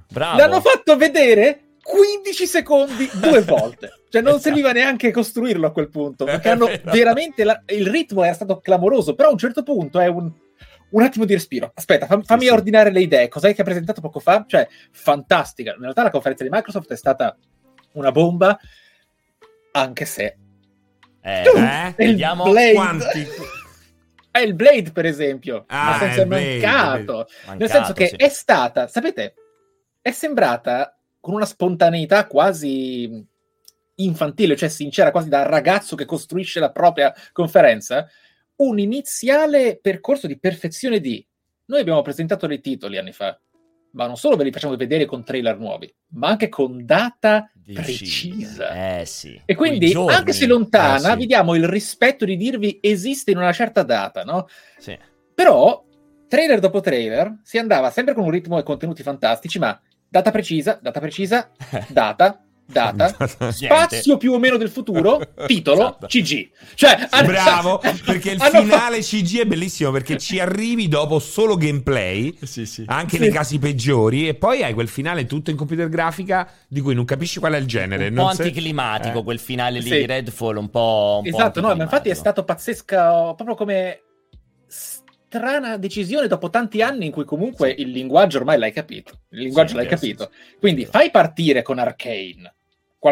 Bravo. L'hanno fatto vedere 15 secondi due volte. Cioè non Esatto. serviva neanche costruirlo a quel punto, perché È hanno veramente... la- il ritmo era stato clamoroso, però a un certo punto è un... Un attimo di respiro. Aspetta, fam- fammi sì. ordinare le idee. Cos'è che ha presentato poco fa? Cioè, fantastica. In realtà la conferenza di Microsoft è stata una bomba, anche se... Eh, eh? il vediamo Blade. Quanti? È il Blade, per esempio. Ah, nel senso è Blade, mancato. mancato, Nel senso che sì. è stata, sapete, è sembrata con una spontaneità quasi infantile, cioè sincera, quasi da ragazzo che costruisce la propria conferenza, un iniziale percorso di perfezione di noi abbiamo presentato dei titoli anni fa, ma non solo ve li facciamo vedere con trailer nuovi, ma anche con data precisa. Eh sì. E quindi, giorni. anche se lontana, eh, sì. vi diamo il rispetto di dirvi esiste in una certa data, no? Sì. Però, trailer dopo trailer, si andava sempre con un ritmo e contenuti fantastici, ma data precisa, data precisa, data, data, spazio più o meno del futuro, titolo, Esatto. CG. Cioè, hanno- Bravo, perché il finale CG è bellissimo perché ci arrivi dopo solo gameplay, Sì, sì. anche Sì. nei casi peggiori, e poi hai quel finale tutto in computer grafica di cui non capisci qual è il genere. Un po' non se- anticlimatico Eh. quel finale lì Sì. di Redfall, un po'. un po' Esatto, no, ma infatti è stato pazzesca, proprio come strana decisione dopo tanti anni in cui comunque il linguaggio ormai l'hai capito. Il linguaggio Sì, l'hai sì, capito. sì, sì. Quindi fai partire con Arcane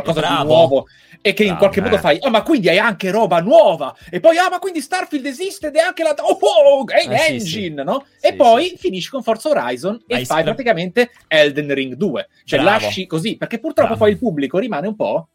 qualcosa Bravo. di nuovo e che in Bravo, qualche modo eh. fai, ah ma quindi hai anche roba nuova e poi, ah ma quindi Starfield esiste ed è anche la... Oh, oh, Game Eh, sì, Engine, sì. no? Sì, e poi sì. finisci con Forza Horizon e Hai fai praticamente Elden Ring 2. Cioè Bravo. lasci così, perché purtroppo Bravo. poi il pubblico rimane un po' eh,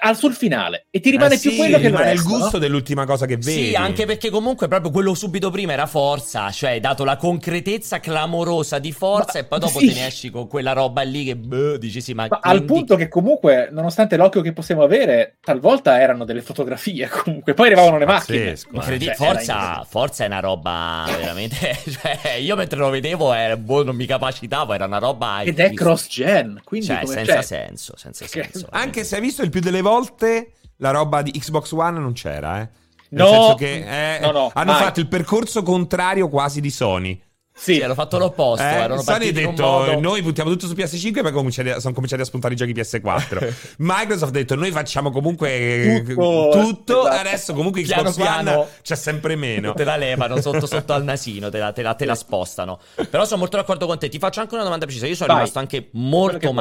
al sul finale e ti rimane Eh più sì, quello che il rimane resto, il gusto no? dell'ultima cosa che vedi. Sì, anche perché comunque proprio quello subito prima era forza, cioè hai dato la concretezza clamorosa di forza Ma- e poi dopo sì. te ne esci con quella roba lì che boh, dici sì, ma, Ma al quindi- punto che comunque, nonostante l'occhio che possiamo avere, talvolta erano delle fotografie comunque, poi arrivavano le macchine. Pazzesco, Incredibile, Cioè, era forza, forza è una roba veramente. cioè, io mentre lo vedevo, eh, boh, non mi capacitavo, era una roba. Ed è cross-gen, quindi Cioè, come- senza cioè, senso, senza senso. Anche se hai visto il più delle volte la roba di Xbox One non c'era, eh. Nel No, senso che eh, no, no, hanno mai. fatto il percorso contrario quasi di Sony. Sì, Sì, hanno fatto l'opposto. Eh, erano Sony ha detto modo- noi puntiamo tutto su PS5 e poi cominciati sono cominciati a spuntare i giochi PS4 Microsoft ha detto noi facciamo comunque eh, Tutto, tutto, esatto. adesso comunque Piano Xbox One piano c'è sempre meno Te la levano sotto sotto al nasino, te la, te la- te la spostano. Però sono molto d'accordo con te. Ti faccio anche una domanda precisa. Io sono Vai. rimasto anche molto che vuoi.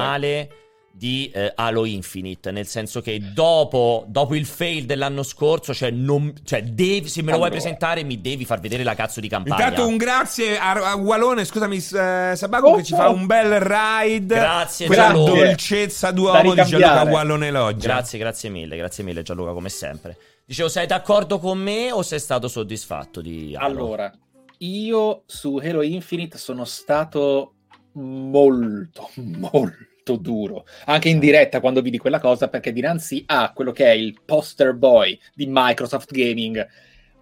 Di eh, Halo Infinite, nel senso che dopo, dopo il fail dell'anno scorso, cioè, non, cioè devi, se me lo vuoi Allora. presentare, mi devi far vedere la cazzo di campagna. Intanto un grazie a, a Walone, scusami eh, Sabaco Oh, che ci fa un bel ride Grazie, Quella Gianluca. dolcezza d'uomo di. Gianluca Wallone Loggia Grazie, grazie mille, grazie mille Gianluca, come sempre. Dicevo, sei d'accordo con me o sei stato soddisfatto di Halo? Allora, io su Halo Infinite sono stato molto, molto duro. Anche in diretta quando vidi quella cosa, perché dinanzi a quello che è il poster boy di Microsoft Gaming,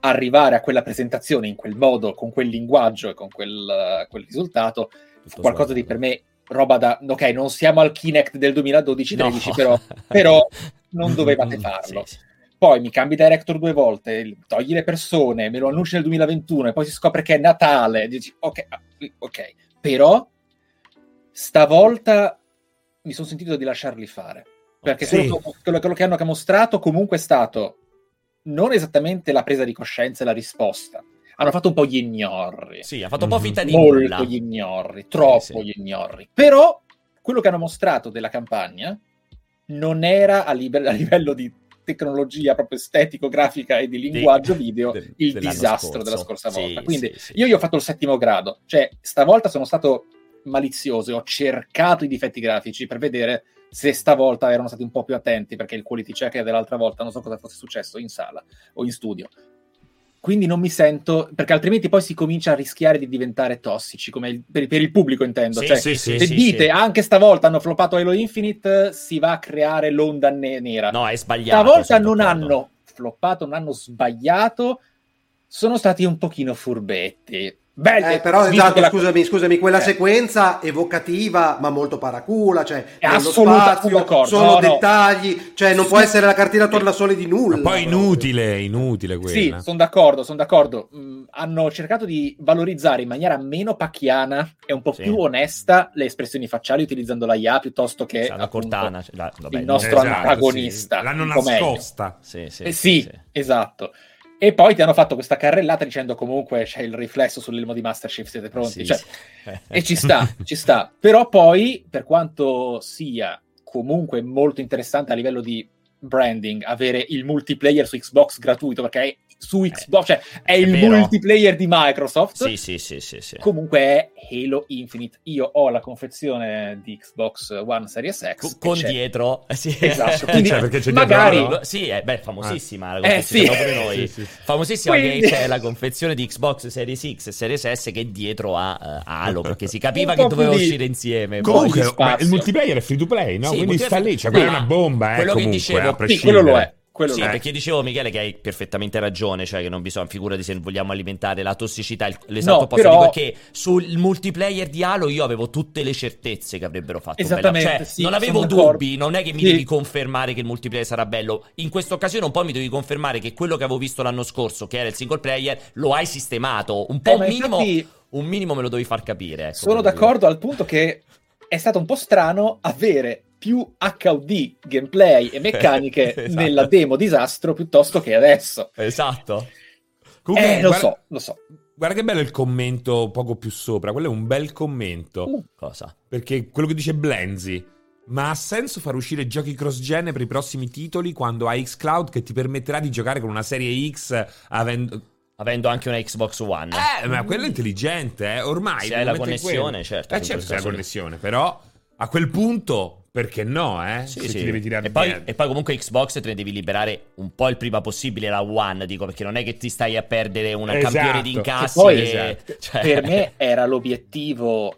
arrivare a quella presentazione in quel modo, con quel linguaggio e con quel, quel risultato, fu Tutto qualcosa di per me roba da... Ok, non siamo al Kinect del 2012-13, No. però, però non dovevate farlo. Sì, sì. Poi mi cambi director due volte, togli le persone, me lo annunci nel 2021 e poi si scopre che è Natale. Dici, ok, ah, ok. Però stavolta mi sono sentito di lasciarli fare. Perché Sì. quello, quello- che hanno mostrato comunque è stato non esattamente la presa di coscienza e la risposta. Hanno fatto un po' gli ignorri. Sì, ha fatto un po' Mhm. finta di nulla. Molto gli ignorri, troppo Sì, sì. gli ignorri. Però quello che hanno mostrato della campagna non era a, libe- a livello di tecnologia proprio estetico, grafica e di linguaggio video del- il disastro scorso. della scorsa Sì, volta. Quindi sì, sì. io gli ho fatto il settimo grado, cioè stavolta sono stato malizioso e ho cercato i difetti grafici per vedere se stavolta erano stati un po' più attenti perché il quality check dell'altra volta non so cosa fosse successo in sala o in studio. Quindi non mi sento, perché altrimenti poi si comincia a rischiare di diventare tossici, come il- per, per il pubblico intendo. Sì, cioè, sì, se sì, dite anche stavolta hanno floppato Halo Infinite, si va a creare l'onda ne- nera. No, è sbagliato. Stavolta non d'accordo. hanno floppato, non hanno sbagliato, sono stati un pochino furbetti. Belle. Eh, però esatto, la- scusami, scusami, quella Eh. sequenza evocativa ma molto paracula, cioè È nello assoluta, spazio, sono d'accordo, sono no, no. dettagli, cioè non può essere la cartina tornasole di nulla. Ma poi proprio. inutile, inutile Sì, quella. sono d'accordo, sono d'accordo. Mm, hanno cercato di valorizzare in maniera meno pacchiana e un po' Sì. più onesta le espressioni facciali utilizzando la IA piuttosto che appunto, Cortana, cioè, la- vabbè, il no. nostro Esatto, antagonista. sì. L'hanno nascosta. Sì, sì, Eh, sì, esatto. E poi ti hanno fatto questa carrellata dicendo comunque c'è il riflesso sull'elmo di Master Chief, siete pronti? Sì, Cioè, sì. E ci sta, ci sta. Però poi, per quanto sia comunque molto interessante a livello di branding, avere il multiplayer su Xbox gratuito, perché su Xbox, cioè è, il vero. multiplayer di Microsoft. Sì, sì, sì, sì, sì. Comunque è Halo Infinite. Io ho la confezione di Xbox One Series X. E con c'è- dietro, eh, sì. Esatto, quindi Cioè, perché c'è magari dietro, no? Sì, eh, beh, famosissima la Eh, confezione, sì. pure noi. Sì, sì, sì. Famosissima Quindi- che c'è la confezione di Xbox Series X e Series S che è dietro a eh, Halo, perché si capiva che doveva di- uscire insieme. Comunque, il multiplayer è free to play, no? Sì, Quindi sta lì, cioè Sì, quella è una bomba, eh, quello che comunque, dicevo- a sì, Sì, prescindere. quello lo è. Quello Sì, è. perché dicevo Michele che hai perfettamente ragione, cioè che non bisogna, figurati se vogliamo alimentare la tossicità, il- l'esatto No, opposto. però- Dico che sul multiplayer di Halo io avevo tutte le certezze che avrebbero fatto Esattamente, cioè, sì, non avevo sono d'accordo. dubbi, non è che mi Sì. devi confermare che il multiplayer sarà bello. In questa occasione un po' mi devi confermare che quello che avevo visto l'anno scorso, che era il single player, lo hai sistemato. Un po' Eh, un minimo, infatti- un minimo me lo devi far capire. ecco, Sono voglio dire. d'accordo al punto che è stato un po' strano avere più HUD gameplay e meccaniche Esatto. nella demo disastro piuttosto che adesso. Esatto. Comunque, eh, lo guarda- so, lo so. Guarda che bello il commento poco più sopra, quello è un bel commento. Uh. Cosa? Perché quello che dice Blenzy. Ma ha senso far uscire giochi cross-gen per i prossimi titoli quando hai xCloud che ti permetterà di giocare con una serie X avendo... Avendo anche una Xbox One. Eh, ma quello è intelligente, eh. Ormai... Se hai la connessione, certo, Eh certo, se hai la connessione, però a quel punto, perché no, eh? Sì, Se sì. ti devi tirare e, poi, e poi comunque Xbox te ne devi liberare un po' il prima possibile la One, dico, perché non è che ti stai a perdere un Esatto. campione di Che incassi. poi, e- esatto. cioè- Per me era l'obiettivo.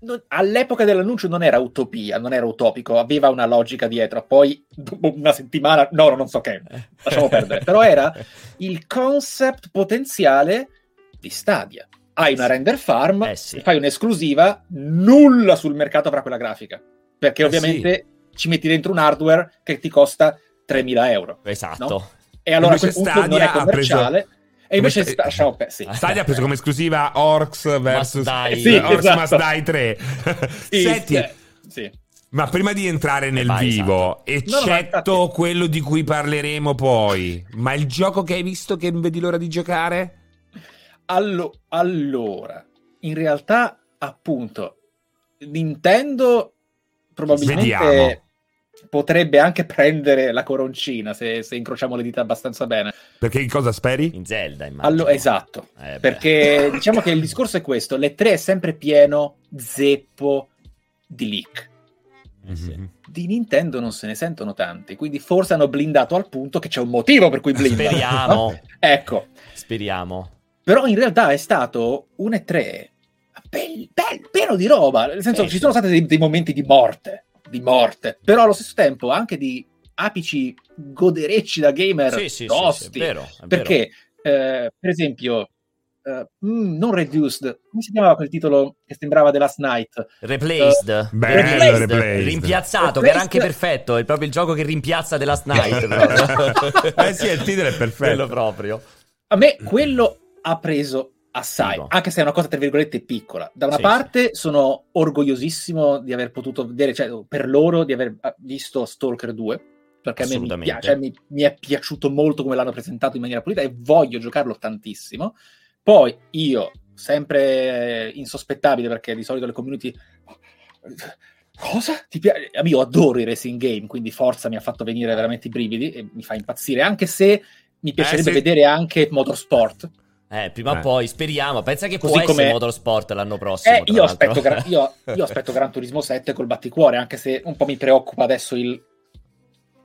non- all'epoca dell'annuncio non era utopia, non era utopico, aveva una logica dietro. Poi, dopo una settimana, no, non so che, lasciamo perdere. Però era il concept potenziale di Stadia. Hai una render farm, Eh sì. fai un'esclusiva, nulla sul mercato fra quella grafica. Perché Eh ovviamente ci metti dentro un hardware che ti costa 3.000 euro. Esatto. No? E allora a Invece quel punto non è commerciale. preso- E invece come- sta- lasciamo pe- sì. Stadia ha preso come esclusiva Orcs versus Die. Sì, Orcs esatto. Must Die 3. Sì, Senti, sì, sì. ma prima di entrare nel vai, vivo, esatto. No, no, ma eccetto infatti- quello di cui parleremo poi, ma il gioco che hai visto che non vedi l'ora di giocare? Allo- allora, in realtà, appunto, Nintendo probabilmente Vediamo. potrebbe anche prendere la coroncina se, se incrociamo le dita abbastanza bene. Perché che cosa speri? In Zelda, immagino. Allo- esatto, Eh, perché diciamo che il discorso è questo: le 3 è sempre pieno zeppo di leak. Mhm. Di Nintendo non se ne sentono tanti, quindi forse hanno blindato al punto che c'è un motivo per cui blindano. Speriamo. no? Ecco, Speriamo. Però in realtà è stato un E3 bel, bel- pieno di roba. Nel senso, Sì, ci sì. sono stati dei, dei momenti di morte, di morte, però allo stesso tempo anche di apici goderecci da gamer Sì, sì, sì, sì, tosti. è vero. è vero. Perché, eh, per esempio, eh, mm, non Reduced, come si chiamava quel titolo che sembrava The Last Night? Replaced. Bello, Replaced. Replaced. Rimpiazzato, che Replaced. era anche perfetto. È proprio il gioco che rimpiazza The Last Night. Eh sì, il titolo è perfetto. Quello proprio. A me quello ha preso assai, Figo. anche se è una cosa tra virgolette piccola. Da una Sì, parte sono orgogliosissimo di aver potuto vedere, cioè per loro di aver eh, visto Stalker 2, perché a me mi, piace, cioè, mi, mi è piaciuto molto come l'hanno presentato in maniera pulita e voglio giocarlo tantissimo. Poi io, sempre insospettabile perché di solito le community... Cosa? Ti piace? Io adoro i racing game, quindi Forza mi ha fatto venire veramente i brividi e mi fa impazzire, anche se mi piacerebbe sì. vedere anche Motorsport. Eh, prima o Eh. poi speriamo. Pensa che Così può essere come- Motorsport l'anno prossimo. Eh, io, aspetto Gra- io, io aspetto Gran Turismo 7 col batticuore, anche se un po' mi preoccupa adesso il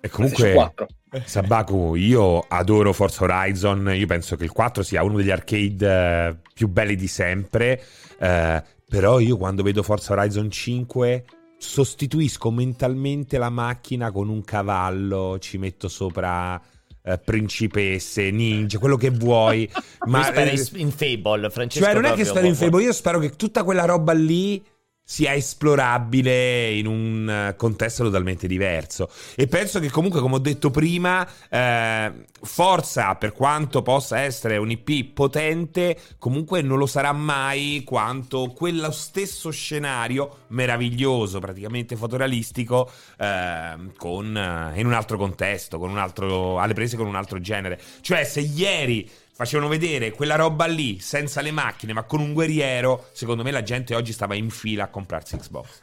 E comunque, 4. Sabaku, io adoro Forza Horizon, io penso che il 4 sia uno degli arcade eh, più belli di sempre, eh, però io quando vedo Forza Horizon 5 sostituisco mentalmente la macchina con un cavallo, ci metto sopra eh, principesse, ninja, quello che vuoi. ma spera eh, in Fable, Francesco. Cioè, non è che spero in Fable, io spero che tutta quella roba lì sia esplorabile in un eh, contesto totalmente diverso. E penso che comunque, come ho detto prima, eh, Forza, per quanto possa essere un IP potente, comunque non lo sarà mai quanto quello stesso scenario meraviglioso, praticamente fotorealistico, eh, con, in un altro contesto, con un altro, alle prese con un altro genere. Cioè, se ieri facevano vedere quella roba lì senza le macchine ma con un guerriero secondo me la gente oggi stava in fila a comprarsi Xbox.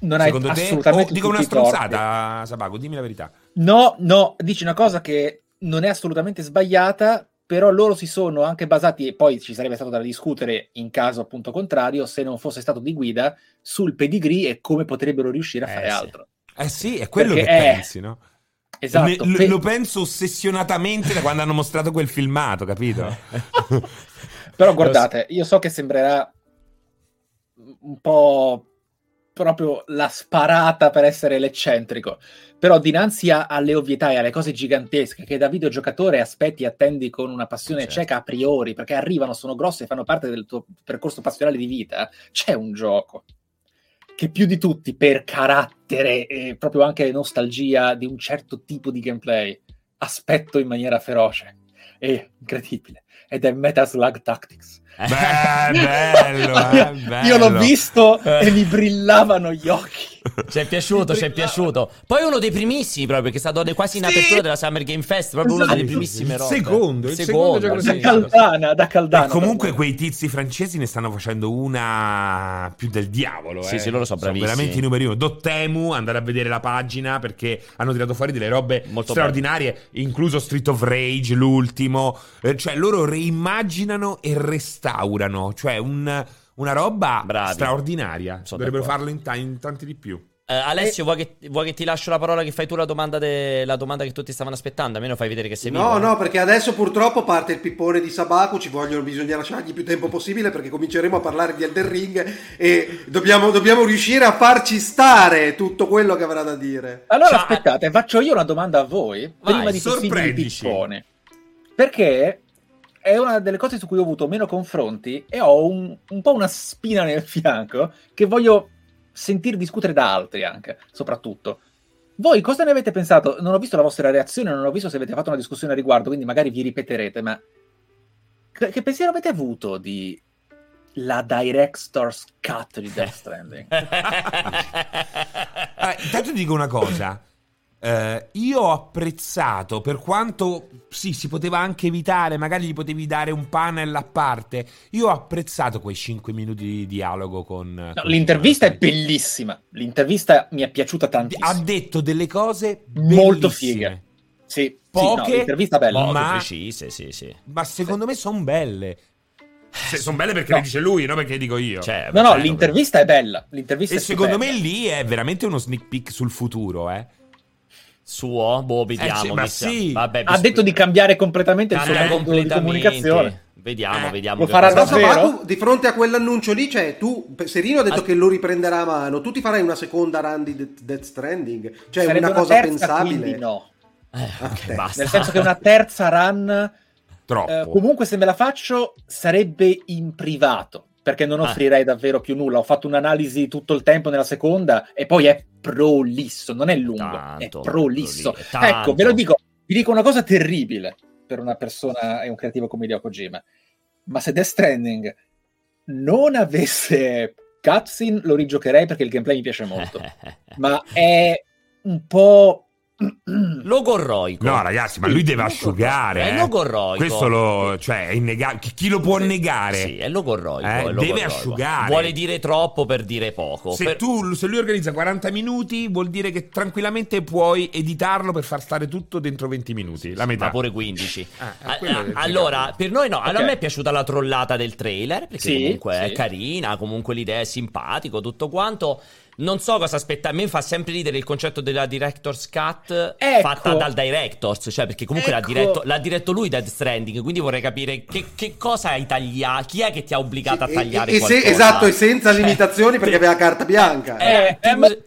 Non secondo hai te? assolutamente oh, dico una stronzata Sabaco dimmi la verità. No no dici una cosa che non è assolutamente sbagliata però loro si sono anche basati e poi ci sarebbe stato da discutere in caso appunto contrario se non fosse stato di guida sul pedigree e come potrebbero riuscire a eh, fare sì. altro. Eh sì è quello Perché che è... pensi no? Esatto, ne, lo penso ossessionatamente da quando hanno mostrato quel filmato, capito? Però guardate, io so che sembrerà un po' proprio la sparata per essere l'eccentrico, però dinanzi a, alle ovvietà e alle cose gigantesche che da videogiocatore aspetti e attendi con una passione certo. cieca a priori, perché arrivano, sono grosse e fanno parte del tuo percorso passionale di vita, c'è un gioco che più di tutti per carattere e proprio anche nostalgia di un certo tipo di gameplay aspetto in maniera feroce e incredibile ed è Metal Slug Tactics Beh, bello, eh, bello. Io l'ho visto e mi brillavano gli occhi. Ci è piaciuto, ci è piaciuto. Poi uno dei primissimi proprio, che è stato quasi in sì. apertura della Summer Game Fest, proprio esatto. uno delle primissime robe. Secondo, il secondo, secondo da Caldana, da Caldana. E comunque quei tizi francesi ne stanno facendo una più del diavolo, Sì, eh. sì, loro sono bravissimi. Sono veramente i numeri uno. Dottemu, andare a vedere la pagina perché hanno tirato fuori delle robe Molto straordinarie, bello. incluso Street of Rage, l'ultimo. Eh, cioè loro reimmaginano e restaurano, cioè un, una roba Bravi. straordinaria. Sono Dovrebbero d'accordo. farlo in, ta- in tanti di più. Eh, Alessio, vuoi, che, vuoi che ti lascio la parola che fai tu la domanda, de- la domanda che tutti stavano aspettando? Almeno fai vedere che sei vivo. No, no, perché adesso purtroppo parte il pippone di Sabaku, ci vogliono, bisogna lasciargli più tempo possibile perché cominceremo a parlare di Elden Ring e dobbiamo, dobbiamo riuscire a farci stare tutto quello che avrà da dire. Allora Ciao. aspettate, faccio io una domanda a voi Vai, prima di sorprendici. pippone. Perché è una delle cose su cui ho avuto meno confronti e ho un, un po' una spina nel fianco che voglio sentire discutere da altri anche, soprattutto. Voi cosa ne avete pensato? Non ho visto la vostra reazione, non ho visto se avete fatto una discussione a riguardo, quindi magari vi ripeterete, ma che, pensiero avete avuto di la Director's Cut di Death Stranding? Ah, intanto dico una cosa. Eh, io ho apprezzato per quanto sì, si poteva anche evitare, magari gli potevi dare un panel a parte. Io ho apprezzato quei 5 minuti di dialogo con. No, con l'intervista è bellissima. L'intervista mi è piaciuta tantissimo. Ha detto delle cose Molto bellissime. fighe. Sì, Poche, sì, no, l'intervista bella. Ma- precise, sì, sì. Ma secondo me sono belle. sono belle perché le dice lui, non perché le dico io. Cioè, No, no, l'intervista è bella. L'intervista e è secondo me lì è veramente uno sneak peek sul futuro, eh. Suo? Boh, vediamo. Eh, sì, ma sì. Vabbè, Ha detto di cambiare completamente il suo metodo di comunicazione. Vediamo, Eh, vediamo. lo farà davvero? Di fronte a quell'annuncio lì, cioè tu, Serino ha detto As- che lo riprenderà a mano, tu ti farai una seconda run di Death- Death Stranding? Cioè Sarebbe una cosa terza, pensabile? no. Eh, Ah, basta. Nel senso che una terza run, Troppo. eh, comunque se me la faccio, sarebbe in privato. Perché non Ah. offrirei davvero più nulla. Ho fatto un'analisi tutto il tempo nella seconda e poi è prolisso, non è lungo, Tanto, è prolisso. proli- tanto. Ecco, ve lo dico, vi dico una cosa terribile per una persona e un creativo come Hideo Kojima. Ma se Death Stranding non avesse cutscene, lo rigiocherei perché il gameplay mi piace molto. Ma è un po'... Logorroico. No, ragazzi, ma lui deve Logorroico. asciugare. È eh. logorroico. Questo lo. cioè, è innegabile. Chi, lo può negare? Sì, è logorroico. Eh, è deve logorroico. asciugare. Vuole dire troppo per dire poco. Se, Per- tu, se lui organizza 40 minuti, vuol dire che tranquillamente puoi editarlo per far stare tutto dentro 20 minuti. La metà. Ma pure 15. Ah, Ah, ah, è allora, per noi no. Allora, Ok. a me è piaciuta la trollata del trailer. Perché Sì, comunque è sì. carina. Comunque l'idea è simpatico, tutto quanto. Non so cosa aspetta. A me fa sempre ridere il concetto della director's cut Ecco. fatta dal directors, cioè perché comunque l'ha, Ecco. diretto, l'ha diretto lui Dead Stranding, quindi vorrei capire che, che cosa hai tagliato, chi è che ti ha obbligato a E- tagliare e, e se- esatto, e senza Cioè, limitazioni perché aveva carta bianca. Eh, Eh, team-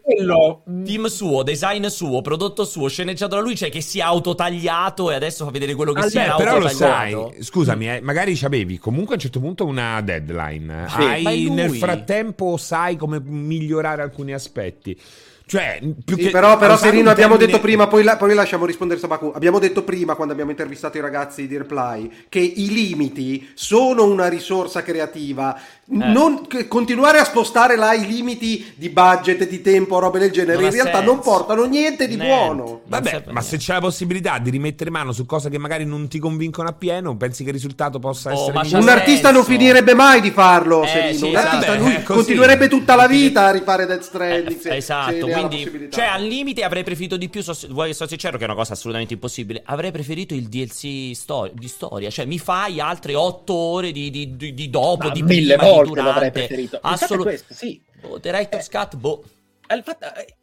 mm, Team suo, design suo, prodotto suo, sceneggiato da lui, cioè che si è autotagliato e adesso fa vedere quello che si Alberto, era Eh, però lo sai, scusami, eh, magari ci avevi comunque a un certo punto una deadline. Sì, è Hai nel frattempo sai come migliorare alcuni aspetti. Cioè, più Sì, che però, però Serino abbiamo termine- detto prima, poi, la- poi lasciamo rispondere Sabaku. Abbiamo detto prima, quando abbiamo intervistato i ragazzi di Reply, che i limiti sono una risorsa creativa. Eh. Non, continuare a spostare là i limiti di budget, di tempo, robe del genere, Non in realtà senso. non portano niente di Niente. buono. Vabbè, ma niente. se c'è la possibilità di rimettere mano su cose che magari non ti convincono appieno, pensi che il risultato possa Oh, essere? Un artista non finirebbe mai di farlo, Eh, Serino. sì, Un esatto. artista lui così. continuerebbe tutta la vita a rifare Death Stranding. Eh, se esatto, quindi cioè al limite avrei preferito di più, sos- vuoi essere sincero che è una cosa assolutamente impossibile, avrei preferito il DLC sto- di storia, cioè mi fai altre otto ore di, di- di- di dopo, ma di mille prima, volte durante. l'avrei preferito. È questo, sì. Boh, Director's Cut, boh. Eh, il fatto- eh,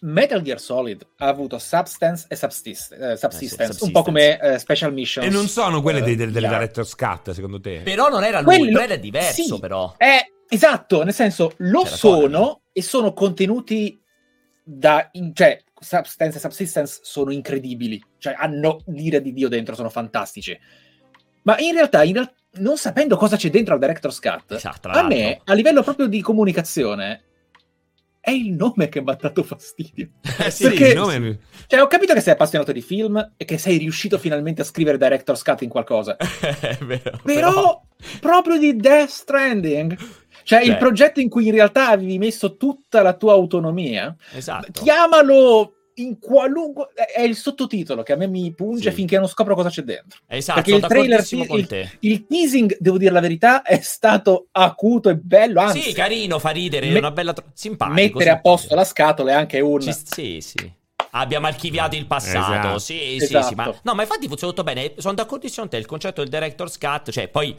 Metal Gear Solid ha avuto Substance e Subsist- eh, Subsistence, un po' come eh, Special Missions. E non sono quelle dei, del, delle Yeah. director's cut, secondo te? Però non era lui, Quello- era diverso sì, però. Eh, esatto, nel senso, lo C'era sono Konami. e sono contenuti da... in- cioè, Substance e Subsistence sono incredibili, cioè hanno l'ira di Dio dentro, sono fantastici. Ma in realtà, in real- non sapendo cosa c'è dentro al Director's Cut, Esatto, a me, a livello proprio di comunicazione, è il nome che mi ha dato fastidio. Eh, sì, perché- il nome- Cioè, ho capito che sei appassionato di film e che sei riuscito finalmente a scrivere Director's Cut in qualcosa. È vero, Però, proprio di Death Stranding, cioè il Cioè. progetto in cui in realtà avevi messo tutta la tua autonomia, esatto. chiamalo in qualunque. È il sottotitolo che a me mi punge Sì. finché non scopro cosa c'è dentro. Esatto, Perché sono il trailer, con il, te. il teasing, devo dire la verità, è stato acuto e bello. Anzi, Sì, carino, fa ridere, è me- una bella tro- simpatico. mettere a simpatico. posto la scatola è anche un. Ci- sì, sì. Abbiamo archiviato il passato. Esatto. Sì, sì, Esatto. sì. Ma, no, ma infatti funziona tutto bene. Sono d'accordissimo con te. Il concetto del director's cut, cioè, poi.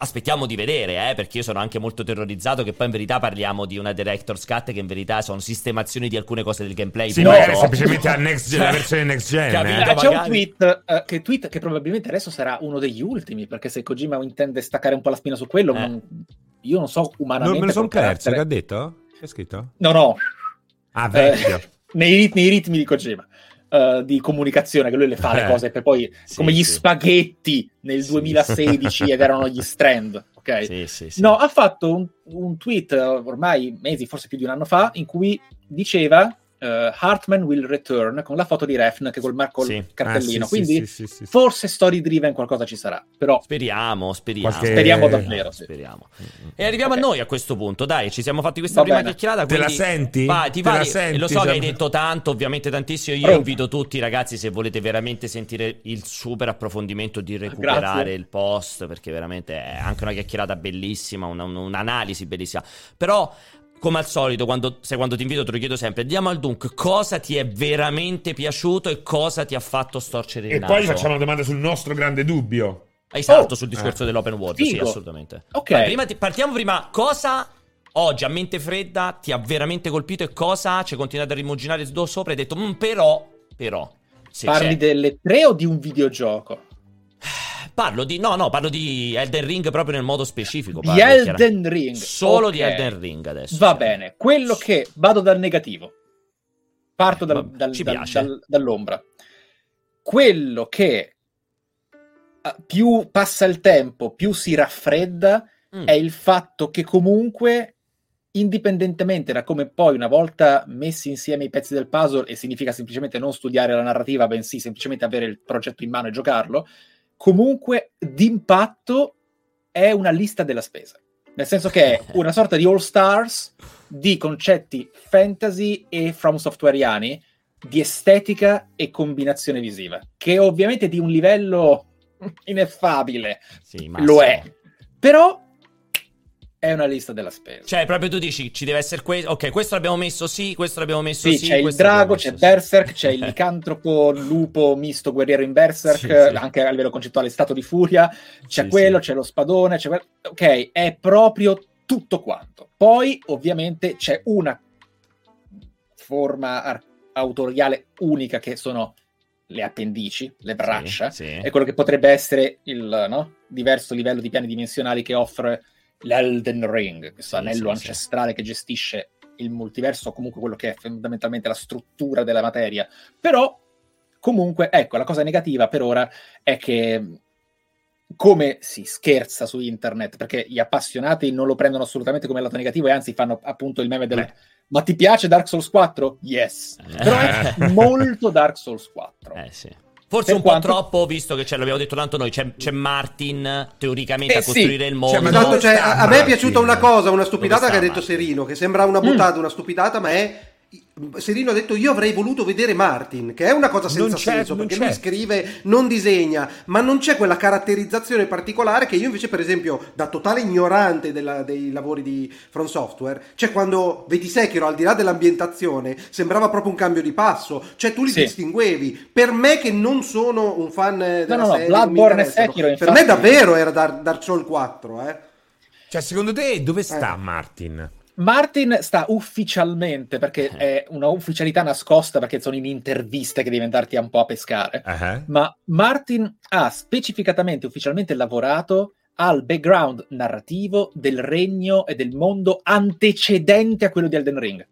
Aspettiamo di vedere, eh, perché io sono anche molto terrorizzato che poi in verità parliamo di una director's cut che in verità sono sistemazioni di alcune cose del gameplay. Sì, No. magari semplicemente la, next gen, Cioè, la versione next gen. capito? eh. Eh, c'è un tweet, eh, che tweet che probabilmente adesso sarà uno degli ultimi, perché se Kojima intende staccare un po' la spina su quello, Eh. non- io non so umanamente. Non me lo sono perso, carattere- che ha detto? Che ha scritto? No, no, Ah, vecchio. Eh, nei, rit- nei ritmi di Kojima. Eh, di comunicazione che lui le fa le Eh. cose per poi Sì, come gli sì. spaghetti nel Sì. 2016 ed erano gli strand ok Sì, sì, sì. no ha fatto un, un tweet eh, ormai mesi forse più di un anno fa in cui diceva eh, Hartman will return con la foto di Refn che col marco Sì. il cartellino Ah, sì, quindi sì, sì, sì, sì. forse story driven qualcosa ci sarà però Speriamo, speriamo. Qualche- speriamo davvero sì. Speriamo. E arriviamo Ok. a noi a questo punto, dai, ci siamo fatti questa Va prima bene. chiacchierata. Te la senti? Vai, ti Te va la di- senti, Lo so che hai detto tanto, ovviamente tantissimo. Io Pronto. invito tutti, ragazzi, se volete veramente sentire il super approfondimento, di recuperare Grazie. il post, perché veramente è anche una chiacchierata bellissima, una- un- un'analisi bellissima. Però. Come al solito, quando, se quando ti invito te lo chiedo sempre, andiamo al dunque, cosa ti è veramente piaciuto e cosa ti ha fatto storcere il E naso? poi facciamo una domanda sul nostro grande dubbio. Esatto, Oh, sul discorso eh. dell'open world, sì, Figo. assolutamente. Ok. Vai, prima ti- partiamo prima, cosa oggi a mente fredda ti ha veramente colpito e cosa ci hai continuato a rimuginare sopra e hai detto, "Mm, però, però, parli c'è- delle tre o di un videogioco parlo di, no, no, parlo di Elden Ring proprio nel modo specifico. di parlo, chiaramente. Elden Ring Solo di Ok. Elden Ring adesso. Va sì. bene, quello che vado dal negativo, parto dal- dal- dal- dall'ombra. Quello che eh, più passa il tempo, più si raffredda, Mm. è il fatto che comunque, indipendentemente da come poi una volta messi insieme i pezzi del puzzle, e significa semplicemente non studiare la narrativa, bensì semplicemente avere il progetto in mano e giocarlo, comunque d'impatto è una lista della spesa. Nel senso che è una sorta di all stars di concetti fantasy e from softwareiani, di estetica e combinazione visiva, che ovviamente di un livello ineffabile, Sì, lo è, però è una lista della spesa. Cioè, proprio tu dici, ci deve essere questo, ok, questo l'abbiamo messo sì, questo l'abbiamo messo Sì, sì, c'è il drago, c'è sì. Berserk, c'è il licantropo, lupo, misto, guerriero in Berserk, Sì, sì. anche a livello concettuale stato di furia, c'è Sì, quello, sì. c'è lo spadone, c'è quel- ok, è proprio tutto quanto. Poi ovviamente c'è una forma ar- autoriale unica che sono le appendici, le braccia, Sì, sì. è quello che potrebbe essere il no? diverso livello di piani dimensionali che offre l'Elden Ring, questo Sì, anello sì, sì. ancestrale che gestisce il multiverso, o comunque quello che è fondamentalmente la struttura della materia. Però, comunque, ecco, la cosa negativa per ora è che come si scherza su internet, perché gli appassionati non lo prendono assolutamente come lato negativo e anzi fanno appunto il meme del Beh. ma ti piace Dark Souls 4? Yes. Però è molto Dark Souls 4. Eh sì. Forse Per un po' quanto- troppo, visto che ce l'abbiamo detto tanto noi, c'è, c'è Martin teoricamente Eh a sì. costruire il mondo. Cioè, ma Esatto, cioè, a, a me è piaciuta una cosa, una stupidata che ha detto Martin? Serino, che sembra una Mm. buttata, una stupidata, ma è... Serino ha detto io avrei voluto vedere Martin, che è una cosa senza senso, perché c'è. lui scrive, non disegna, ma non c'è quella caratterizzazione particolare che io invece, per esempio, da totale ignorante della- dei lavori di From Software, cioè quando vedi Sekiro, al di là dell'ambientazione, sembrava proprio un cambio di passo, cioè tu li Sì. distinguevi. Per me che non sono un fan della no, no, serie, non mi Bloodborne e. Sekiro, per me davvero era Dark, Dark Souls 4, eh. Cioè, secondo te dove sta Eh. Martin? Martin sta ufficialmente, perché è una ufficialità nascosta, perché sono in interviste che devi andarti un po' a pescare. Eh. Ma Martin ha specificatamente, ufficialmente lavorato al background narrativo del regno e del mondo antecedente a quello di Elden Ring.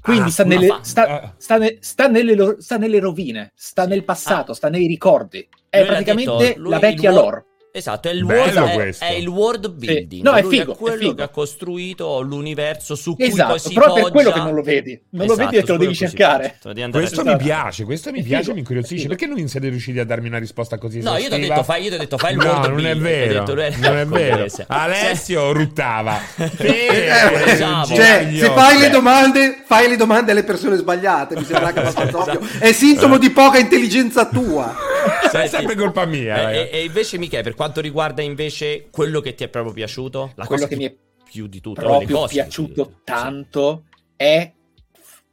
Quindi Ah, sta, nelle, sta- eh. sta ne- sta nelle sta nelle rovine, sta nel passato, sta nei ricordi. È Lui praticamente detto, la vecchia lore. Esatto, è il, Bello world, è, è il world building. No, è Lui figo, è quello figo. che ha costruito l'universo su cui poi Esatto, si però è per quello che non lo vedi. Non lo Esatto, vedi e te lo devi cercare. Devi Questo a- mi piace, questo mi È piace, figo, mi è incuriosisce. Perché non siete riusciti a darmi una risposta così No, io ti ho detto fai, io ti ho detto fai il No, world non è vero, detto, lui- non è vero. Alessio ruttava. Eh, Diciamo. Cioè, se fai le domande, fai le domande alle persone sbagliate. Mi sembra anche abbastanza Esatto. ovvio. È sintomo di poca intelligenza tua. È sempre colpa mia. E, raga. e- e invece, Michele, per quanto riguarda invece quello che ti è proprio piaciuto, la Quello cosa che mi è più di tutto, proprio piaciuto tutto. tanto è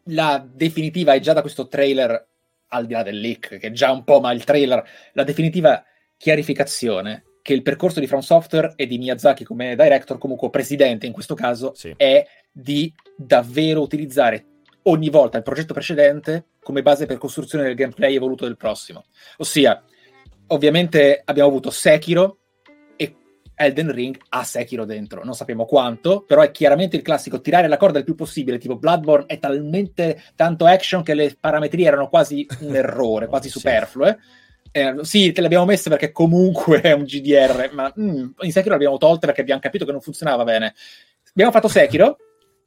la definitiva, e già da questo trailer, al di là del leak, che è già un po', ma il trailer, la definitiva chiarificazione che il percorso di From Software e di Miyazaki come director, comunque presidente in questo caso, Sì. è di davvero utilizzare ogni volta il progetto precedente come base per costruzione del gameplay evoluto del prossimo. Ossia, ovviamente abbiamo avuto Sekiro e Elden Ring ha Sekiro dentro, non sappiamo quanto, però è chiaramente il classico tirare la corda il più possibile, tipo Bloodborne è talmente tanto action che le parametrie erano quasi un errore, quasi Sì. superflue. Eh, sì, te le abbiamo messe perché comunque è un GDR, ma mm, in Sekiro l'abbiamo tolte perché abbiamo capito che non funzionava bene. Abbiamo fatto Sekiro,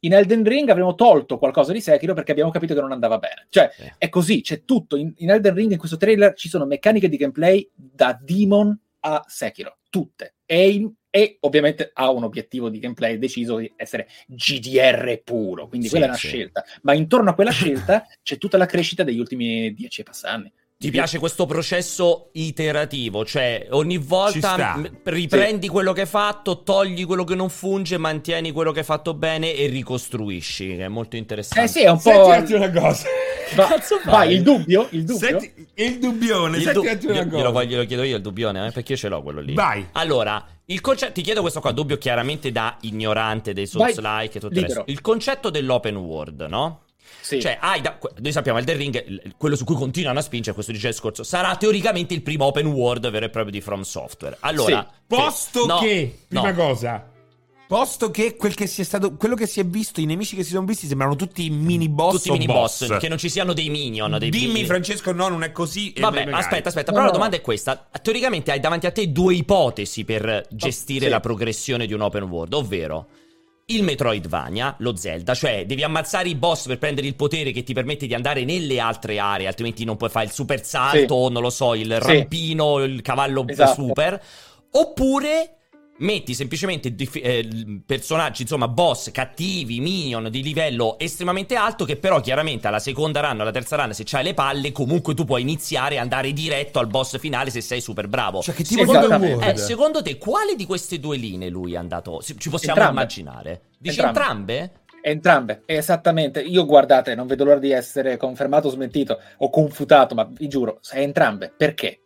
in Elden Ring avremo tolto qualcosa di Sekiro perché abbiamo capito che non andava bene. Cioè, Sì. è così, c'è tutto. In, in Elden Ring, in questo trailer, ci sono meccaniche di gameplay da Demon a Sekiro, tutte. E, in- e ovviamente ha un obiettivo di gameplay deciso di essere GDR puro, quindi Sì, quella è una sì. scelta. Ma intorno a quella scelta c'è tutta la crescita degli ultimi dieci e passanni. Ti piace questo processo iterativo, cioè ogni volta riprendi quello che hai fatto, togli quello che non funge, mantieni quello che hai fatto bene e ricostruisci, che è molto interessante. Eh sì, è un Senti po'... attimo una cosa. Va- cazzo fai? vai, il dubbio? Il dubbio? Senti, il dubbione, Il senti du- una cosa. glielo voglio- glielo chiedo io il dubbione, eh, perché io ce l'ho quello lì. Vai. Allora, il concetto, ti chiedo questo qua, dubbio chiaramente da ignorante dei Souls-like e tutto il resto. Il concetto dell'open world, no? Sì. Cioè, hai da- noi sappiamo Elden Ring, quello su cui continuano a spingere, questo dice il discorso, sarà teoricamente il primo open world vero e proprio di From Software. Allora, Posto sì, no, che, prima no. cosa, posto che quel che si è stato, quello che si è visto, i nemici che si sono visti sembrano tutti mini boss tutti mini boss, boss. che non ci siano dei minion, dei Dimmi mini- Francesco, no, non è così. Vabbè, magari. aspetta, aspetta, No, però la no, domanda no. è questa. Teoricamente hai davanti a te due ipotesi per gestire sì. la progressione di un open world, ovvero il Metroidvania, lo Zelda, cioè devi ammazzare i boss per prendere il potere che ti permette di andare nelle altre aree, altrimenti non puoi fare il super salto, non lo so, il Sì. rampino, il cavallo Esatto. super, oppure metti semplicemente dif- eh, personaggi, insomma, boss cattivi, minion di livello estremamente alto, che però chiaramente alla seconda run, alla terza run, se c'hai le palle, comunque tu puoi iniziare e andare diretto al boss finale se sei super bravo. Cioè, che esattamente. world? Eh, secondo te, quale di queste due linee lui è andato? Ci possiamo Entrambe. immaginare? Dici Entrambe. entrambe? Entrambe, esattamente. Io guardate, non vedo l'ora di essere confermato o smentito o confutato, ma vi giuro, è entrambe. Perché?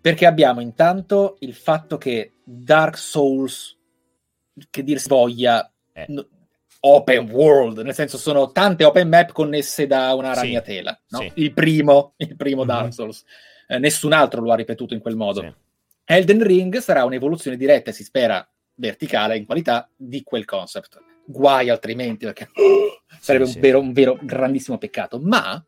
Perché abbiamo intanto il fatto che Dark Souls, che dir si voglia, Eh. no- open world, nel senso sono tante open map connesse da una ragnatela. Sì, no? sì. Il primo, il primo mm-hmm. Dark Souls. Eh, nessun altro lo ha ripetuto in quel modo. Sì. Elden Ring sarà un'evoluzione diretta e si spera verticale in qualità di quel concept. Guai altrimenti, perché sarebbe un vero, un vero grandissimo peccato. Ma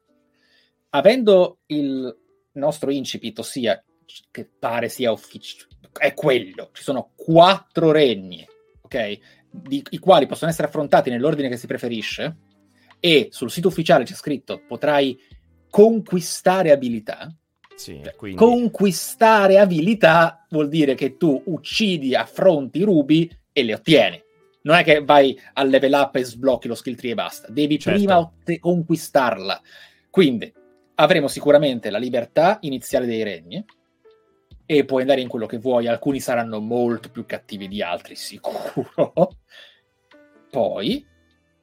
avendo il nostro incipit, ossia che pare sia ufficiale, è quello, ci sono quattro regni, ok? Di, I quali possono essere affrontati nell'ordine che si preferisce, e sul sito ufficiale c'è scritto potrai conquistare abilità. Sì, quindi... Conquistare abilità vuol dire che tu uccidi, affronti i rubi e le ottieni. Non è che vai a level up e sblocchi lo skill tree e basta. Devi certo. prima otte- conquistarla. Quindi avremo sicuramente la libertà iniziale dei regni e puoi andare in quello che vuoi. Alcuni saranno molto più cattivi di altri, sicuro. Poi,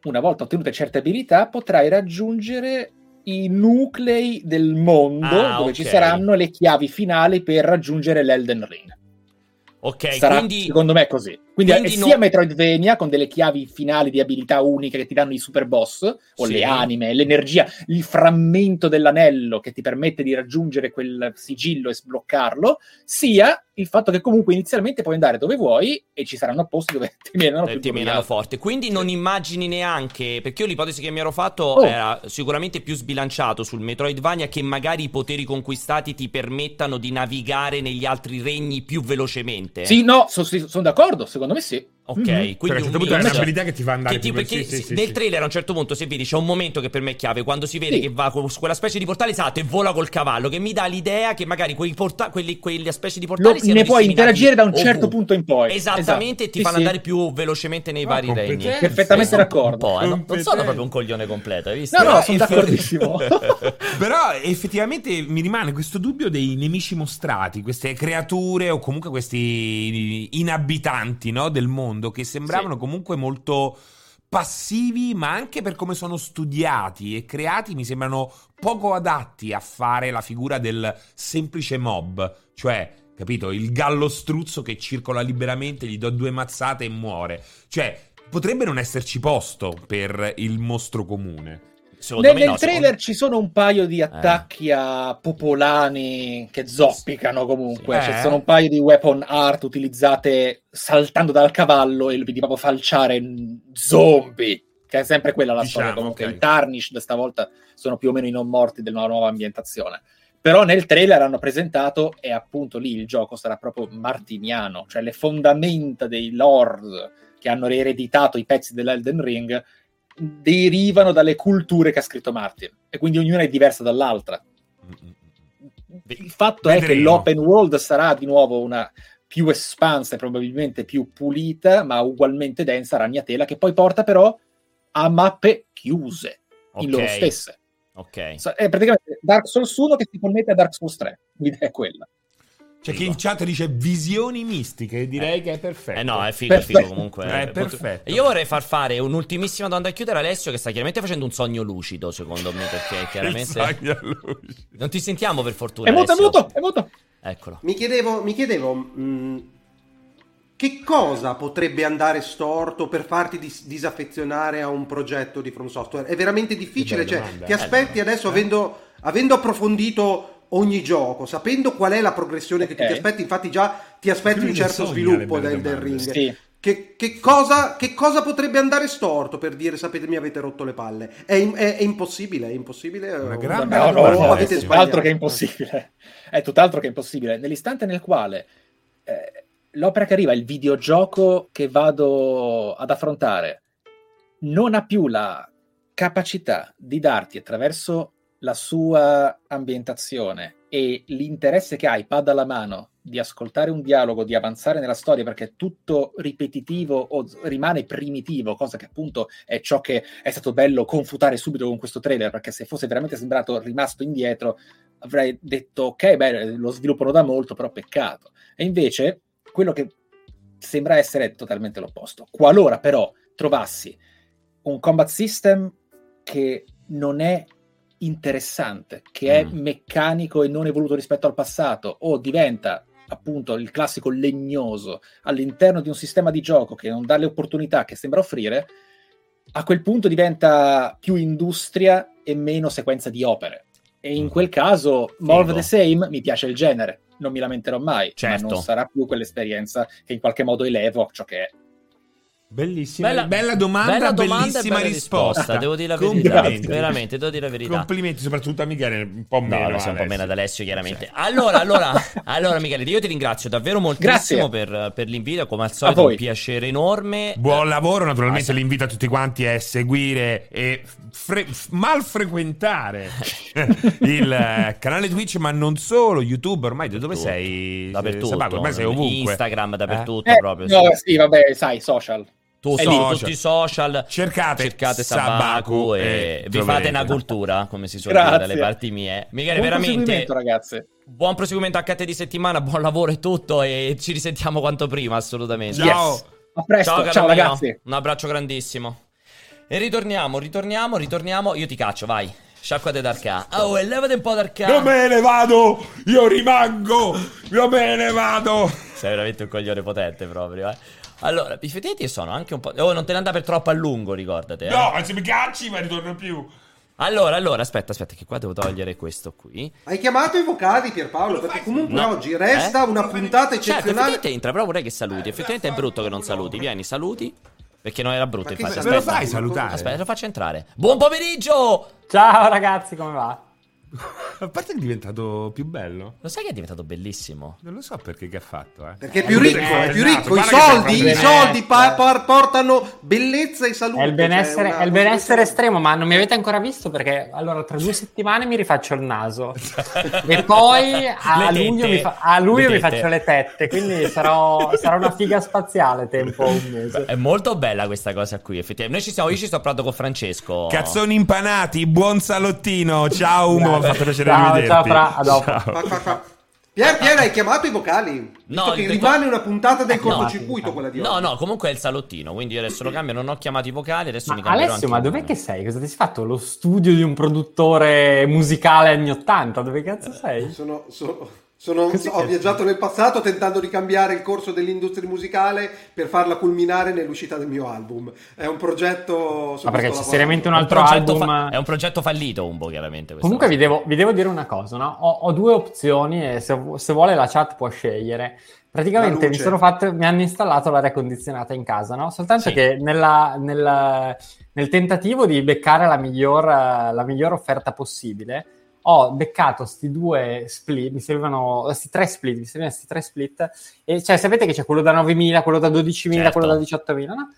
una volta ottenute certe abilità, potrai raggiungere i nuclei del mondo ah, dove okay. ci saranno le chiavi finali per raggiungere l'Elden Ring. Ok, Sarà, quindi secondo me è così. Quindi, quindi è sia non... Metroidvania con delle chiavi finali di abilità uniche che ti danno i super boss, o sì. le anime, l'energia, il frammento dell'anello che ti permette di raggiungere quel sigillo e sbloccarlo, sia il fatto che comunque inizialmente puoi andare dove vuoi e ci saranno posti dove ti menano eh, più ti menano forte. Quindi non immagini neanche, perché io l'ipotesi che mi ero fatto oh. era sicuramente più sbilanciato sul Metroidvania che magari i poteri conquistati ti permettano di navigare negli altri regni più velocemente. Sì, no, sono son d'accordo, secondo me sì. Ok, mm-hmm. quindi cioè, a un certo punto è un'abilità che ti fa andare ti, perché sì, sì, nel sì, trailer a un certo punto se vedi c'è un momento che per me è chiave quando si vede che va con quella specie di portale esatto e vola col cavallo che mi dà l'idea che magari quei porta- quelli, quelle specie di portali Lo, ne puoi interagire da un certo ovunque. punto in poi. Esattamente esatto. ti fanno andare più velocemente nei ah, vari regni. perfettamente d'accordo. eh, non, non sono proprio un coglione completo hai visto? no no sono d'accordissimo. Però effettivamente mi rimane questo dubbio dei nemici mostrati queste creature o comunque questi inabitanti no, del mondo che sembravano comunque molto passivi, ma anche per come sono studiati e creati mi sembrano poco adatti a fare la figura del semplice mob, cioè capito? Il gallo struzzo che circola liberamente, gli do due mazzate e muore. Cioè, potrebbe non esserci posto per il mostro comune. Secondo nel, no, trailer secondo... ci sono un paio di attacchi eh. a popolani che zoppicano comunque. Eh. Ci sono un paio di weapon art utilizzate saltando dal cavallo e vedi proprio falciare zombie. Che è sempre quella la diciamo, storia. Comunque, okay. i Tarnished stavolta sono più o meno i non morti della nuova ambientazione. Però nel trailer hanno presentato, e appunto lì il gioco sarà proprio martiniano, cioè le fondamenta dei lord che hanno ereditato i pezzi dell'Elden Ring derivano dalle culture che ha scritto Martin e quindi ognuna è diversa dall'altra. Il fatto Vedremo. è che l'open world sarà di nuovo una più espansa e probabilmente più pulita, ma ugualmente densa ragnatela che poi porta però a mappe chiuse okay. in loro stesse. Ok. È praticamente Dark Souls 1 che si connette a Dark Souls 3. L'idea è quella. C'è chi in chat dice visioni mistiche, direi eh. che è perfetto. Eh no, è figo, è figo comunque. È perfetto. Io vorrei far fare un'ultimissima domanda a chiudere Alessio che sta chiaramente facendo un sogno lucido, secondo me, perché chiaramente... non ti sentiamo per fortuna, È muto, è muto, è muto. Eccolo. Mi chiedevo, mi chiedevo mh, mm, che cosa potrebbe andare storto per farti dis- disaffezionare a un progetto di From Software? È veramente difficile, cioè ti aspetti eh, adesso, eh. avendo, avendo approfondito ogni gioco, sapendo qual è la progressione okay. che ti aspetti, infatti già ti aspetti un certo sviluppo del, del ring. Sì. Che, che, cosa, che, cosa, potrebbe andare storto per dire sapete mi avete rotto le palle? È, è, è impossibile, è impossibile. Una grande no, no, no, avete tutt'altro che impossibile. È tutt'altro che impossibile. Nell'istante nel quale eh, l'opera che arriva, il videogioco che vado ad affrontare, non ha più la capacità di darti attraverso la sua ambientazione e l'interesse che hai, pad alla mano, di ascoltare un dialogo, di avanzare nella storia perché è tutto ripetitivo o rimane primitivo, cosa che appunto è ciò che è stato bello confutare subito con questo trailer, perché se fosse veramente sembrato rimasto indietro avrei detto ok, beh, lo sviluppano da molto, però peccato. E invece quello che sembra essere totalmente l'opposto. Qualora però trovassi un combat system che non è interessante, che è mm. meccanico e non evoluto rispetto al passato, o diventa appunto il classico legnoso all'interno di un sistema di gioco che non dà le opportunità che sembra offrire, a quel punto diventa più industria e meno sequenza di opere. E in quel caso, more of the same, mi piace il genere, non mi lamenterò mai, Certo. ma non sarà più quell'esperienza che in qualche modo elevo ciò che è. Bellissima. Bella- Bella, domanda, bella domanda bellissima bella risposta. risposta, devo dire la verità. Complimenti. Veramente, devo dire la verità. Complimenti soprattutto a Michele, un po' No, meno. no, sei un po' meno ad Alessio, chiaramente. Allora, allora, allora, Michele, io ti ringrazio davvero moltissimo per, per l'invito. Come al solito, un piacere enorme. Buon lavoro, naturalmente Ah, sì. l'invito a tutti quanti è seguire e fre- f- mal frequentare il eh, canale Twitch, ma non solo, YouTube, ormai da dove sei? Dappertutto. Ormai sei ovunque. Instagram, dappertutto, Eh, proprio. no, sì. sì, vabbè, sai, social. Tu lì. tutti i social. Cercate, Cercate Sabaku Sabaku e e vi fate una cultura, come si suol dire dalle parti mie. Michele, Buon veramente proseguimento, ragazzi. buon proseguimento a Catte di settimana, buon lavoro e tutto e ci risentiamo quanto prima, assolutamente. Ciao. Yes. A presto, ciao, mio. ragazzi. Un abbraccio grandissimo. E ritorniamo, ritorniamo, ritorniamo. Io ti caccio, vai. Sciacquate d'arca. Oh, e levate un po' d'arca. Io me ne vado, io rimango, io me ne vado. Sei veramente un coglione potente proprio, eh. Allora, i feteti sono anche un po'... Oh, non te ne andare per troppo a lungo, ricordate, eh. No, se mi cacci, ma ritorno più. Allora, allora, aspetta, aspetta, che qua devo togliere questo qui. Hai chiamato i vocali Pierpaolo perché comunque No. oggi resta Eh? una puntata Certo, eccezionale. effettivamente entra, però vorrei che saluti. Effettivamente è brutto che non saluti. Vieni, saluti. Perché non era brutto, Ma che infatti. se- Me lo Aspetta. fai salutare? Aspetta, lo faccio entrare. Buon pomeriggio! Ciao ragazzi, come va? A parte che è diventato più bello. Lo sai che è diventato bellissimo? Non lo so perché che ha fatto, eh. Perché è più ricco, è più ricco. I soldi, i soldi pa- par- portano bellezza e salute. È il benessere, cioè, è il benessere estremo, ma non mi avete ancora visto perché allora tra due settimane mi rifaccio il naso e poi a Le luglio, mi, fa- a luglio mi faccio le tette, quindi sarò, sarà una figa spaziale tempo un mese. È molto bella questa cosa qui, effettivamente. Noi ci siamo, io ci sto parlando con Francesco. Cazzoni impanati, buon salottino. Ciao Umo, mi ha fatto piacere Ciao, rivederti. ciao, Fra, a dopo. Ciao. Fa- fa- fa- Pier, Pier, hai chiamato i vocali? No, che rimane una puntata del No. cortocircuito quella di oggi. No, no, comunque è il salottino, quindi io adesso lo cambio, non ho chiamato i vocali, adesso Ma mi cambierò Alessio, anche ma dov'è che sei? Cosa ti sei fatto? Lo studio di un produttore musicale anni 80? Dove cazzo sei? Sono, sono- sono- ho viaggiato nel passato tentando di cambiare il corso dell'industria musicale per farla culminare nell'uscita del mio album. È un progetto... Ma perché c'è seriamente un un altro progetto album? fa- è un progetto fallito, un po' chiaramente. Comunque vi devo, vi devo dire una cosa, no? Ho, ho due opzioni e se, se vuole la chat può scegliere. Praticamente mi fatto, mi hanno installato l'aria condizionata in casa, no? Soltanto Sì. che nella- nel, nel tentativo di beccare la miglior, la miglior offerta possibile, ho beccato sti due split, mi servivano, sti tre split, mi servivano sti tre split, e cioè sapete che c'è quello da 9.000, quello da 12.000, Certo. quello da 18.000, no?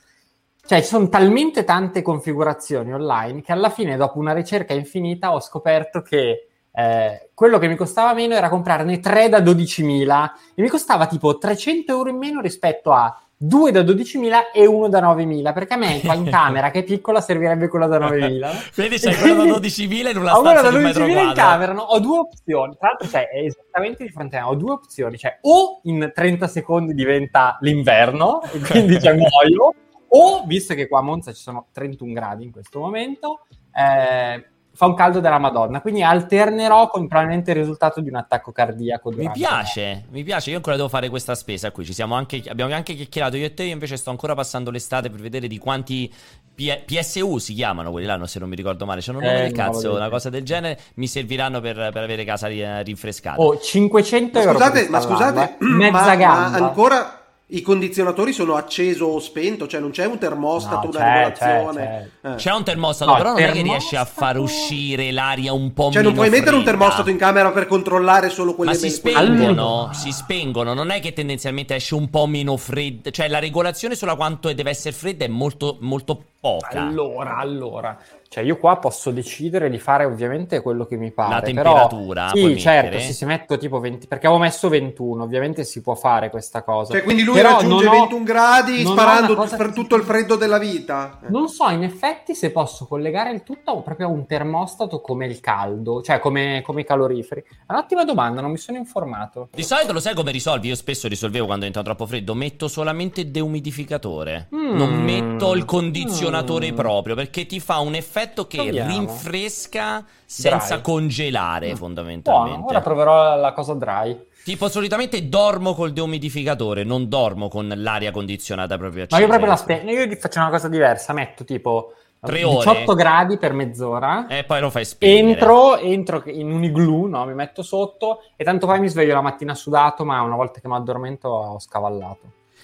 Cioè, ci sono talmente tante configurazioni online che alla fine, dopo una ricerca infinita, ho scoperto che eh, quello che mi costava meno era comprarne tre da 12.000 e mi costava tipo 300 euro in meno rispetto a due da 12.000 e uno da 9.000 perché a me qua in camera che è piccola servirebbe quello da 9.000 no? Vedi, c'è quello da 12.000 in una stanza da di un metro 12.000 in quadro. camera no? ho due opzioni tra l'altro cioè, è esattamente di fronte a me ho due opzioni cioè o in 30 secondi diventa l'inverno e quindi cioè, muoio o visto che qua a Monza ci sono 31 gradi in questo momento eh, fa un caldo della Madonna quindi alternerò con probabilmente il risultato di un attacco cardiaco Mi piace, mi piace. Io ancora devo fare questa spesa qui. Ci siamo anche, abbiamo anche chiacchierato io e te. Io invece sto ancora passando l'estate per vedere di quanti P- PSU si chiamano quelli là. no, Se non mi ricordo male, c'è un nome Eh, del no, cazzo, vabbè. una cosa del genere. Mi serviranno per, per avere casa ri- rinfrescata. Oh, 500 Ma euro scusate, ma scusate, mezza ma, ma gamba ancora i condizionatori sono acceso o spento? Cioè non c'è un termostato, No, una c'è, regolazione? Eh. C'è un termostato, No, però non è che riesce a far uscire l'aria un po' Cioè non meno puoi mettere un fredda. termostato in camera per controllare solo quelle Ma si spengono, Allora. si spengono, non è che tendenzialmente esce un po' meno fredda, cioè la regolazione sulla quanto deve essere fredda è molto, molto poca. Allora, allora, cioè io qua posso decidere di fare ovviamente quello che mi pare. La però- temperatura puoi Sì, certo, se metto tipo 20, perché avevo messo 21, ovviamente si può fare questa cosa. Cioè quindi lui Però raggiunge ho- 21 gradi sparando per che- tutto il freddo della vita. Eh. Non so in effetti se posso collegare il tutto a un- proprio a un termostato come il caldo, cioè come, come i caloriferi. È un'ottima domanda, non mi sono informato. Di solito lo sai come risolvi? Io spesso risolvevo quando diventa troppo freddo. Metto solamente deumidificatore. Mm. Non metto il condizionatore Mm. proprio perché ti fa un effetto che Proviamo. rinfresca senza Dry. congelare, Buono, fondamentalmente. ora proverò la cosa dry. Tipo, solitamente dormo col deumidificatore, non dormo con l'aria condizionata proprio accesa. Ma io proprio la spengo. Io faccio una cosa diversa, metto tipo 3 ore. 18 gradi per mezz'ora. E poi lo fai spegnere. Entro, entro in un igloo, no? mi metto sotto e tanto poi mi sveglio la mattina sudato, ma una volta che mi addormento ho scavallato.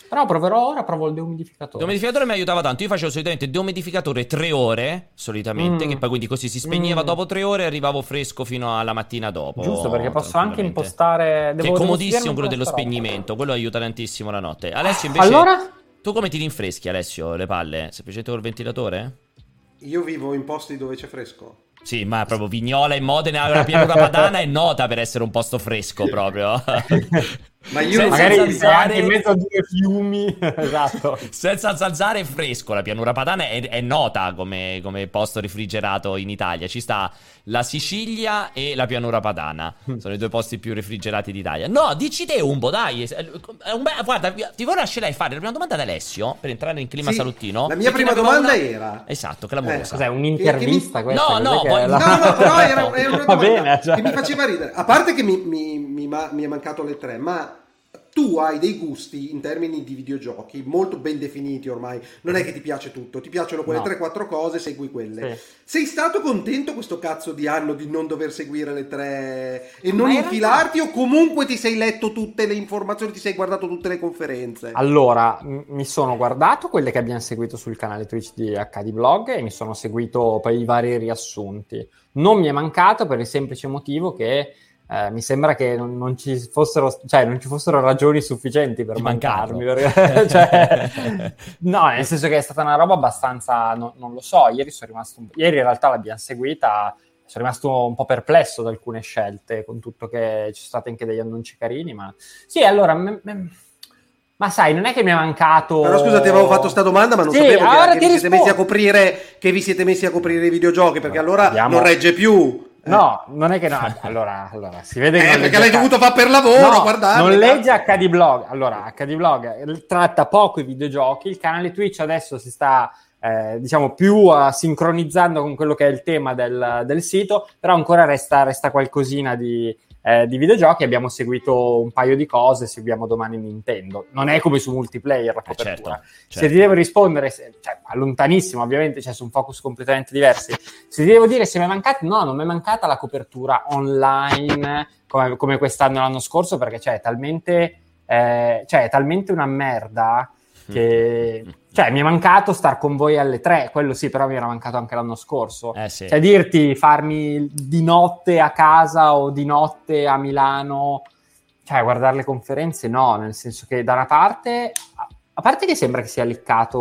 Però proverò ora, provo il deumidificatore. Il deumidificatore mi aiutava tanto. Io facevo solitamente deumidificatore 3 ore, solitamente, Mm. che poi quindi così si spegneva Mm. dopo 3 ore e arrivavo fresco fino alla mattina dopo. Giusto, perché posso anche impostare... Che devo- è devo comodissimo quello dello spegnimento, quello aiuta tantissimo la notte. Alessio invece... Allora? Tu come ti rinfreschi Alessio le palle? Semplicemente col ventilatore? Io vivo in posti dove c'è fresco. Sì, ma proprio Vignola e Modena, la pianura padana è nota per essere un posto fresco proprio. Ma io Senza Magari zanzare- in mezzo a due fiumi. esatto. Senza zanzare è fresco, la pianura padana è, è nota come, come posto refrigerato in Italia. Ci sta la Sicilia e la pianura padana. Sono i due posti più refrigerati d'Italia. No, dici te Umbo, dai. È un be- guarda, ti vorrei lascerei fare la prima domanda ad Alessio per entrare in clima Sì, salottino. La mia prima aveva domanda una- era... Esatto, clamorosa. Cos'è, un'intervista questa? No, Cos'è no, poi- la- No, no, però era, era una Va domanda bene, cioè. che mi faceva ridere. A parte che mi, mi- mi ma- mi è mancato le tre, ma tu hai dei gusti in termini di videogiochi molto ben definiti ormai. Non è che ti piace tutto, ti piacciono quelle No. 3-4 cose, segui quelle. Sì. Sei stato contento questo cazzo di anno di non dover seguire le tre e non infilarti o comunque ti sei letto tutte le informazioni, ti sei guardato tutte le conferenze? Allora, m- mi sono guardato quelle che abbiamo seguito sul canale Twitch di HD Blog e mi sono seguito poi i vari riassunti. Non mi è mancato per il semplice motivo che eh, mi sembra che non, non ci fossero, cioè, non ci fossero ragioni sufficienti per Di mancarmi. perché- cioè, no, nel senso che è stata una roba abbastanza, no- non lo so, ieri sono rimasto, ieri in realtà l'abbiamo seguita, sono rimasto un po' perplesso da alcune scelte, con tutto che ci sono stati anche degli annunci carini, ma sì, allora... me- me- ma sai, non è che mi è mancato. Però scusa, ti avevo fatto sta domanda, ma non Sì, sapevo che, ora che vi siete messi a coprire che vi siete messi a coprire i videogiochi, perché allora Abbiamo- non regge più. Eh. No, non è che no. Allora, allora si vede che. Eh, perché l'hai dovuto fare per lavoro, No, guardate. Non cazzo. legge HD Blog. Allora, HD Blog tratta poco i videogiochi. Il canale Twitch adesso si sta. eh, diciamo più eh, sincronizzando con quello che è il tema del, del sito, però ancora resta, resta qualcosina di, eh, di videogiochi. Abbiamo seguito un paio di cose. Seguiamo domani Nintendo. Non è come su multiplayer la Eh, copertura. certo, Se certo. ti devo rispondere, se- cioè, lontanissimo, ovviamente, cioè, su focus completamente diversi. Se ti devo dire se mi è mancato, no, non mi è mancata la copertura online come, come quest'anno e l'anno scorso, perché cioè, è talmente, eh, cioè, è talmente una merda che cioè, mi è mancato star con voi alle tre, quello sì, però mi era mancato anche l'anno scorso. Eh sì. Cioè, dirti farmi di notte a casa o di notte a Milano, cioè, guardare le conferenze, no, nel senso che da una parte, a- parte che sembra che sia liccato,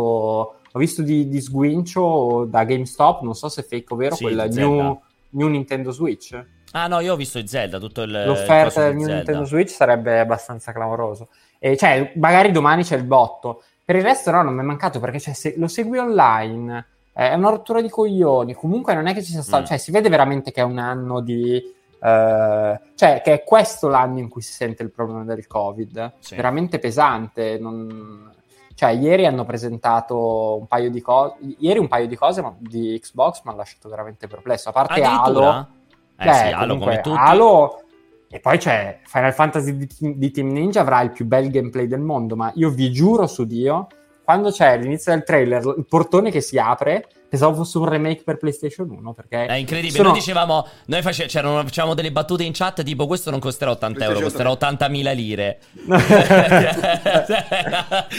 ho visto di, di sguincio da GameStop, non so se è fake o vero, Sì, quel new, new Nintendo Switch. Ah no, io ho visto il Zelda, tutto il... il L'offerta coso del. Nintendo Switch sarebbe abbastanza clamoroso. E cioè, magari domani c'è il botto. Per il resto, no, non mi è mancato perché cioè, se lo segui online eh, è una rottura di coglioni. Comunque, non è che ci sia stato, Mm. cioè, si vede veramente che è un anno di. eh, cioè, che è questo l'anno in cui si sente il problema del Covid. Sì. Veramente pesante. non- Cioè, ieri hanno presentato un paio di cose. Ieri un paio di cose ma- di Xbox mi hanno lasciato veramente perplesso. A parte Halo. Eh Beh, sì, Halo comunque. Halo- E poi c'è Final Fantasy di, di Team Ninja avrà il più bel gameplay del mondo, ma io vi giuro su Dio, quando c'è l'inizio del trailer, il portone che si apre, pensavo fosse un remake per PlayStation 1, perché È incredibile, sono- noi dicevamo, noi face- c'erano, facevamo delle battute in chat tipo questo non costerà 80 euro, costerà 80.000 lire.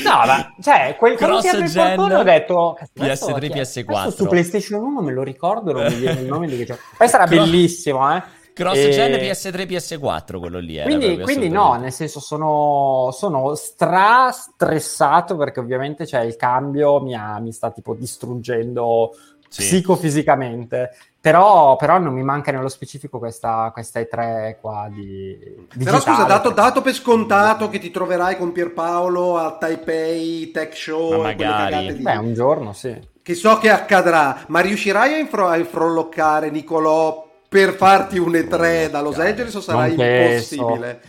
No, ma cioè, quel, quando si apre il Cross-gen, portone ho detto PS3, "Cazzo, PS4. questo su PlayStation 1 me lo ricordo, non mi viene il nome di che gioco. Poi sarà Cro- bellissimo, eh. Cross E- gen PS3, PS4 quello lì era Quindi, quindi no, nel senso sono, sono stra stressato perché ovviamente c'è il cambio, mi, ha- mi sta tipo distruggendo Sì. psicofisicamente, però, però non mi manca nello specifico questa, questa E3 qua di... Però digitale, scusa, dato, dato per scontato che ti troverai con Pierpaolo a Taipei Tech Show Ma magari. lì, Beh, un giorno sì. che so che accadrà, ma riuscirai a, infro- a infrolloccare Nicolò per farti un E3 da Los Angeles o sarà impossibile?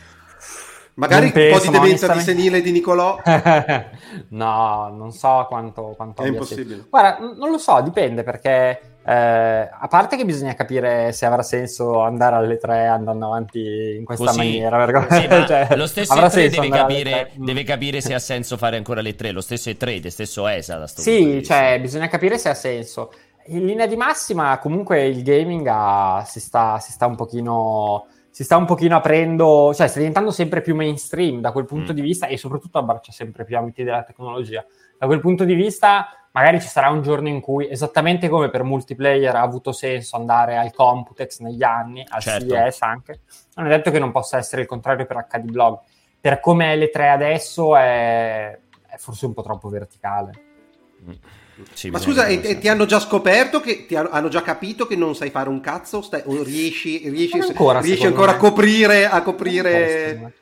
Magari Non penso, un po' di ma demenza di senile di Nicolò. no, non so quanto, quanto È impossibile. senso. Guarda, non lo so, dipende perché Eh, a parte che bisogna capire se avrà senso andare alle 3 andando avanti in questa Così. maniera. Perché, Sì, ma cioè, lo stesso avrà E3 senso deve capire, 3. Mm. deve capire se ha senso fare ancora le 3. Lo stesso E3, lo stesso ESA. Da sto punto di Sì, cioè, bisogna capire se ha senso. In linea di massima, comunque il gaming ha- si, sta, si sta un pochino. Si sta un pochino aprendo, cioè sta diventando sempre più mainstream da quel punto Mm. di vista e soprattutto abbraccia sempre più ambiti della tecnologia. Da quel punto di vista, magari ci sarà un giorno in cui, esattamente come per multiplayer ha avuto senso andare al Computex negli anni, al Certo. CES anche, non è detto che non possa essere il contrario per HD Blog. Per come è le 3 adesso è, è forse un po' troppo verticale. Mm. Sì, Ma scusa, e, e ti hanno già scoperto che ti hanno, hanno già capito che non sai fare un cazzo? Stai- o riesci, riesci, ancora, riesci ancora a coprire, a coprire...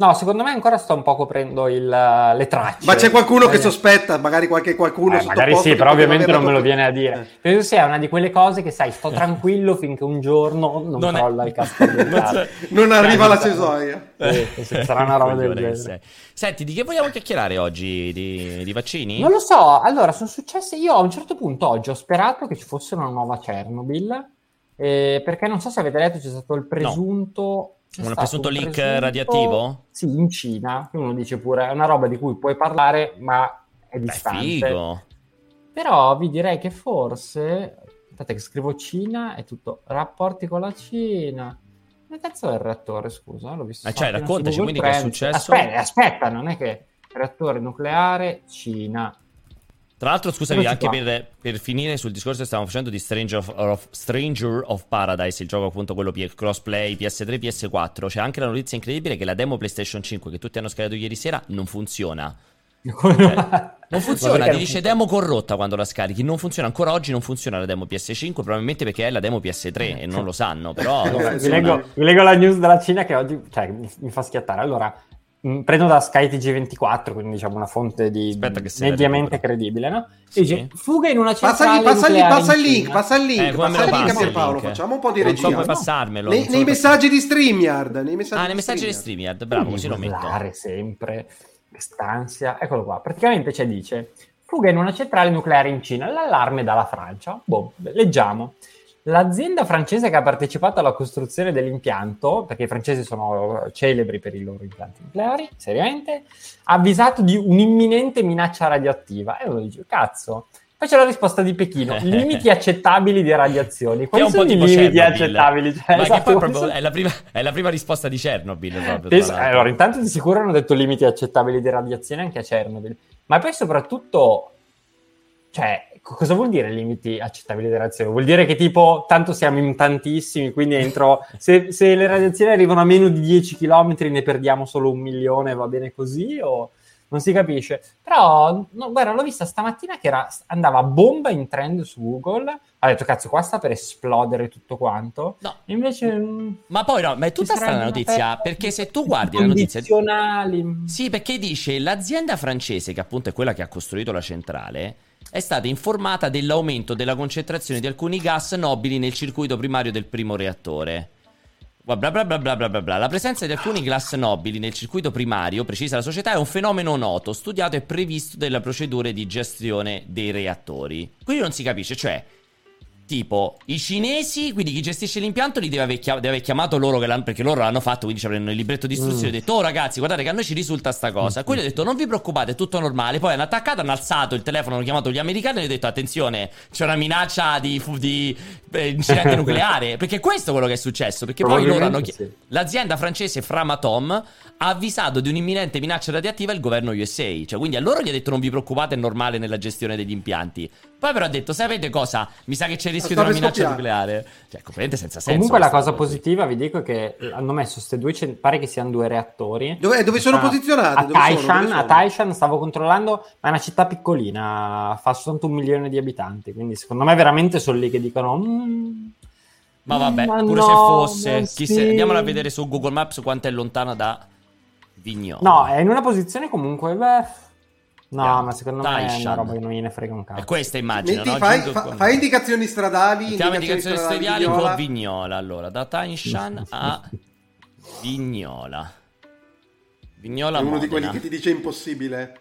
No, secondo me ancora sto un po' coprendo il- le tracce. Ma c'è qualcuno che Eh, sospetta, magari qualche qualcuno eh, magari sì, che però ovviamente non me lo viene a dire. Eh. Credo sia una di quelle cose che sai, sto tranquillo finché un giorno non, Non è- crolla il castello del Non Non arriva la cesoia. sì, sarà una roba del che genere. Senti, di che vogliamo chiacchierare oggi? Di, di vaccini? Non lo so, allora sono successe. Io a un certo punto oggi ho sperato che ci fosse una nuova Chernobyl. eh, perché non so se avete letto, c'è stato il presunto. c'è Un presunto un leak presunto- radioattivo? Sì, in Cina. Uno dice pure è una roba di cui puoi parlare, ma è Beh, distante. figo. Però vi direi che forse. Aspetta, che scrivo Cina è tutto rapporti con la Cina. Che cazzo è il reattore? Scusa, l'ho visto. Ah, cioè, raccontaci, quindi che è successo? Aspetta, aspetta, non è che reattore nucleare Cina. Tra l'altro, scusami, anche per, per finire sul discorso che stavamo facendo di Stranger of, of- Stranger of Paradise, il gioco appunto quello P- crossplay PS3, PS4, c'è anche la notizia incredibile che la demo PlayStation 5 che tutti hanno scaricato ieri sera non funziona. Non funziona, ti dice demo corrotta quando la scarichi, non funziona ancora oggi, non funziona la demo PS5, probabilmente perché è la demo PS3 e non lo sanno, però vi, leggo, vi leggo la news della Cina che oggi cioè, mi, fa schiattare. Allora, prendo da SkyTG24, quindi diciamo una fonte di mediamente credibile, no? Sì. Dice, fuga in una centrale passagli, nucleare passa il in link, Cina. passa il link, Eh, passa il link Pierpaolo, link? facciamo un po' di Non so regia. come passarmelo. So nei messaggi di StreamYard, nei messaggi Ah, nei messaggi di StreamYard. Bravo, così lo metto. sempre, che stanzia. Eccolo qua. Praticamente c'è dice, fuga in una centrale nucleare in Cina, l'allarme dalla Francia. Boh, leggiamo. L'azienda francese che ha partecipato alla costruzione dell'impianto, perché i francesi sono celebri per i loro impianti nucleari, seriamente, ha avvisato di un'imminente minaccia radioattiva. E uno dice, cazzo. Poi c'è la risposta di Pechino, limiti accettabili di radiazioni. Quali un po' sono i limiti Chernobyl. accettabili? Cioè, Ma che esatto, poi sono- è la, prima, è la prima risposta di Chernobyl. Proprio, Penso- allora, intanto di sicuro hanno detto limiti accettabili di radiazione anche a Chernobyl, ma poi soprattutto, cioè, cosa vuol dire limiti accettabili di radiazione? Vuol dire che tipo, tanto siamo in tantissimi, quindi entro, se, se le radiazioni arrivano a meno di 10 km ne perdiamo solo un milione, va bene così o... Non si capisce, però no, guarda, l'ho vista stamattina che era, andava bomba in trend su Google. Ha detto, cazzo, qua sta per esplodere tutto quanto. No. Invece, mm, Ma poi no, ma è tutta strana una notizia, pe- perché se tu guardi la notizia... Sì, perché dice l'azienda francese, che appunto è quella che ha costruito la centrale, è stata informata dell'aumento della concentrazione di alcuni gas nobili nel circuito primario del primo reattore. Bla bla bla bla bla bla. La presenza di alcuni gas nobili nel circuito primario, precisa la società, è un fenomeno noto, studiato e previsto delle procedure di gestione dei reattori. Quindi non si capisce, cioè, tipo, i cinesi, quindi chi gestisce l'impianto li deve aver, chia- deve aver chiamato loro, perché loro l'hanno fatto, quindi ci avranno il libretto di istruzioni, Mm. e detto, oh ragazzi, guardate che a noi ci risulta sta cosa. Quelli hanno detto, non vi preoccupate, è tutto normale. Poi hanno attaccato, hanno alzato il telefono, hanno chiamato gli americani e hanno detto, attenzione, c'è una minaccia di, fu- di eh, incidente nucleare. Perché questo è quello che è successo, perché poi loro hanno... chi- Probabilmente L'azienda francese Framatom ha avvisato di un'imminente minaccia radioattiva il governo USA. Cioè, quindi a loro gli ha detto non vi preoccupate, è normale nella gestione degli impianti. Poi però ha detto, sapete cosa? Mi sa che c'è il rischio di una minaccia scoppiare. nucleare. Cioè, completamente senza senso. Comunque la cosa positiva, vi dico, è che hanno messo queste due, cent- pare che siano due reattori. Dove, dove sono posizionati? A Dove sono? Taishan, Dove a sono? Taishan stavo controllando, ma è una città piccolina, fa soltanto un milione di abitanti, quindi secondo me veramente sono lì che dicono... "Mm, Ma vabbè, ma pure no, se fosse, sì." se- andiamola a vedere su Google Maps quanto è lontana da Vignola. No, è in una posizione comunque... Beh, no, Andiamo. ma secondo me è Taishan. una roba che non gliene frega un cazzo. È questa immagino, Metti, no? fai, fa- fai indicazioni stradali. Mettiamo indicazioni stradali con Vignola. Vignola. Allora, da Taishan a Vignola. Vignola È uno di Modena. quelli che ti dice impossibile.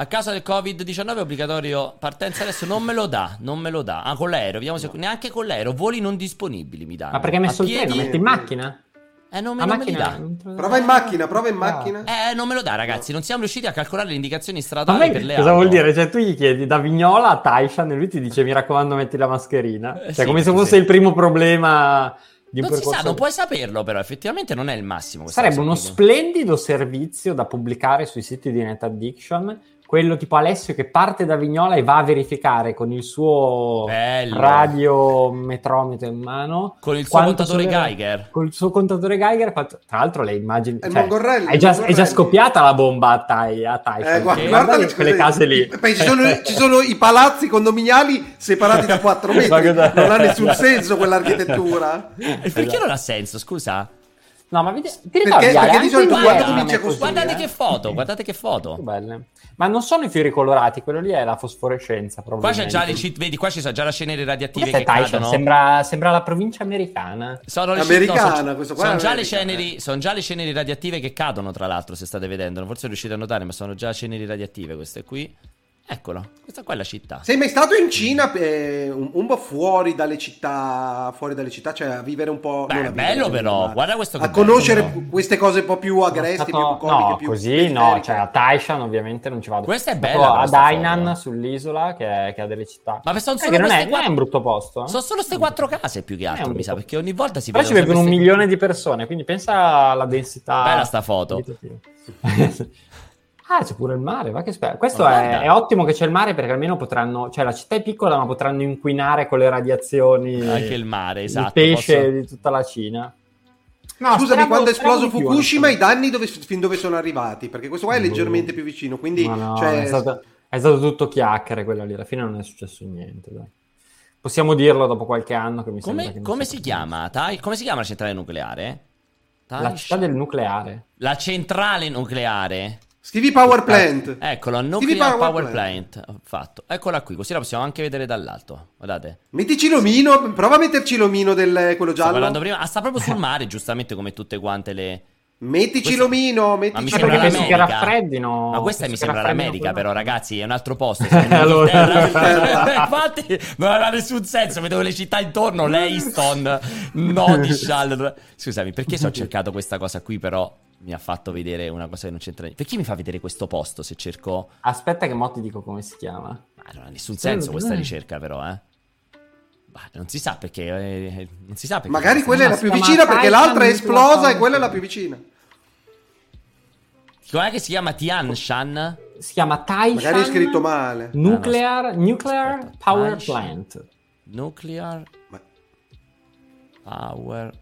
A causa del Covid-19 obbligatorio partenza adesso non me lo dà, non me lo dà. Ah, con l'aereo, vediamo se neanche con l'aereo, voli non disponibili mi danno. Ma perché hai messo A il treno? piedi- Metti in macchina? Eh, non me, non me dà. Prova in macchina, prova in macchina. Eh, non me lo dà, ragazzi. Non siamo riusciti a calcolare le indicazioni stradali per le cosa auto. vuol dire? Cioè, tu gli chiedi da Vignola a Taishan e lui ti dice: Mi raccomando, metti la mascherina. Eh, Cioè, sì, come se fosse sì. il primo problema di un Non si percorso. sa, non puoi saperlo, però effettivamente non è il massimo. Sarebbe uno splendido servizio da pubblicare sui siti di Net Addiction. Quello tipo Alessio che parte da Vignola e va a verificare con il suo Bello. radiometrometro in mano. Con il suo contatore sono- Geiger. Con il suo contatore Geiger. quanto- Tra l'altro, le immagini. È il cioè, è, già, è già scoppiata la bomba a, Tai, a. Eh, guarda, guarda Guarda che quelle case lì. Beh, ci, sono, ci sono i palazzi condominiali separati da 4 Ma metri. Non ha nessun senso quell'architettura. E perché non ha senso, scusa? No, ma vedi- ti ricordi Perché- perché di solito quando Vietnam cominci a così, Guardate eh. che foto, guardate che foto. Belle. Ma non sono i fiori colorati, quello lì è la fosforescenza. Qua c'è probabilmente. già le cheat, vedi, qua ci sono già le ceneri radioattive Questa che cadono. sembra, sembra la provincia americana. Sono le Americana, sono- questo qua sono già, le ceneri, sono già le ceneri radioattive che cadono, tra l'altro, se state vedendo. Forse riuscite a notare, ma sono già ceneri radioattive queste qui. Eccolo, questa qua è la città. Sei mai stato in Cina eh, un, un po' fuori dalle città, fuori dalle città, cioè a vivere un po'... Beh, non a è vivere, bello però, ma guarda questo che A bello, conoscere però. queste cose un po' più agresti, Stato- più comiche, no, più così periferiche. no, cioè a Taishan ovviamente non ci vado. Questa è bella, però, Ad sta Hainan foto. sull'isola che, è- che ha delle città. Ma sono Eh, solo che non, è, non è un brutto posto. eh? Sono solo queste quattro case più che altro, mi sa, perché ogni volta si Però ci vedono vedono un milione di persone, quindi pensa alla densità. Bella sta foto. Ah, c'è pure il mare, va che spero. Questo è, è ottimo che c'è il mare perché almeno potranno, cioè la città è piccola ma potranno inquinare con le radiazioni Anche il mare, esatto. il pesce posso- di tutta la Cina. No, Scusami, speravo- quando è esploso di più, Fukushima, i danni dove, fin dove sono arrivati? Perché questo qua è Boh. leggermente più vicino, quindi... No, cioè, è, stato, è stato tutto chiacchiere quella lì, alla fine non è successo niente. Dai. Possiamo dirlo dopo qualche anno che mi sembra Come, che non come si chiama? Tai- come si chiama la centrale nucleare? La Taishan. città del nucleare. La centrale nucleare. Stevie Power Plant. Eccolo, Stevie Nuclear Power Power, Plant. Plant. Ho Fatto. Eccola qui, così la possiamo anche vedere dall'alto. Guardate. Mettici l'omino, prova a metterci l'omino del quello Stavo giallo. parlando prima. Ah, sta proprio sul mare, giustamente come tutte quante le. Mettici Questo- l'omino, Ma mi mettici Ah, sembra perché che raffreddino. Ma questa mi sembra l'America, quello. però, ragazzi, è un altro posto. Allora. Inghilterra. Infatti, non aveva nessun senso. Vedevo le città intorno: Leiston, Nodishal. Scusami, perché se ho cercato questa cosa qui, però mi ha fatto vedere una cosa che non c'entra niente. Perché mi fa vedere questo posto se cerco. Aspetta, che mo ti dico come si chiama. Ma non ha nessun Sì, senso questa eh. ricerca, però, eh. Bah, non si sa perché. eh, non si sa perché. Magari quella è la più vicina perché l'altra è esplosa e quella è la più vicina. Com'è che si chiama Tianshan? Si chiama Taishan Magari è scritto male. Nuclear, Nuclear Aspetta, Power Taishan. Plant. Nuclear Ma- Power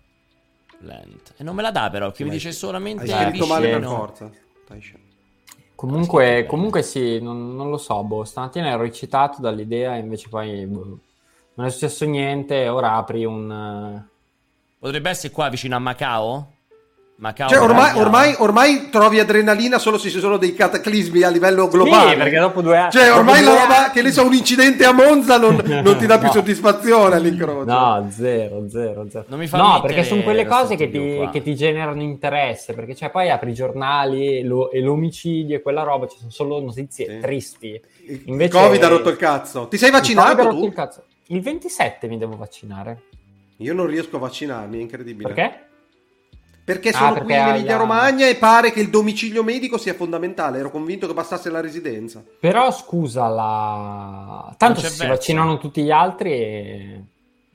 Plant. E non me la dà però, che mi dice solamente Hai scritto male per forza. Taishan. Comunque, comunque sì, non, non lo so, boh, stamattina ero eccitato dall'idea e invece poi boh, non è successo niente, ora apri un... eh, Potrebbe essere qua vicino a Macao? Macao Cioè, ormai, ormai, ormai trovi adrenalina solo se ci sono dei cataclismi a livello globale. Sì, perché dopo due anni... Cioè, ormai la roba anni- che ne so, un incidente a Monza non, non ti dà più No. soddisfazione all'incrocio. No, zero, zero, zero. Non mi fa no, perché sono quelle cose che ti, che ti generano interesse, perché cioè poi apri i giornali e, lo- e l'omicidio e quella roba, ci sono solo notizie Sì. tristi. Il Invece- Covid ha rotto il cazzo. Ti sei Il Covid ha vaccinato rotto tu? il cazzo. Il 27 mi devo vaccinare. Io non riesco a vaccinarmi, è incredibile. Perché? Perché Ah, sono perché qui in Emilia la- Romagna e pare che il domicilio medico sia fondamentale. Ero convinto che bastasse la residenza. Però scusa, la... tanto se si verso. vaccinano tutti gli altri e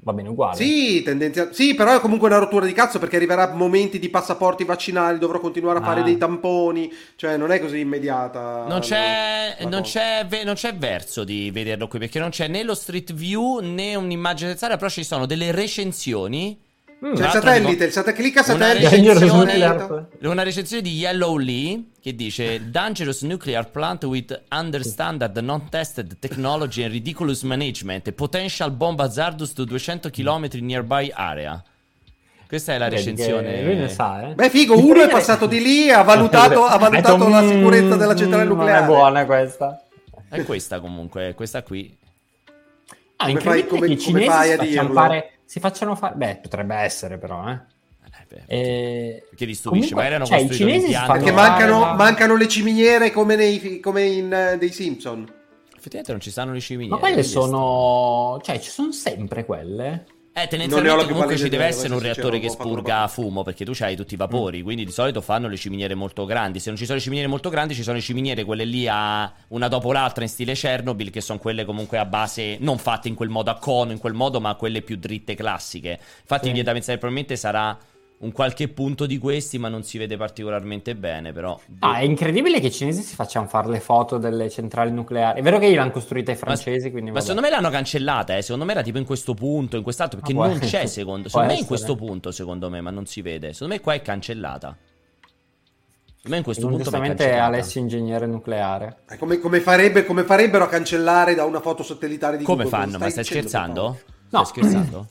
va bene uguale. Sì, tendenzia- sì, però è comunque una rottura di cazzo perché arriverà momenti di passaporti vaccinali, dovrò continuare a fare Ah. dei tamponi, cioè non è così immediata. Non c'è, non, c'è, ve- non c'è verso di vederlo qui perché non c'è né lo street view né un'immagine terzale, però ci sono delle recensioni. Mm. C'è il Tra l'altro satellite, il satellite, clicca Una satellite. Dangerous recensione- Una recensione di Yellow Lee che dice Dangerous nuclear plant with understandard non tested technology and ridiculous management potential bomb hazardous to 200 km nearby area. Questa è la recensione. Lui ne sa, eh. Beh, figo, uno è passato di lì, ha valutato, ha valutato la "Mm, sicurezza della centrale nucleare. Non è buona questa. È questa comunque, questa qui. Ah, Come incredibile fai- come- che i come cinesi a dirlo? Si facciano fare... Beh, potrebbe essere però, eh. beh, E... Perché stupisce? Comunque, Magari hanno cioè, cinesi Perché mancano, la- mancano le ciminiere come, nei, come in eh, dei Simpson. Effettivamente non ci stanno le ciminiere. Ma quelle sono... Cioè, ci sono sempre quelle? Eh, tendenzialmente comunque ci deve essere un reattore che spurga fumo perché tu hai tutti i vapori, quindi di solito fanno le ciminiere molto grandi. Se non ci sono le ciminiere molto grandi, ci sono le ciminiere quelle lì a una dopo l'altra in stile Chernobyl, che sono quelle comunque a base non fatte in quel modo a cono, in quel modo, ma quelle più dritte classiche. Infatti, Sì. mi viene da pensare probabilmente sarà un qualche punto di questi, ma non si vede particolarmente bene, però Ah, è incredibile che i cinesi si facciano fare le foto delle centrali nucleari. È vero che l'hanno costruita i francesi, quindi Ma vabbè. secondo me l'hanno cancellata, eh. Secondo me era tipo in questo punto, in quest'altro, perché Ah, non essere. c'è secondo. Secondo me è in questo punto, secondo me, ma non si vede. Secondo me qua è cancellata. Secondo me in questo punto giustamente. Alessio ingegnere nucleare. Come, come farebbe- come farebbero a cancellare da una foto satellitare di Come Google? fanno? Ma stai scherzando? No. Stai scherzando?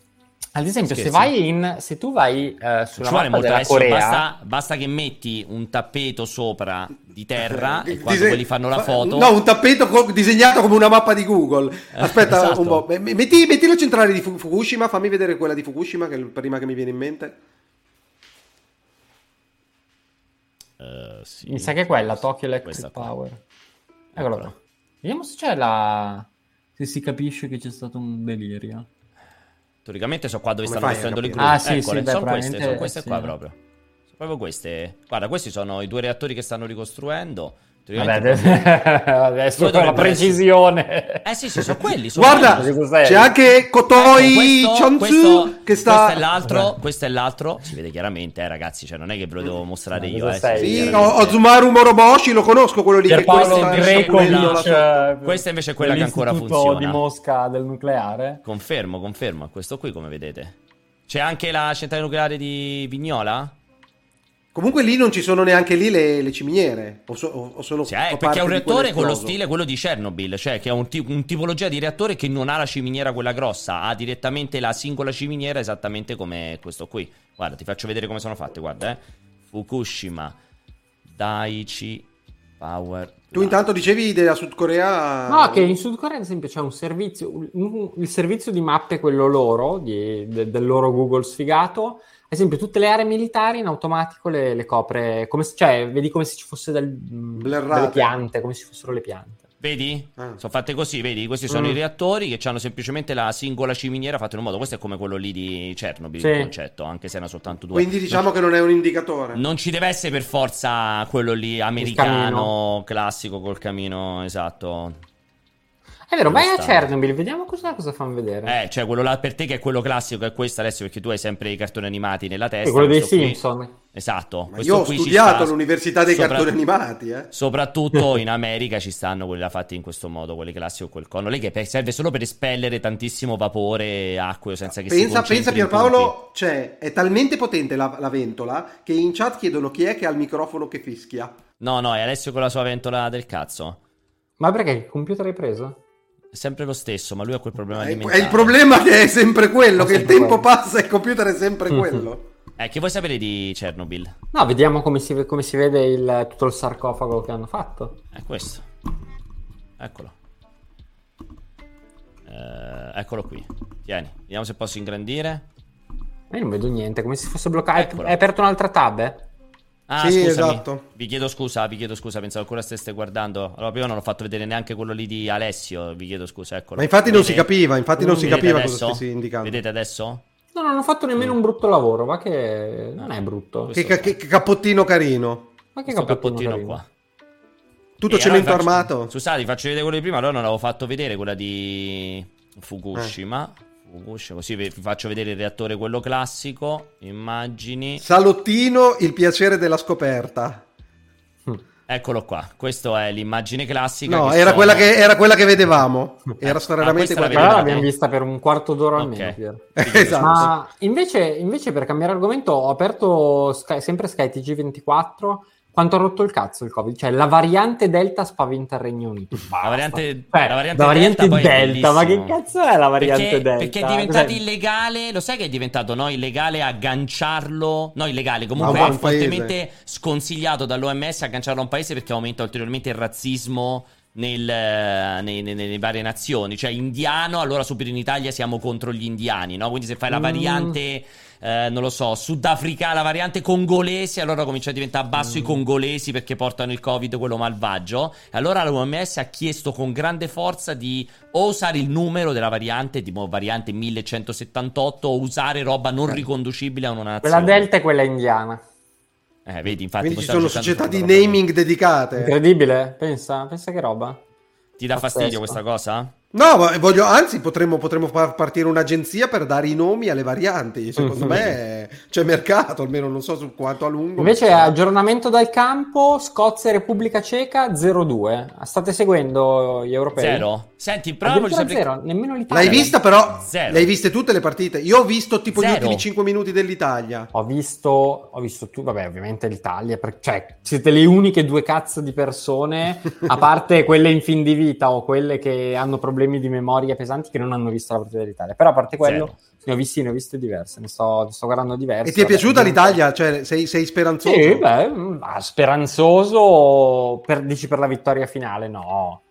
Ad esempio, se vai in... Se tu vai eh, sulla ci mappa molto della Alessio, Corea... basta, basta che metti un tappeto sopra di terra Eh, e quando dise- quelli fanno la foto... No, un tappeto co- disegnato come una mappa di Google. Aspetta esatto. un po'. M- Metti, metti la centrale di Fu- Fukushima, fammi vedere quella di Fukushima, che è la prima che mi viene in mente. Eh, sì. Mi sa che è quella, Tokyo Electric. Power. Eccola qua. Vediamo se c'è la... Se si capisce che c'è stato un delirio. Teoricamente so qua dove Come stanno costruendo le gru. Ah, sì, Eccole, sì, beh, sono queste, sono queste sì, qua proprio. Sono proprio queste. Guarda, questi sono i due reattori che stanno ricostruendo. Vabbè, adesso con la precisione. Eh sì, sì, sono quelli. Sono Guarda, quelli. c'è anche Kotoi Ecco, Chonsu questo, che sta... questo è l'altro, questo è l'altro. Si vede chiaramente, eh, ragazzi. Cioè, non è che ve lo devo mostrare io. Eh, sei? si vede Sì, chiaramente. o- Ozumaru Moroboshi, lo conosco quello lì che Pierpaolo sotto. eh, Questa invece è quella che ancora funziona. di Mosca del nucleare. Confermo, confermo. Questo qui, come vedete. C'è anche la centrale nucleare di Vignola? Comunque lì non ci sono neanche lì le, le ciminiere. O, so- o- sono Sì, eh, perché è un reattore con lo stile quello di Chernobyl, cioè che è un, ti- un tipologia di reattore che non ha la ciminiera quella grossa, ha direttamente la singola ciminiera esattamente come questo qui. Guarda, ti faccio vedere come sono fatte, guarda, eh. Fukushima Daiichi Power Tu intanto dicevi della Sud Corea... No, che in Sud Corea, ad esempio, c'è un servizio, un- il servizio di mappe, quello loro, di- de- del loro Google sfigato. Ad esempio, tutte le aree militari in automatico le, le copre, come se- cioè, vedi come se ci fosse del, Blurrate. delle piante, come se ci fossero le piante. Vedi? Ah. Sono fatte così, vedi? Questi sono Mm. i reattori che hanno semplicemente la singola ciminiera fatta in un modo. Questo è come quello lì di Chernobyl, Sì. il concetto, anche se erano soltanto due. Quindi diciamo che non è un indicatore. Non ci deve essere per forza quello lì americano classico col camino esatto. È vero, vai a Chernobyl, vediamo cosa, cosa fanno vedere. Eh, cioè quello là per te che è quello classico è questo adesso perché tu hai sempre i cartoni animati nella testa. È quello dei qui- Simpson. Esatto. Ma questo io ho studiato sta- all'università dei sopra- cartoni animati, eh. Soprattutto in America ci stanno quelli là fatti in questo modo, quelli classici con quel cono lì che serve solo per espellere tantissimo vapore e acqua senza che si Pensa, concentri pensa. Pierpaolo, cioè, è talmente potente la, la ventola che in chat chiedono chi è che ha il microfono che fischia. No, no, è Alessio con la sua ventola del cazzo. Ma perché il computer hai preso? È sempre lo stesso, ma lui ha quel problema È, alimentare. è il problema che è sempre quello, che il sempre tempo quello. passa e il computer è sempre quello. Eh, che vuoi sapere di Chernobyl? No, vediamo come si, come si vede il- tutto il sarcofago che hanno fatto. È questo. Eccolo. Eh, eccolo qui. Tieni, vediamo se posso ingrandire. Ma io non vedo niente, come se fosse bloccato. Hai- Eccolo. Hai aperto un'altra tab? eh? Ah, Sì, scusami. esatto. Vi chiedo scusa, vi chiedo scusa, pensavo ancora stesse guardando. Allora, prima non ho fatto vedere neanche quello lì di Alessio, vi chiedo scusa, eccolo. Ma infatti non si capiva, infatti non si capiva adesso? cosa stessi indicando. Vedete adesso? No, non ho fatto nemmeno un brutto lavoro, ma che non è brutto. Questo Che, che- che cappottino carino. Ma che cappottino carino. qua. Tutto E cemento allora faccio- armato. Scusate, vi faccio vedere quello di prima, allora non avevo fatto vedere quella di Fukushima. Eh. Fukushima, così vi faccio vedere il reattore quello classico, immagini. Salottino, il piacere della scoperta. Eccolo qua, questa è l'immagine classica. No, che era sono- quella che, era quella che vedevamo. Era Ah, stranamente quella che vedevamo. l'abbiamo vista per un quarto d'ora Ok. almeno. Pier. Esatto. Ma invece, invece, per cambiare argomento, ho aperto Sky- sempre SkyTG24. Quanto ha rotto il cazzo il Covid? Cioè, la variante Delta spaventa il Regno Unito. La variante, Cioè, la variante la variante Delta, Delta, ma che cazzo è la variante perché, Delta? Perché è diventato Cos'è? illegale, lo sai che è diventato no, illegale agganciarlo, no illegale, comunque è un paese. fortemente sconsigliato dall'OMS agganciarlo a un paese perché aumenta ulteriormente il razzismo nel, eh, nei- nei- nelle varie nazioni, cioè indiano, allora subito in Italia siamo contro gli indiani, no? Quindi se fai la Mm. Eh, non lo so, sudafricana, la variante congolese, allora comincia a diventare basso mm. i congolesi perché portano il covid, quello malvagio. E allora l'OMS ha chiesto con grande forza di o usare il numero della variante, tipo variante 1178, o usare roba non riconducibile a una nazione. Quella delta e quella indiana. Eh, vedi, infatti, Quindi ci sono società di naming dedicate. Incredibile, pensa, pensa che roba. Ti dà Pazzesco. fastidio questa cosa? No, ma voglio, anzi, potremmo, potremmo far partire un'agenzia per dare i nomi alle varianti. Secondo me c'è mercato, almeno non so su quanto a lungo. Invece, aggiornamento dal campo: Scozia e Repubblica Ceca 0-2. State seguendo gli europei? Zero. Senti, proviamoci sempre... zero, nemmeno l'Italia. L'hai vista, però? Zero. Le hai viste tutte le partite? Io ho visto tipo zero. gli ultimi 5 minuti dell'Italia. Ho visto, ho visto tu, vabbè, ovviamente l'Italia. Per... Cioè, siete le uniche due cazzo di persone, a parte quelle in fin di vita o quelle che hanno problemi problemi di memoria pesanti che non hanno visto la partita dell'Italia. Però a parte quello, Zero. ne ho visti, ne ho viste diverse, ne sto, ne sto guardando diverse. E ti è piaciuta l'Italia? Cioè, sei, sei speranzoso? Sì, beh, speranzoso per, dici per la vittoria finale? No,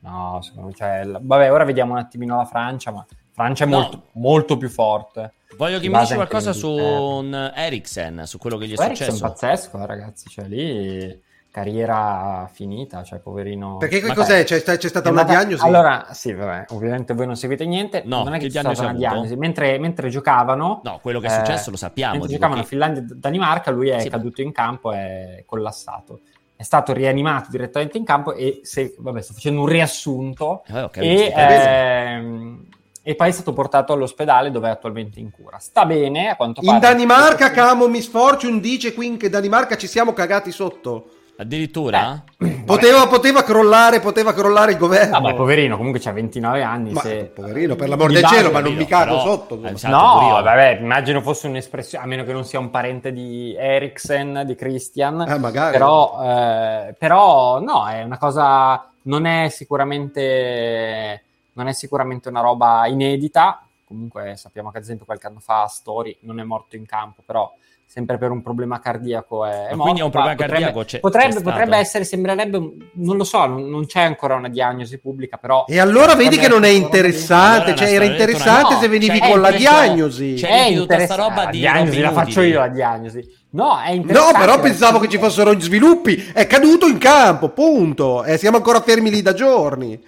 no, secondo me, cioè, vabbè, ora vediamo un attimino la Francia, ma Francia è no. molto, molto più forte. Voglio che mi dici qualcosa su un Eriksen, su quello che gli è Eriksen successo. Eriksen è pazzesco, eh, ragazzi, cioè lì carriera finita, cioè poverino. Perché che cos'è? C'è, c'è stata una andata... diagnosi? Allora, sì, vabbè, ovviamente voi non seguite niente, no, non è che, c'è stata una diagnosi. Mentre, mentre, giocavano... No, quello che è successo eh, lo sappiamo. Mentre giocavano che... Finlandia-Danimarca, lui è sì. caduto in campo e è collassato. È stato rianimato direttamente in campo e se, vabbè, sto facendo un riassunto eh, okay, e, ehm, e poi è stato portato all'ospedale dove è attualmente in cura. Sta bene, a quanto pare. In Danimarca, Camo Miss Fortune dice qui che in Danimarca ci siamo cagati sotto. Addirittura? Eh, poteva, poteva, crollare, poteva crollare il governo. Vabbè, poverino, comunque c'ha 29 anni. Ma, se... Poverino, per l'amor del cielo, ma non mi cago però, sotto. Eh, esatto, no, vabbè, immagino fosse un'espressione, a meno che non sia un parente di Eriksen, di Christian. Eh, magari. Però, eh, però, no, è una cosa, non è sicuramente, non è sicuramente una roba inedita. Comunque sappiamo che ad esempio qualche anno fa Story non è morto in campo, però sempre per un problema cardiaco è, è quindi è un problema potrebbe, cardiaco c'è, potrebbe, c'è potrebbe essere sembrerebbe non lo so non, non, c'è ancora una diagnosi pubblica però e allora vedi che non è interessante cioè era interessante no, se venivi cioè, con la diagnosi c'è tutta sta roba di diagnosi la faccio io la diagnosi No, è interessante. No, però pensavo che ci fossero sviluppi. È caduto in campo, punto. E siamo ancora fermi lì da giorni.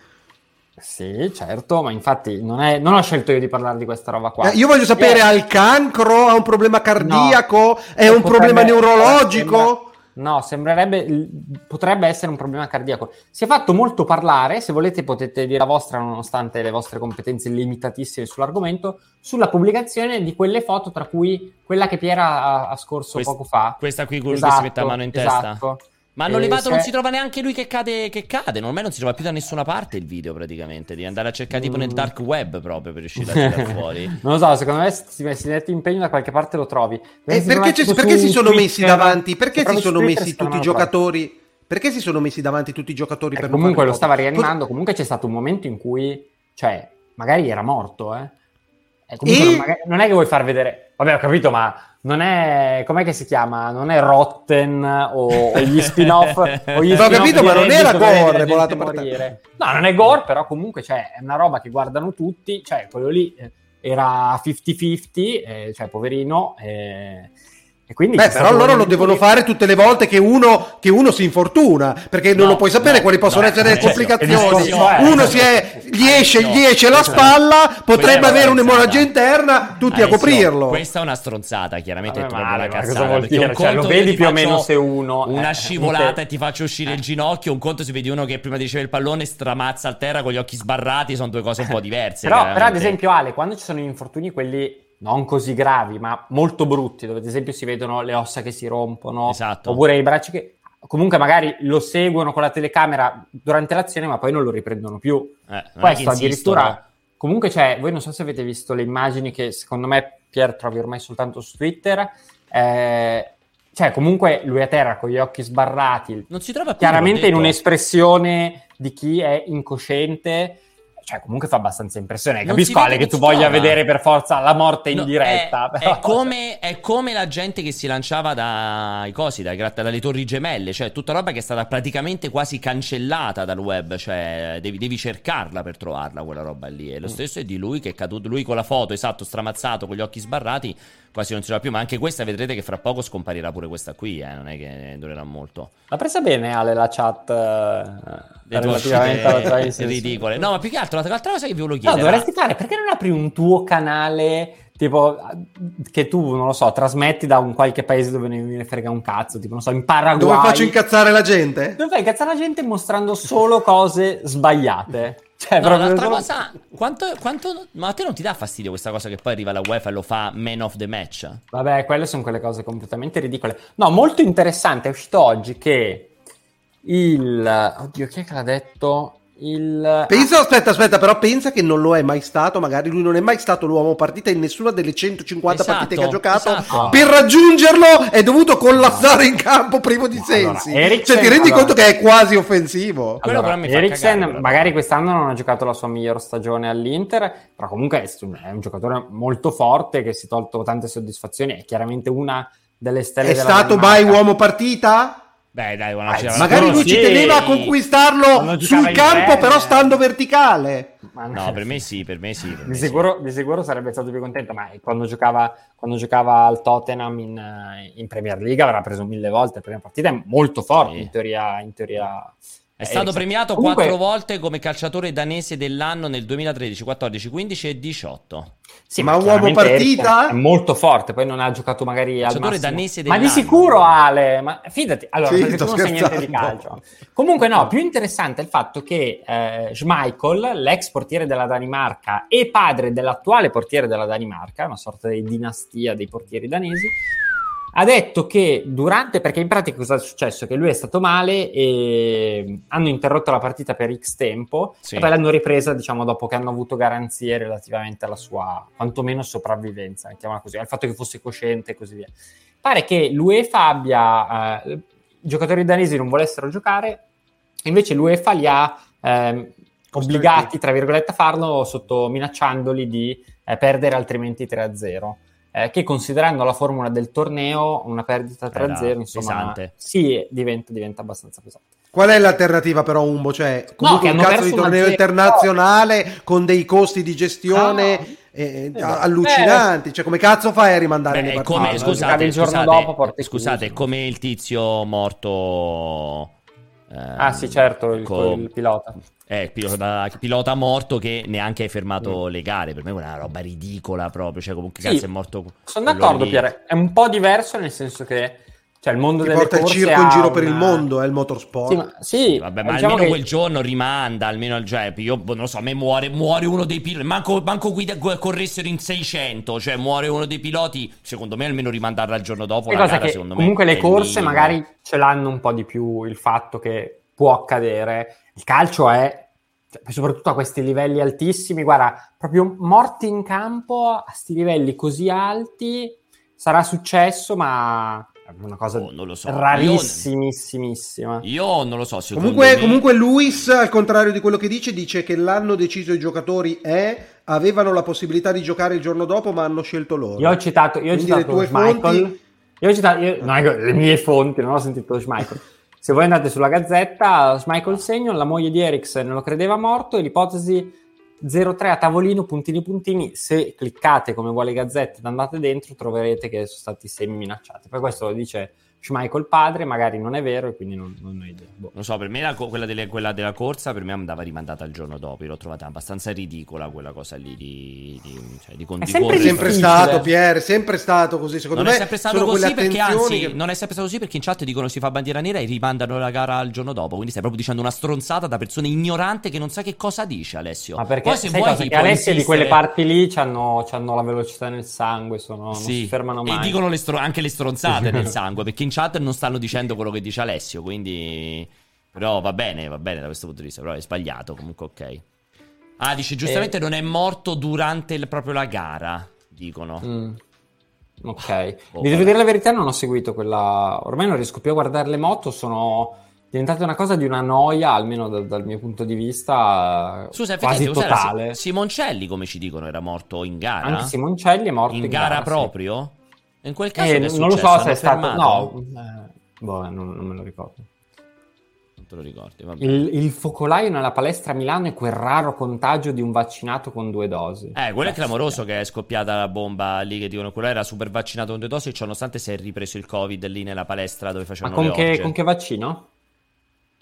Sì, certo, ma infatti non, è, non, ho scelto io di parlare di questa roba qua. Eh, io voglio sapere, ha il cancro, ha un problema cardiaco, no, è un problema neurologico? Sembra, no, sembrerebbe, potrebbe essere un problema cardiaco. Si è fatto molto parlare, se volete potete dire la vostra, nonostante le vostre competenze limitatissime sull'argomento, sulla pubblicazione di quelle foto, tra cui quella che Piera ha, ha scorso Quest, poco fa. Questa qui con esatto, che si mette la mano in testa? Esatto. Ma hanno levato, se... non si trova neanche lui che cade, che cade. Ormai non si trova più da nessuna parte il video, praticamente. Devi andare a cercare tipo nel mm. dark web proprio per riuscire a tirare fuori. non lo so, secondo me se ti metti impegno da qualche parte lo trovi. Eh, perché, perché si sono messi davanti? Perché si sono messi tutti i giocatori? Perché si sono messi davanti tutti i giocatori eh, per Comunque lo stava rianimando. Comunque c'è stato un momento in cui, cioè, magari era morto, eh. eh comunque e... non, magari, non è che vuoi far vedere. Vabbè, ho capito, ma non è com'è che si chiama? Non è Rotten o, o gli spin-off. o gli spin-off capito, ma non era gore volato morire. No, non è gore, però comunque cioè, è una roba che guardano tutti. Cioè, quello lì eh, era 50-50, eh, cioè poverino. Eh, Beh, però loro lo devono fare tutte le volte che uno, che uno si infortuna, perché no, non lo puoi sapere no, quali possono no, essere le complicazioni. Uno si è, gli esce, gli esce la spalla, potrebbe avere un'emorragia interna, tutti a coprirlo. Questa è una stronzata, chiaramente Vabbè, proprio una cazzata. Cosa vuol dire? Cioè, lo vedi più o meno se uno... Una eh, scivolata e ti faccio uscire eh. il ginocchio, un conto si vedi uno che prima di ricevere il pallone stramazza a terra con gli occhi sbarrati, sono due cose un po' diverse. però, però ad esempio Ale, quando ci sono gli infortuni quelli non così gravi, ma molto brutti, dove ad esempio si vedono le ossa che si rompono, esatto. oppure i bracci che comunque magari lo seguono con la telecamera durante l'azione, ma poi non lo riprendono più. Eh, Questo addirittura. Comunque c'è, voi non so se avete visto le immagini che secondo me Pier trovi ormai soltanto su Twitter. Eh, cioè, comunque lui a terra con gli occhi sbarrati. Non si trova più. Chiaramente in un'espressione di chi è incosciente cioè comunque fa abbastanza impressione. Capisco Ale che tu voglia vedere per forza la morte in no, diretta. È, è, come, è, come, la gente che si lanciava dai cosi, dai, dalle torri gemelle, cioè tutta roba che è stata praticamente quasi cancellata dal web, cioè devi, devi cercarla per trovarla quella roba lì. E lo mm. stesso è di lui che è caduto, lui con la foto, esatto, stramazzato, con gli occhi sbarrati, quasi non si trova più, ma anche questa vedrete che fra poco scomparirà pure questa qui, eh, non è che durerà molto. L'ha presa bene Ale la chat eh, relativamente alla Tricense. ridicole. No, ma più che altro l'altra cosa che vi volevo chiedere. No, dovresti fare, perché non apri un tuo canale tipo che tu, non lo so, trasmetti da un qualche paese dove ne frega un cazzo, tipo, non so, in Paraguay. Dove faccio incazzare la gente? Dove fai incazzare la gente mostrando solo cose sbagliate. Cioè, no, l'altra solo... cosa, quanto, quanto, ma a te non ti dà fastidio questa cosa che poi arriva la UEFA e lo fa man of the match? Vabbè, quelle sono quelle cose completamente ridicole. No, molto interessante, è uscito oggi che il... Oddio, chi è che l'ha detto? Il... Pensa, aspetta, aspetta, però pensa che non lo è mai stato. Magari lui non è mai stato l'uomo partita in nessuna delle 150 esatto, partite che ha giocato. Esatto. Per raggiungerlo è dovuto collassare in campo privo di sensi. Allora, Eriksen, cioè, ti rendi allora... conto che è quasi offensivo. Allora, Eriksen, cagare, magari quest'anno non ha giocato la sua miglior stagione all'Inter, però comunque è un giocatore molto forte che si è tolto tante soddisfazioni. È chiaramente una delle stelle. È stato mai uomo partita? Beh, dai, ah, magari lui ci teneva a conquistarlo sul campo, però stando verticale. no, per me sì, per me sì. Per di, me sicuro, sì. di, sicuro, sarebbe stato più contento, ma quando giocava, quando giocava al Tottenham in, in, Premier League avrà preso mille volte la prima partita, è molto forte sì. in teoria. In teoria è stato premiato Comunque... quattro volte come calciatore danese dell'anno nel 2013, 14, 15 e 18. Sì, ma, ma uomo partita è molto forte, poi non ha giocato magari al danese dell'anno. Ma di sicuro Ale, ma fidati, allora, sì, perché tu non sai niente di calcio. Comunque no, più interessante è il fatto che eh, Schmeichel, l'ex portiere della Danimarca e padre dell'attuale portiere della Danimarca, una sorta di dinastia dei portieri danesi, ha detto che durante, perché in pratica cosa è successo? Che lui è stato male e hanno interrotto la partita per X tempo sì. e poi l'hanno ripresa, diciamo, dopo che hanno avuto garanzie relativamente alla sua, quantomeno, sopravvivenza, mettiamola così, al fatto che fosse cosciente e così via. Pare che l'UEFA abbia, eh, i giocatori danesi non volessero giocare, invece l'UEFA li ha eh, obbligati, tra virgolette, a farlo sotto, minacciandoli di eh, perdere altrimenti 3-0 eh, che considerando la formula del torneo una perdita 3-0 insomma pesante. sì diventa, diventa, abbastanza pesante qual è l'alternativa però Umbo? Cioè comunque no, un cazzo di torneo internazionale con dei costi di gestione no. Eh, eh, allucinanti. Cioè, come cazzo fai a rimandare Beh, le partite? Come, scusate, il giorno scusate, dopo scusate, come il tizio morto. Eh, ah, sì, certo, il, con... il pilota. Eh, pilota, pilota morto che neanche hai fermato mm. le gare. Per me è una roba ridicola proprio. Cioè, comunque sì, cazzo è morto. Sono d'accordo, Pierre. È un po' diverso nel senso che cioè, il mondo Ti delle porta il circo in giro una... per il mondo, è il motorsport. Sì, ma, sì, vabbè, ma diciamo almeno che... quel giorno rimanda, almeno il cioè, io boh, non lo so, a me muore, muore uno dei piloti, manco, manco guida, corressero in 600, cioè muore uno dei piloti, secondo me almeno rimandarla il giorno dopo. La gara, che comunque le corse magari ce l'hanno un po' di più il fatto che può accadere. Il calcio è cioè, soprattutto a questi livelli altissimi, guarda, proprio morti in campo a questi livelli così alti sarà successo, ma una cosa oh, non lo so. rarissimissima. Io, io, non lo so. Comunque, me... comunque, Luis, al contrario di quello che dice, dice che l'hanno deciso i giocatori è avevano la possibilità di giocare il giorno dopo, ma hanno scelto loro. Io ho citato, io ho citato Michael. Fonti... Io ho citato, io, no, le mie fonti, non ho sentito Schmeichel. Se voi andate sulla gazzetta, Michael Segnon, la moglie di Eriksen lo credeva morto e l'ipotesi 03 a tavolino, puntini puntini, se cliccate come vuole Gazzetta ed andate dentro troverete che sono stati semi minacciati. Poi questo lo dice Schmeichel padre, magari non è vero e quindi non, non ho idea. Boh. Non so, per me la, quella, delle, quella, della corsa per me andava rimandata il giorno dopo, io l'ho trovata abbastanza ridicola quella cosa lì di, di, cioè, di, è sempre, sempre stato Pier, sempre stato così, secondo non me. è sempre stato così perché anzi, che... non è sempre stato così perché in chat dicono si fa bandiera nera e rimandano la gara il giorno dopo, quindi stai proprio dicendo una stronzata da persona ignorante che non sa che cosa dice Alessio. Ma perché Poi, se vuoi, cosa, che Alessio insistere... di quelle parti lì hanno la velocità nel sangue, sono, sì. non si fermano mai. E dicono le stro- anche le stronzate nel sangue, perché in chat non stanno dicendo quello che dice Alessio, quindi... Però va bene, va bene da questo punto di vista, però è sbagliato, comunque ok. Ah, dice giustamente eh... non è morto durante il, proprio la gara, dicono. Mm. Ok, oh, vi devo dire la verità, non ho seguito quella... Ormai non riesco più a guardare le moto, sono diventate una cosa di una noia, almeno dal, dal mio punto di vista, Scusa, quasi totale. Simoncelli, come ci dicono, era morto in gara? Anche Simoncelli è morto in, in gara, gara proprio? Sì. In quel caso eh, non lo so se è stato... No, eh, Boh, non, non me lo ricordo. te lo ricordi. Il, il, focolaio nella palestra a Milano è quel raro contagio di un vaccinato con due dosi. Eh, quello è clamoroso che è scoppiata la bomba lì che dicono quello era super vaccinato con due dosi, cioè nonostante si è ripreso il covid lì nella palestra dove facevano Ma con, che, con che vaccino?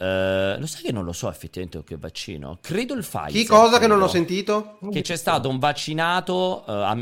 Uh, lo sai che non lo so effettivamente che vaccino? Credo il Pfizer. Chi cosa credo. che non ho sentito? Che c'è stato un vaccinato. Uh, a,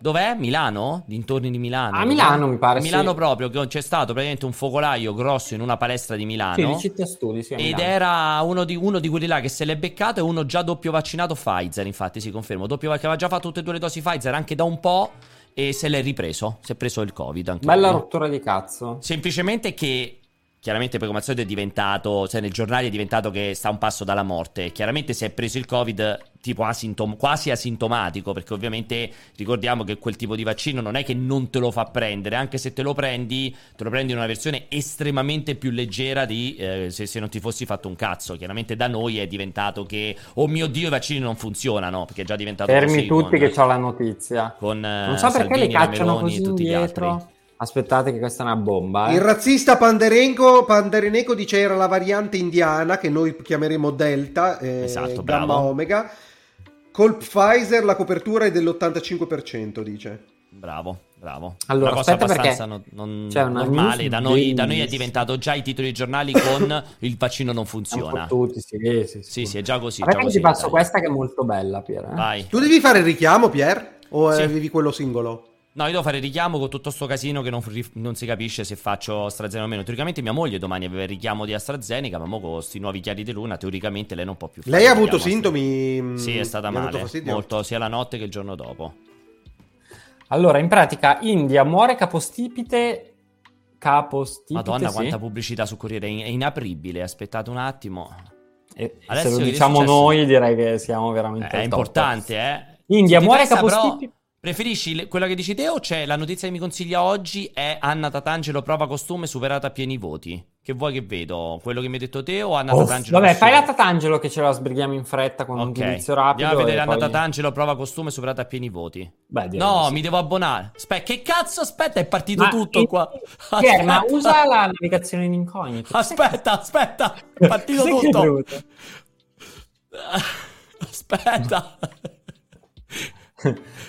dov'è? Milano? Dintorni di Milano. A Milano mi pare. Milano sì. proprio. Che c'è stato praticamente un focolaio grosso in una palestra di Milano. Sì, di città studi. Sì, ed era uno di, uno di, quelli là che se l'è beccato e uno già doppio vaccinato Pfizer. Infatti, si conferma. Doppio che aveva già fatto tutte e due le dosi Pfizer anche da un po'. E se l'è ripreso. Si è preso il Covid. Anche Bella lui. rottura di cazzo. Semplicemente che chiaramente poi come al solito è diventato, cioè nel giornale è diventato che sta un passo dalla morte. Chiaramente si è preso il Covid tipo asintom- quasi asintomatico, perché ovviamente ricordiamo che quel tipo di vaccino non è che non te lo fa prendere, anche se te lo prendi, te lo prendi in una versione estremamente più leggera di eh, se, se, non ti fossi fatto un cazzo. Chiaramente da noi è diventato che, oh mio Dio, i vaccini non funzionano, perché è già diventato Fermi così tutti con, che ho la notizia. Con, non so perché Salvini, li cacciano Meloni così e tutti indietro. gli altri. Aspettate che questa è una bomba. Eh. Il razzista Panderenco, Pandereneco dice era la variante indiana che noi chiameremo Delta, eh, Esatto, Gamma bravo. Omega. Col Pfizer la copertura è dell'85%, dice. Bravo, bravo. Allora, una cosa aspetta abbastanza perché non, non c'è una normale. Da noi, da noi è diventato già i titoli dei giornali con il vaccino non funziona. Tutti, sì, sì, Sì, sì, è già così. Ti in passo questa che è molto bella, Pier. eh. Vai. Tu devi fare il richiamo, Pier? O Sì. avevi quello singolo? No, io devo fare richiamo con tutto sto casino che non, non si capisce se faccio AstraZeneca o meno. Teoricamente mia moglie domani aveva il richiamo di AstraZeneca, ma mo con questi nuovi chiari di luna, teoricamente lei non può più fare Lei ha avuto sintomi? AstraZeneca. Sì, è stata male, molto, sia la notte che il giorno dopo. Allora, in pratica, India muore capostipite. Capostipite. Madonna, sì. quanta pubblicità su Corriere, è in- è inapribile. Aspettate un attimo. E Adesso se lo diciamo è noi, direi che siamo veramente. È al top. importante, eh. India muore interessa, però, capostipite. Preferisci quella che dici te o c'è la notizia che mi consiglia oggi è Anna Tatangelo prova costume superata a pieni voti? Che vuoi che vedo? Quello che mi hai detto te o Anna Uff, Tatangelo? vabbè, fai la? Tatangelo che ce la sbrighiamo in fretta con un Ok, giudizio rapido. andiamo a vedere Anna poi- Tatangelo prova costume superata a pieni voti. Beh, No, sì. mi devo abbonare. Aspetta, che cazzo? Aspetta, è partito Ma tutto in- qua. Pier, ma Aspetta. usa la navigazione in incognito. Aspetta, aspetta, è partito è tutto. brutto? Aspetta.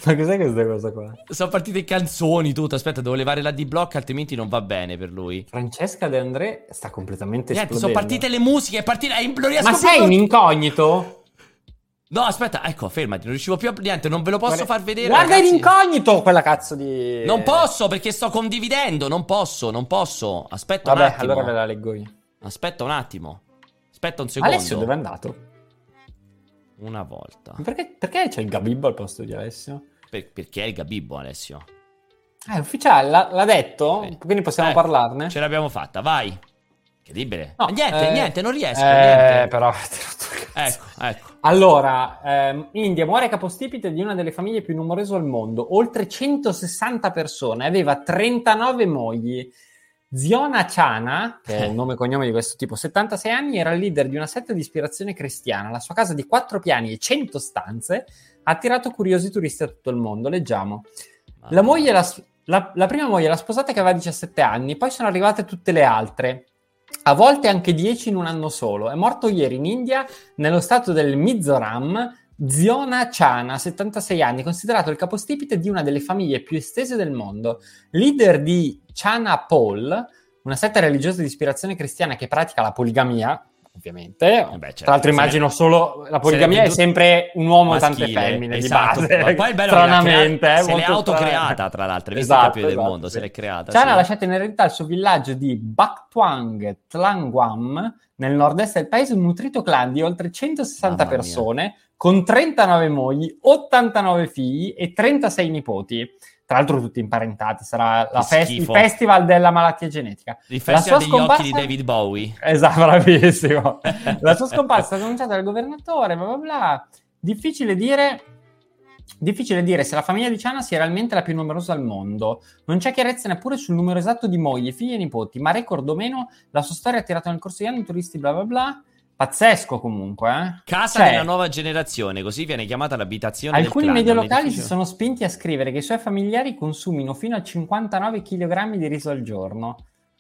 Ma cos'è questa cosa qua? Sono partite canzoni tutto. Aspetta, devo levare la D-block, altrimenti non va bene per lui. Francesca De André sta completamente Niente, esplodendo. sono partite le musiche, è partita. non riesco Ma sei in incognito? No, aspetta, ecco, fermati, non riuscivo più a niente, non ve lo posso Guarda- far vedere. Guarda ragazzi. in incognito quella cazzo di... Non posso perché sto condividendo, non posso, non posso. Aspetta un Vabbè, attimo. allora ve la leggo io. Aspetta un attimo. Aspetta un secondo. Alessio dove è andato? Una volta. Perché, perché c'è il Gabibbo al posto di Alessio? Per- perché è il Gabibbo, Alessio? Ah, è ufficiale, l'ha, l'ha detto? Sì. Quindi possiamo Eh, parlarne? Ce l'abbiamo fatta, vai. Incredibile. No, niente, eh, niente, non riesco. Eh, niente. però... Ecco, ecco. Allora, ehm, India muore capostipite di una delle famiglie più numerose al mondo, oltre 160 persone, aveva 39 mogli. Ziona Chana, che è il nome e cognome di questo tipo, 76 anni, era il leader di una setta di ispirazione cristiana. La sua casa di 4 piani e 100 stanze ha attirato curiosi turisti da tutto il mondo. Leggiamo. La, moglie l'ha s- la- la prima moglie l'ha sposata che aveva 17 anni, poi sono arrivate tutte le altre, a volte anche 10 in un anno solo. È morto ieri in India, nello stato del Mizoram, Ziona Chana, 76 anni, considerato il capostipite di una delle famiglie più estese del mondo. Leader di Chana Paul, una setta religiosa di ispirazione cristiana che pratica la poligamia, ovviamente. Eh beh, certo. Tra l'altro immagino solo la poligamia se è sempre un uomo e tante femmine esatto. di base. Ma poi bello è l'ha stranamente, crea- eh, se l'è autocreata, tra l'altro, Esatto, il campione del esatto, mondo, sì. se l'è creata. Chana sì. ha lasciato in eredità il suo villaggio di Baktwang Tlangwam nel nord-est del paese un nutrito clan di oltre 160 Mamma mia. Con 39 mogli, 89 figli e 36 nipoti. Tra l'altro tutti imparentati, sarà fest- il festival della malattia genetica. Il La festival sua degli occhi di scomparsa- David Bowie. Esatto, bravissimo. La sua scomparsa è stata annunciata dal governatore, bla bla bla. Difficile dire, difficile dire se la famiglia di Chana sia realmente la più numerosa al mondo. Non c'è chiarezza neppure sul numero esatto di mogli, figli e nipoti, ma record o meno la sua storia ha attirato nel corso degli anni turisti, bla bla bla. Pazzesco comunque, eh. Casa Cioè, della nuova generazione, così viene chiamata l'abitazione Alcuni clan, media locali si sono spinti a scrivere che i suoi familiari consumino fino a 59 kg di riso al giorno.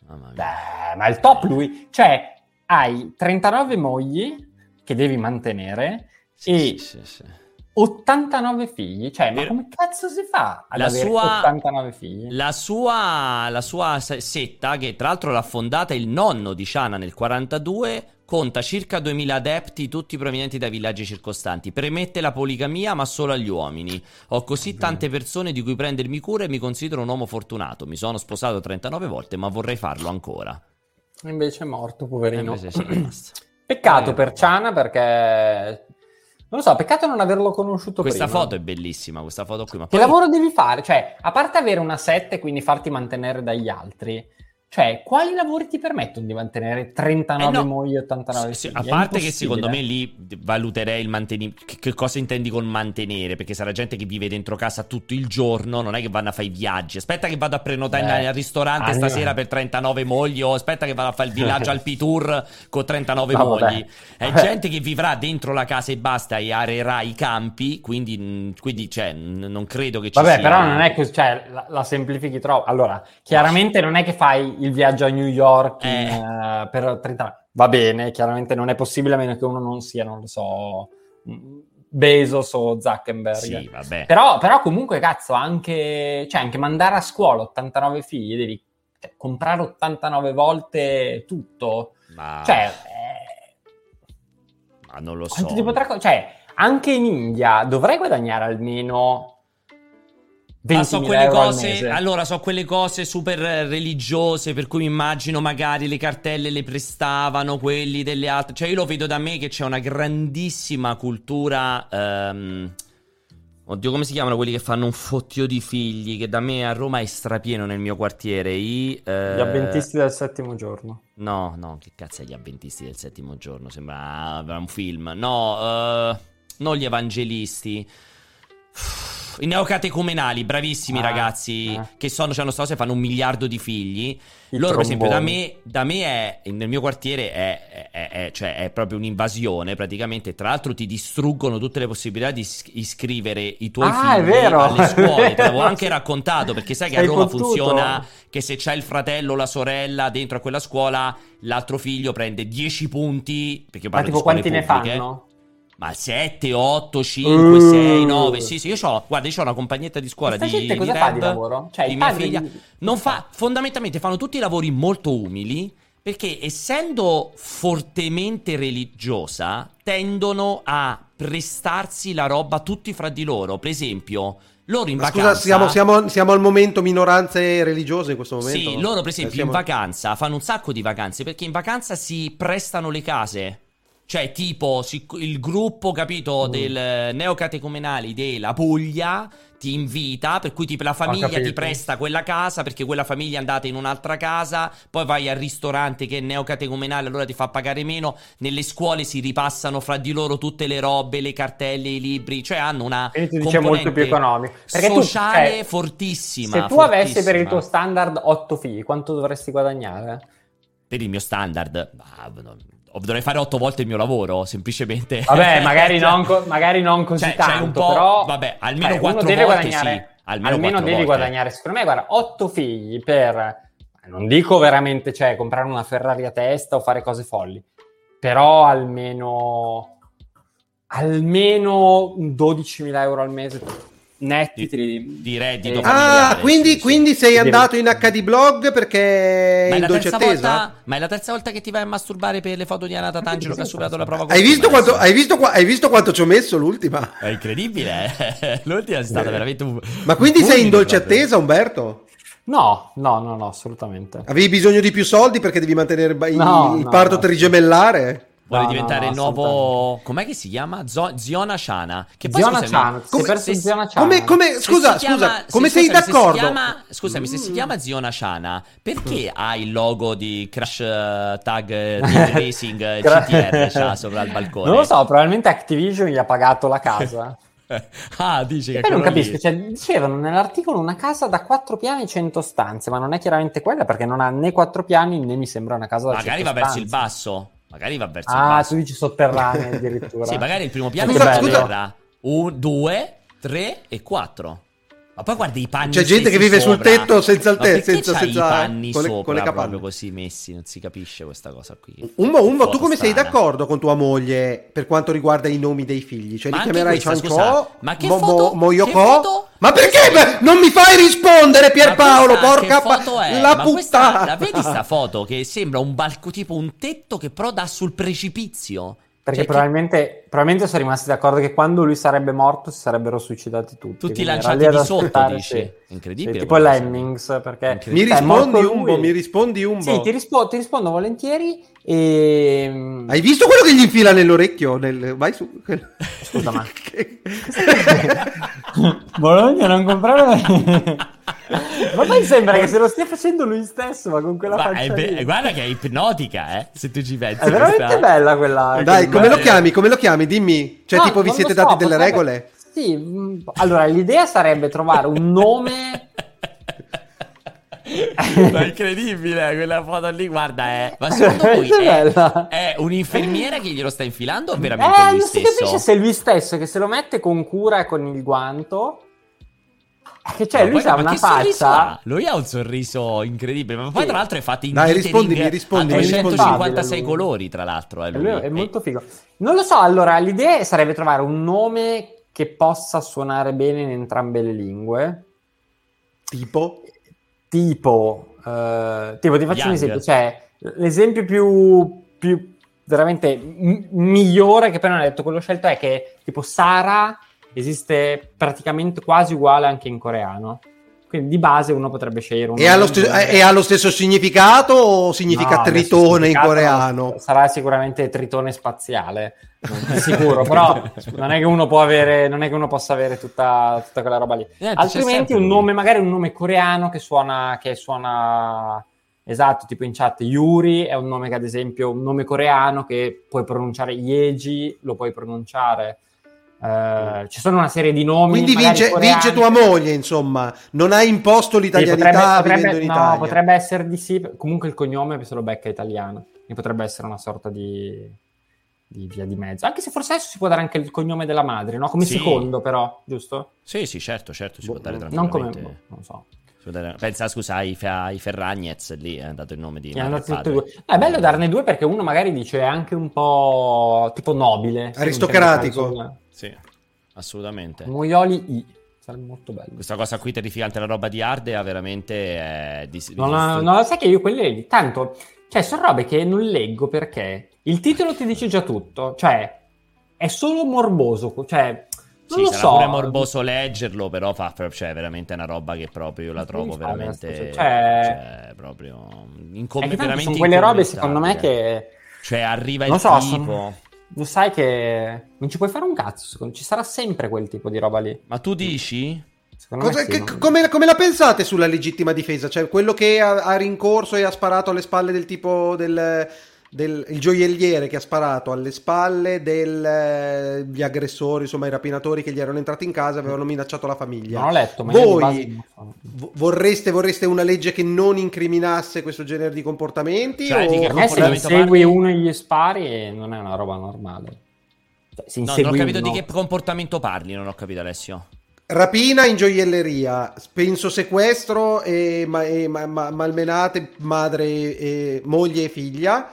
Mia. Beh, ma il top lui. Cioè, hai 39 mogli che devi mantenere Sì, e sì, sì, sì. 89 figli. Cioè, ma come cazzo si fa ad La sua- 89 figli? La sua, la sua se- setta, che tra l'altro l'ha fondata il nonno di Shana nel 42, conta circa 2000 adepti, tutti provenienti dai villaggi circostanti. Permette la poligamia, ma solo agli uomini. Ho così tante persone di cui prendermi cura e mi considero un uomo fortunato. Mi sono sposato 39 volte, ma vorrei farlo ancora. Invece è morto, poverino. basta. Peccato Eh, per Chana perché... Non lo so, peccato non averlo conosciuto Questa prima. foto è bellissima, questa foto qui. Ma Che poi- lavoro devi fare? Cioè, a parte avere una set e quindi farti mantenere dagli altri, cioè, quali lavori ti permettono di mantenere 39 Eh no. mogli e 89 Sì, figli? a È parte che secondo me lì valuterei il mantenimento. Che, che cosa intendi con mantenere? Perché sarà gente che vive dentro casa tutto il giorno, non è che vanno a fare i viaggi. Aspetta che vado a prenotare Eh, al ristorante ah, stasera per 39 mogli, o aspetta che vado a fare il villaggio al P-Tour con 39 No, vabbè. mogli. È Vabbè. gente che vivrà dentro la casa e basta e arerà i campi, quindi, quindi cioè, n- non credo che ci Vabbè, sia... però non è così, cioè, la, la semplifichi troppo. Allora, chiaramente non è che fai il viaggio a New York in, Eh. eh, per 30 Va bene, chiaramente non è possibile a meno che uno non sia, non lo so, mm, Bezos o Zuckerberg. Sì, vabbè. Però, però comunque, cazzo, anche, cioè, anche mandare a scuola 89 figli, devi cioè, comprare 89 volte tutto. Ma, Cioè, eh, ma non lo so. potrà... Cioè, anche in India dovrei guadagnare almeno... Ah, so 20.000 quelle euro al cose, mese. allora so quelle cose super religiose per cui mi immagino magari le cartelle le prestavano quelli delle altre, cioè io lo vedo da me che c'è una grandissima cultura ehm, Oddio, come si chiamano quelli che fanno un fottio di figli? Che da me a Roma è strapieno nel mio quartiere. I, eh, Gli avventisti del settimo giorno. No, no, che cazzo è gli avventisti del settimo giorno? Sembra un film. No, eh, non gli evangelisti. I neocatecumenali, bravissimi Ah, ragazzi, eh. che sono, cioè, stanno, fanno un miliardo di figli. I Loro, per esempio, da me, da me è, nel mio quartiere è, è- è- cioè, è proprio un'invasione, praticamente. Tra l'altro ti distruggono tutte le possibilità di is- iscrivere i tuoi Ah, figli alle scuole. Te l'avevo anche raccontato, perché sai che a Sei Roma fottuto. funziona che se c'è il fratello o la sorella dentro a quella scuola, l'altro figlio prende 10 punti. Perché Ma tipo di quanti ne pubbliche. fanno? Ma 7, 8, 5, 6, Uh. 9. Sì, sì, io ho, guarda, io ho una compagnetta di scuola Questa di, gente cosa di fa rap di lavoro? Cioè, di mia figlia. di- Non fa, fondamentalmente fanno tutti i lavori molto umili. Perché essendo fortemente religiosa, tendono a prestarsi la roba tutti fra di loro. Per esempio, loro in Ma vacanza. scusa, siamo, siamo- siamo al momento minoranze religiose in questo momento? Sì, loro per Eh, esempio siamo- in vacanza fanno un sacco di vacanze perché in vacanza si prestano le case. Cioè, tipo, il gruppo, Mm. capito, del eh, neocatecumenali della Puglia ti invita, per cui tipo, la famiglia ti presta quella casa perché quella famiglia è andata in un'altra casa, poi vai al ristorante che è neocatecumenale, allora ti fa pagare meno. Nelle scuole si ripassano fra di loro tutte le robe, le cartelle, i libri, cioè hanno una Quindi dice molto più economico. Perché tu, sociale cioè, fortissima. Se tu avessi per il fortissima. tuo standard 8 figli, quanto dovresti guadagnare? per il mio standard, ah, no, dovrei fare otto volte il mio lavoro, semplicemente. Vabbè, magari, Cioè, non, co- magari non così cioè, tanto, po', però... vabbè, almeno cioè, quattro uno deve volte guadagnare, sì, almeno, almeno quattro devi volte. guadagnare, secondo me, guarda, 8 figli per... Non dico veramente, cioè, comprare una Ferrari a testa o fare cose folli, però almeno... Almeno 12.000 euro al mese netti Di- di reddito eh, familiare. Ah, quindi, sì, sì. quindi sei Devi- andato in HD blog perché Ma è la dolce terza attesa? volta, ma è la terza volta che ti vai a masturbare per le foto di Anata Tangelo che ha superato la prova Hai visto, quanto, hai, visto hai visto quanto ci ho messo l'ultima? È incredibile, eh. l'ultima è stata Eh. veramente un... Ma quindi un sei in dolce proprio. attesa, Umberto? No, no, no, no, assolutamente. Avevi bisogno di più soldi perché devi mantenere il, No, il no, parto no. trigemellare? Vuole No, diventare il no, nuovo... Com'è che si chiama? Zo- Ziona Shana. Che poi, Ziona è come- perso se- Ziona Chan. Come, come, Se scusa, chiama- scusa, se- come sei scusami, se d'accordo? chiama- scusami, se si chiama Ziona Shana, perché ha il logo di Crash eh, Tag eh, Team Racing eh, CTR sopra il balcone? Non lo so, probabilmente Activision gli ha pagato la casa. ah, dici che poi non capisco, cioè, dicevano nell'articolo una casa da 4 piani e 100 stanze, ma non è chiaramente quella perché non ha né 4 piani né mi sembra una casa da Magari 100 va verso il stanze. basso. Magari va verso il Ah, tu dici sotterranea addirittura. Sì, magari il primo piano Scusa, è scusa. terra. Un, due, tre e quattro. Ma poi guarda i panni C'è gente che vive sul sopra. tetto senza il Ma tetto, senza, senza i panni con le, sopra con le capanne. proprio così messi, non si capisce questa cosa qui. Umbo, Umbo, tu come sei strana. d'accordo con tua moglie per quanto riguarda i nomi dei figli? Cioè Ma li chiamerai questa, scusa, ma che Mo- foto- Mo- Moyoko? che foto- Ma perché? Beh, non mi fai rispondere Pierpaolo, Ma questa porca pa- la Ma questa- puttana! la vedi sta foto che sembra un balco tipo un tetto che però dà sul precipizio? Perché Cioè, che- probabilmente, probabilmente sono rimasti d'accordo che quando lui sarebbe morto si sarebbero suicidati tutti. Tutti lanciati di sotto, dici? sì. Incredibile Sì, tipo. Lemmings, perché... Mi rispondi lui. Umbo, mi rispondi Umbo. Sì, ti, rispo- ti rispondo volentieri e... Hai visto quello che gli infila nell'orecchio? Nel... Vai su. Scusa, ma... Bologna non comprare... ma poi sembra che se lo stia facendo lui stesso, ma con quella Ma faccia è be- lì. guarda che è ipnotica, eh? Se tu ci pensi. È veramente questa- bella quella... Dai, come lo chiami? Come lo chiami? Dimmi. Cioè, No, tipo, vi non siete so, dati delle potrebbe- regole? Sì, mh, allora l'idea sarebbe trovare un nome... Ma è incredibile quella foto lì, guarda, eh. Ma secondo voi è, bella. è un'infermiera che glielo sta infilando o veramente Eh, lui non si stesso? capisce se è lui stesso che se lo mette con cura e con il guanto. Che cioè, Ma lui poi- ha ma una faccia. Lui ha un sorriso incredibile, ma poi Sì. tra l'altro è fatto in Dai, rispondimi, rispondimi, a rispondimi. 356 Lui. colori, tra l'altro. È, È, lui. lui- è molto figo. Non lo so, allora l'idea sarebbe trovare un nome che possa suonare bene in entrambe le lingue. Tipo? Tipo, eh, tipo ti faccio un Young. esempio, cioè l'esempio più, più veramente m- migliore che poi non ha detto quello scelto è che tipo Sara esiste praticamente quasi uguale anche in coreano. Quindi di base uno potrebbe scegliere un E ha, nome lo e ha lo stesso significato o significa No, tritone in coreano? Sarà sicuramente tritone spaziale, sicuro, però non è che uno può avere, non è che uno possa avere tutta, tutta quella roba lì. C'è Altrimenti un lui. nome, magari un nome coreano che suona, che suona esatto, tipo in chat Yuri è un nome che ad esempio, un nome coreano che puoi pronunciare Yeji, lo puoi pronunciare. Eh, ci sono una serie di nomi. Quindi vince, coreani. vince tua moglie, insomma. Non hai imposto Sì, l'italianità potrebbe, potrebbe- in no, potrebbe essere di sì. Comunque il cognome se lo becca italiano. Quindi potrebbe essere una sorta di, di via di mezzo. Anche se forse adesso si può dare anche il cognome della madre, no? Come Sì. secondo, però, giusto? Sì, sì, certo, certo, si può dare Non come. tranquillamente. boh, non so. Pensa, scusa, ai, ai Ferragnez, lì è dato il nome di e e. Eh, È bello darne due perché uno magari dice è anche un po' tipo nobile. Aristocratico. Sì, assolutamente. Muioli I. Sarebbe molto bello. Questa cosa qui terrificante, la roba di Ardea, veramente è di, di- Non, ha- non lo sai che io quelle lì, tanto, cioè, sono robe che non leggo perché il titolo ti dice già tutto, cioè, è solo morboso, cioè, non Sì, lo sarà so. pure morboso leggerlo, però fa, cioè, è veramente una roba che proprio io la trovo veramente... cioè- cioè, proprio... È Incom- veramente sono quelle robe, secondo me, che, Cioè, arriva non il so, tipo... sono- lo sai che non ci puoi fare un cazzo, secondo- ci sarà sempre quel tipo di roba lì. Ma tu dici? Cosa- sì, che- non- come, come la pensate sulla legittima difesa? Cioè, quello che ha, ha rincorso e ha sparato alle spalle del tipo del, del- il gioielliere che ha sparato alle spalle degli aggressori, insomma, i rapinatori che gli erano entrati in casa e avevano minacciato la famiglia. Non ho letto, ma Voi base vorreste, vorreste una legge che non incriminasse questo genere di comportamenti? Cioè, o- Per me se comportamento insegui parli? uno e gli spari non è una roba normale. Cioè, se No, non ho capito uno- di che comportamento parli, non ho capito Alessio. Rapina in gioielleria, penso sequestro e, ma- e ma- ma- malmenate madre, e, moglie e figlia.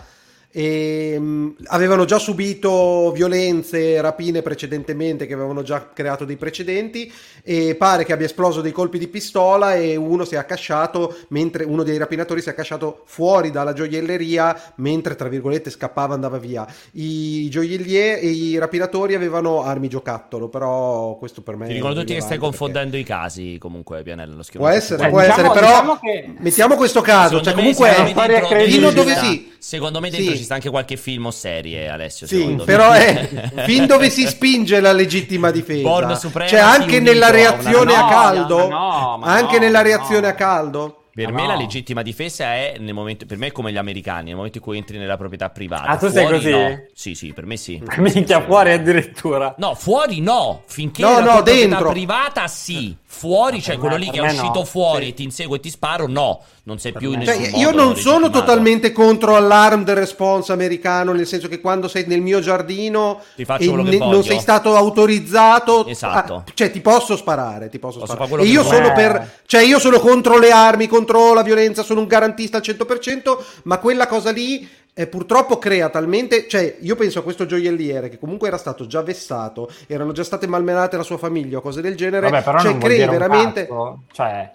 E, mh, avevano già subito violenze, rapine precedentemente che avevano già creato dei precedenti e pare che abbia esploso dei colpi di pistola e uno si è accasciato mentre uno dei rapinatori si è accasciato fuori dalla gioielleria mentre tra virgolette scappava andava via i gioiellieri e i rapinatori avevano armi giocattolo però questo per me Ti è ricordo tutti che stai confondendo i casi, comunque, Pianello. Lo Può essere, può diciamo- essere, però diciamo che- mettiamo questo caso, Secondo cioè comunque fino dove sì. Secondo me dentro Sì. Ci sta anche qualche film o serie, Alessio. Sì, però me. è fin dove si spinge la legittima difesa. Born Supremacy cioè anche nella reazione No, a caldo, no, anche nella reazione a caldo. Per me no. la legittima difesa è nel momento, per me è come gli americani, nel momento in cui entri nella proprietà privata. Ah, tu sei Fuori così? no. Sì, sì, per me sì. Minchia, fuori addirittura. No, fuori no, finché No, la no, proprietà dentro. privata sì. Fuori, cioè Per quello me- lì che per è uscito no. fuori Sì. e ti insegue e ti sparo, no, non sei più in Cioè, nessun io modo non sono totalmente contro all'armed response americano, nel senso che quando sei nel mio giardino Ti faccio e ne- non sei stato autorizzato, Esatto. ah, cioè ti posso sparare, ti posso, Posso sparare. E io sono vuoi. per, cioè io sono contro le armi, contro la violenza, sono un garantista al 100%, ma quella cosa lì eh, purtroppo crea talmente, cioè io penso a questo gioielliere che comunque era stato già vessato, erano già state malmenate la sua famiglia o cose del genere, Vabbè, però cioè crei veramente... Cioè,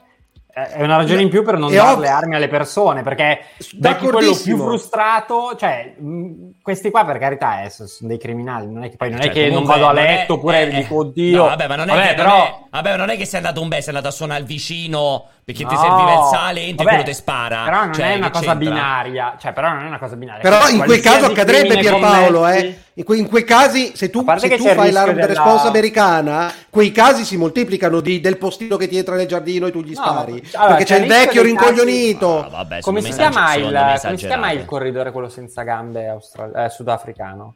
è è una ragione in più per non È dare le armi alle persone, perché becchi quello più frustrato, cioè, mh, questi qua per carità eh, sono dei criminali, non è che poi non Cioè, è che non vado a è- letto oppure eh, dico oddio. No, vabbè, ma non è Vabbè, che però non è, vabbè, non è che sei andato un beh, sei andato a suonare al vicino perché ti No, serviva il sale, entri e vabbè, quello ti spara. Però non Cioè, è una cosa c'entra? binaria, cioè, però non è una cosa binaria. Però Cioè, in quel caso accadrebbe Pierpaolo, commessi- eh. In, que- in quei casi, se tu, se tu fai l'armed della- response americana, quei casi si moltiplicano di- del postino che ti entra nel giardino e tu gli No, spari. ma- allora, perché c'è c'è il vecchio dei casi- rincoglionito. Ah, vabbè, Come si, chiama il, come si chiama il corridore quello senza gambe austral- eh, sudafricano?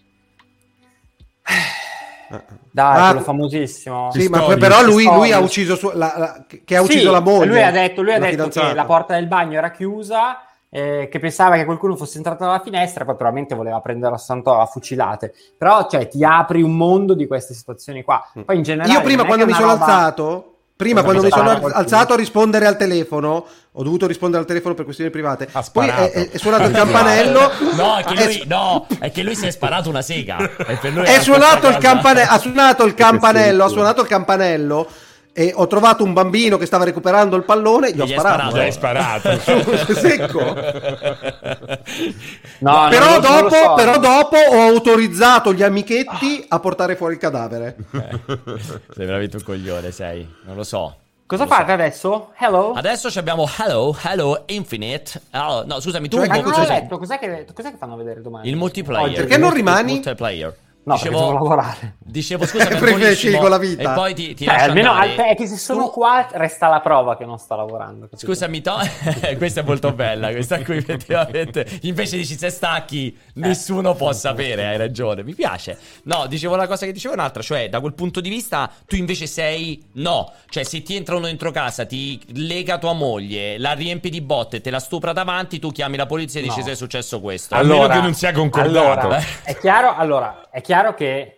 Dai, Ah, quello famosissimo. Sì, ma Pistorius. però lui, lui ha ucciso sua- la- la- che ha ucciso Sì, la moglie. Lui ha detto, lui ha la detto che la porta del bagno era chiusa, eh, che pensava che qualcuno fosse entrato dalla finestra, poi probabilmente voleva prendere a santo a fucilate. Però, cioè, ti apri un mondo di queste situazioni qua. Poi in generale. Io prima quando mi sono roba- alzato, prima Cosa quando mi sono qualcuno? alzato a rispondere al telefono, ho dovuto rispondere al telefono per questioni private. Ha Poi è, sparato. è- è suonato il campanello. No, è che È- lui, no, è che lui si è sparato una sega. Per lui è era suonato il campanello, ha suonato il campanello, ha suonato il campanello e ho trovato un bambino che stava recuperando il pallone, gli ho Gli hai sparato. eh. Hai sparato. Secco. No, però, lo- dopo, so. però dopo ho autorizzato gli amichetti a portare fuori il cadavere. Sei veramente un coglione, sei. Non lo so. Cosa fate adesso? Hello? so. Adesso ci abbiamo Hello, Hello Infinite. Oh, no, scusami, tu Cioè, Ma che non cos'è? ho letto, cos'è che, cos'è che fanno vedere domani? il multiplayer. Oggi. Perché non Il rimani? Multiplayer. No, devo lavorare. Dicevo scusa per con la vita. E poi ti, ti lascio almeno al te- è che se sono Tu- qua resta la prova che non sto lavorando. capito? Scusami, to- questa è molto bella. Questa qui, effettivamente. Invece dici se stacchi, nessuno può sapere. Hai ragione, mi piace. No, dicevo la cosa che dicevo un'altra. Cioè, da quel punto di vista, tu invece sei no. Cioè, se ti entra uno dentro casa, ti lega tua moglie, la riempi di botte te la stupra davanti, tu chiami la polizia e dici No. se è successo questo. Almeno che non sia concordato. allora, eh. è chiaro, allora, è chiaro che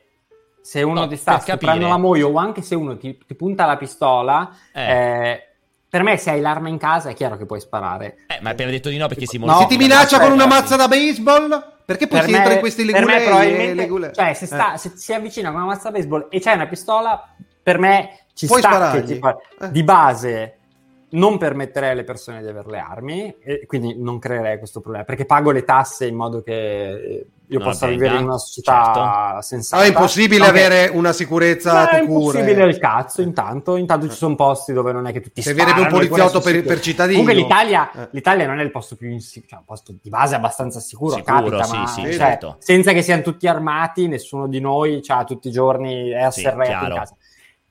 se uno No, ti sta stuprando la moglie o anche se uno ti, ti punta la pistola, Eh. eh, per me se hai l'arma in casa è chiaro che puoi sparare. Eh, ma hai appena detto di no perché si No, Se ti minaccia con una aspetta. mazza da baseball? Perché poi Per si me- entra in questi per me legulei? probabilmente-. Cioè, se, sta, Eh. se si avvicina con una mazza da baseball e c'hai una pistola, per me ci Puoi sta Eh. di base non permetterei alle persone di avere le armi e quindi non creerei questo problema perché pago le tasse in modo che eh, io No, possa vivere in una società certo. sensata. Ah, è impossibile che- avere una sicurezza è impossibile il cazzo intanto intanto ci sono posti dove non è che tutti Servirebbe un poliziotto per- per cittadino. comunque l'Italia, Eh. l'Italia non è il posto più insicuro cioè un posto di base abbastanza sicuro, Sicuro, capita sì, ma sì, cioè, certo. senza che siano tutti armati nessuno di noi cioè, tutti i giorni è Sì, in casa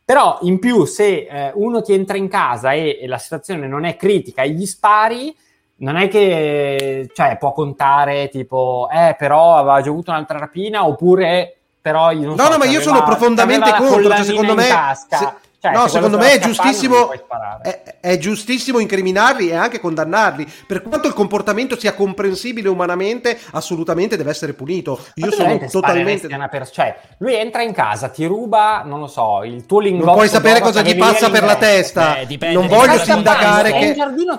però in più se eh, uno ti entra in casa e, e la situazione non è critica e gli spari non è che cioè, può contare tipo eh però aveva già avuto un'altra rapina oppure però io non No, so, no, ma io aveva- sono profondamente contro. Cioè, secondo me, se- Cioè, no, se secondo me è giustissimo. È, è giustissimo incriminarli e anche condannarli. Per quanto il comportamento sia comprensibile umanamente, assolutamente deve essere punito. Io sono totalmente. pers- cioè, lui entra in casa, ti ruba, non lo so, il tuo lingotto. Non puoi sapere cosa gli passa per la testa. Eh, dipende, non voglio sindacare che.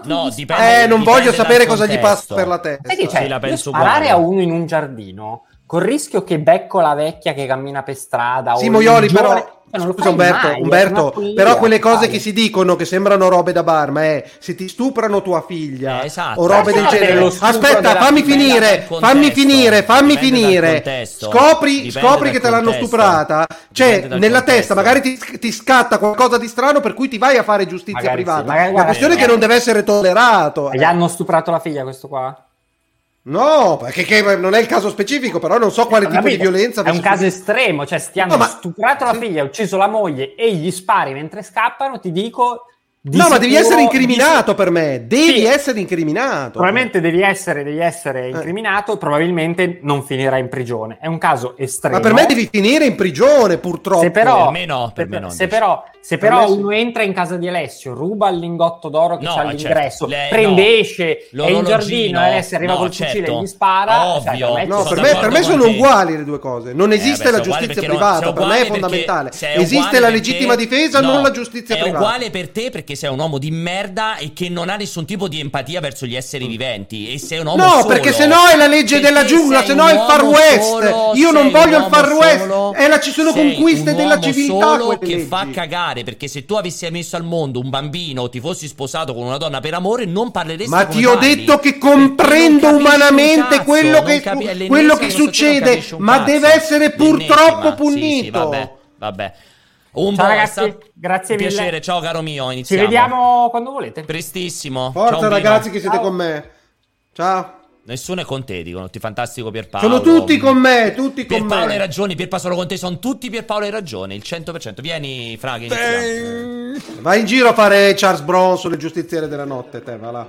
No, dipende-. Eh, non dipende voglio sapere cosa gli passa per la testa. Sai che Sì, la penso sparare uguale. a uno in un giardino, col rischio che becco la vecchia che cammina per strada Sì, o Moioli, giovane- però. cioè, non lo Scusa fai Umberto, mai, è Umberto, follia, però quelle cose sai. che si dicono che sembrano robe da barma è se ti stuprano tua figlia Eh, esatto. o robe del Lascia genere. Aspetta, della fammi figlia. finire, dal fammi contesto, finire, fammi finire. contesto, Scopri, scopri che te l'hanno contesto, stuprata. Cioè, nella contesto. testa magari ti, ti scatta qualcosa di strano per cui ti vai a fare giustizia Magari sì, privata. magari, La questione è che eh. non deve essere tollerato. Gli hanno stuprato la figlia questo qua? No, perché non è il caso specifico, però non so quale Ho tipo di capito. violenza È un caso subito. estremo, cioè ti hanno No, ma- stuprato la figlia, ucciso la moglie e gli spari mentre scappano, ti dico Di no, ma devi essere incriminato di... per me. Devi sì. essere incriminato. Probabilmente devi essere, devi essere eh. incriminato. Eh. Probabilmente non finirà in prigione. È un caso estremo. Ma per me devi finire in prigione, purtroppo. Se però, per me no, per se, me no, se però, se però uno entra in casa di Alessio, ruba il lingotto d'oro che no, c'ha all'ingresso, certo. prende, no. esce, è in giardino e Alessio arriva col certo. fucile e gli spara. Ovvio. Cioè, no, per me, per me sono uguali le due cose. Non eh, esiste eh, beh, la giustizia privata. Per me è fondamentale. Esiste la legittima difesa, non la giustizia privata. È uguale per te perché sei un uomo di merda e che non ha nessun tipo di empatia verso gli esseri viventi. E sei un uomo No, solo, perché se no è la legge della giungla, se no è il Far West. Solo, Io non voglio il Far West. Solo, e la, ci sono conquiste della civiltà. Solo che leggi. fa cagare perché se tu avessi messo al mondo un bambino o ti fossi sposato con una donna per amore, non parleresti Ma ti ho parli. detto che comprendo umanamente cazzo, quello che, capi- quello che succede, ma deve essere purtroppo punito. Sì, sì, vabbè, vabbè. Un ciao ragazzi, grazie mille. piacere, ciao caro mio, iniziamo. Ci vediamo quando volete. Prestissimo. Forza ciao, ragazzi che siete ciao. con me. Ciao. Nessuno è con te, dicono, ti fantastico Pierpaolo. Sono tutti con me, tutti con Pierpaolo me. hai ragione, Pierpaolo sono con te, sono tutti Pierpaolo hai ragione, il 100%. Vieni, Fra, che Vai in giro a fare Charles Bronson, il giustiziere della notte, te, va là.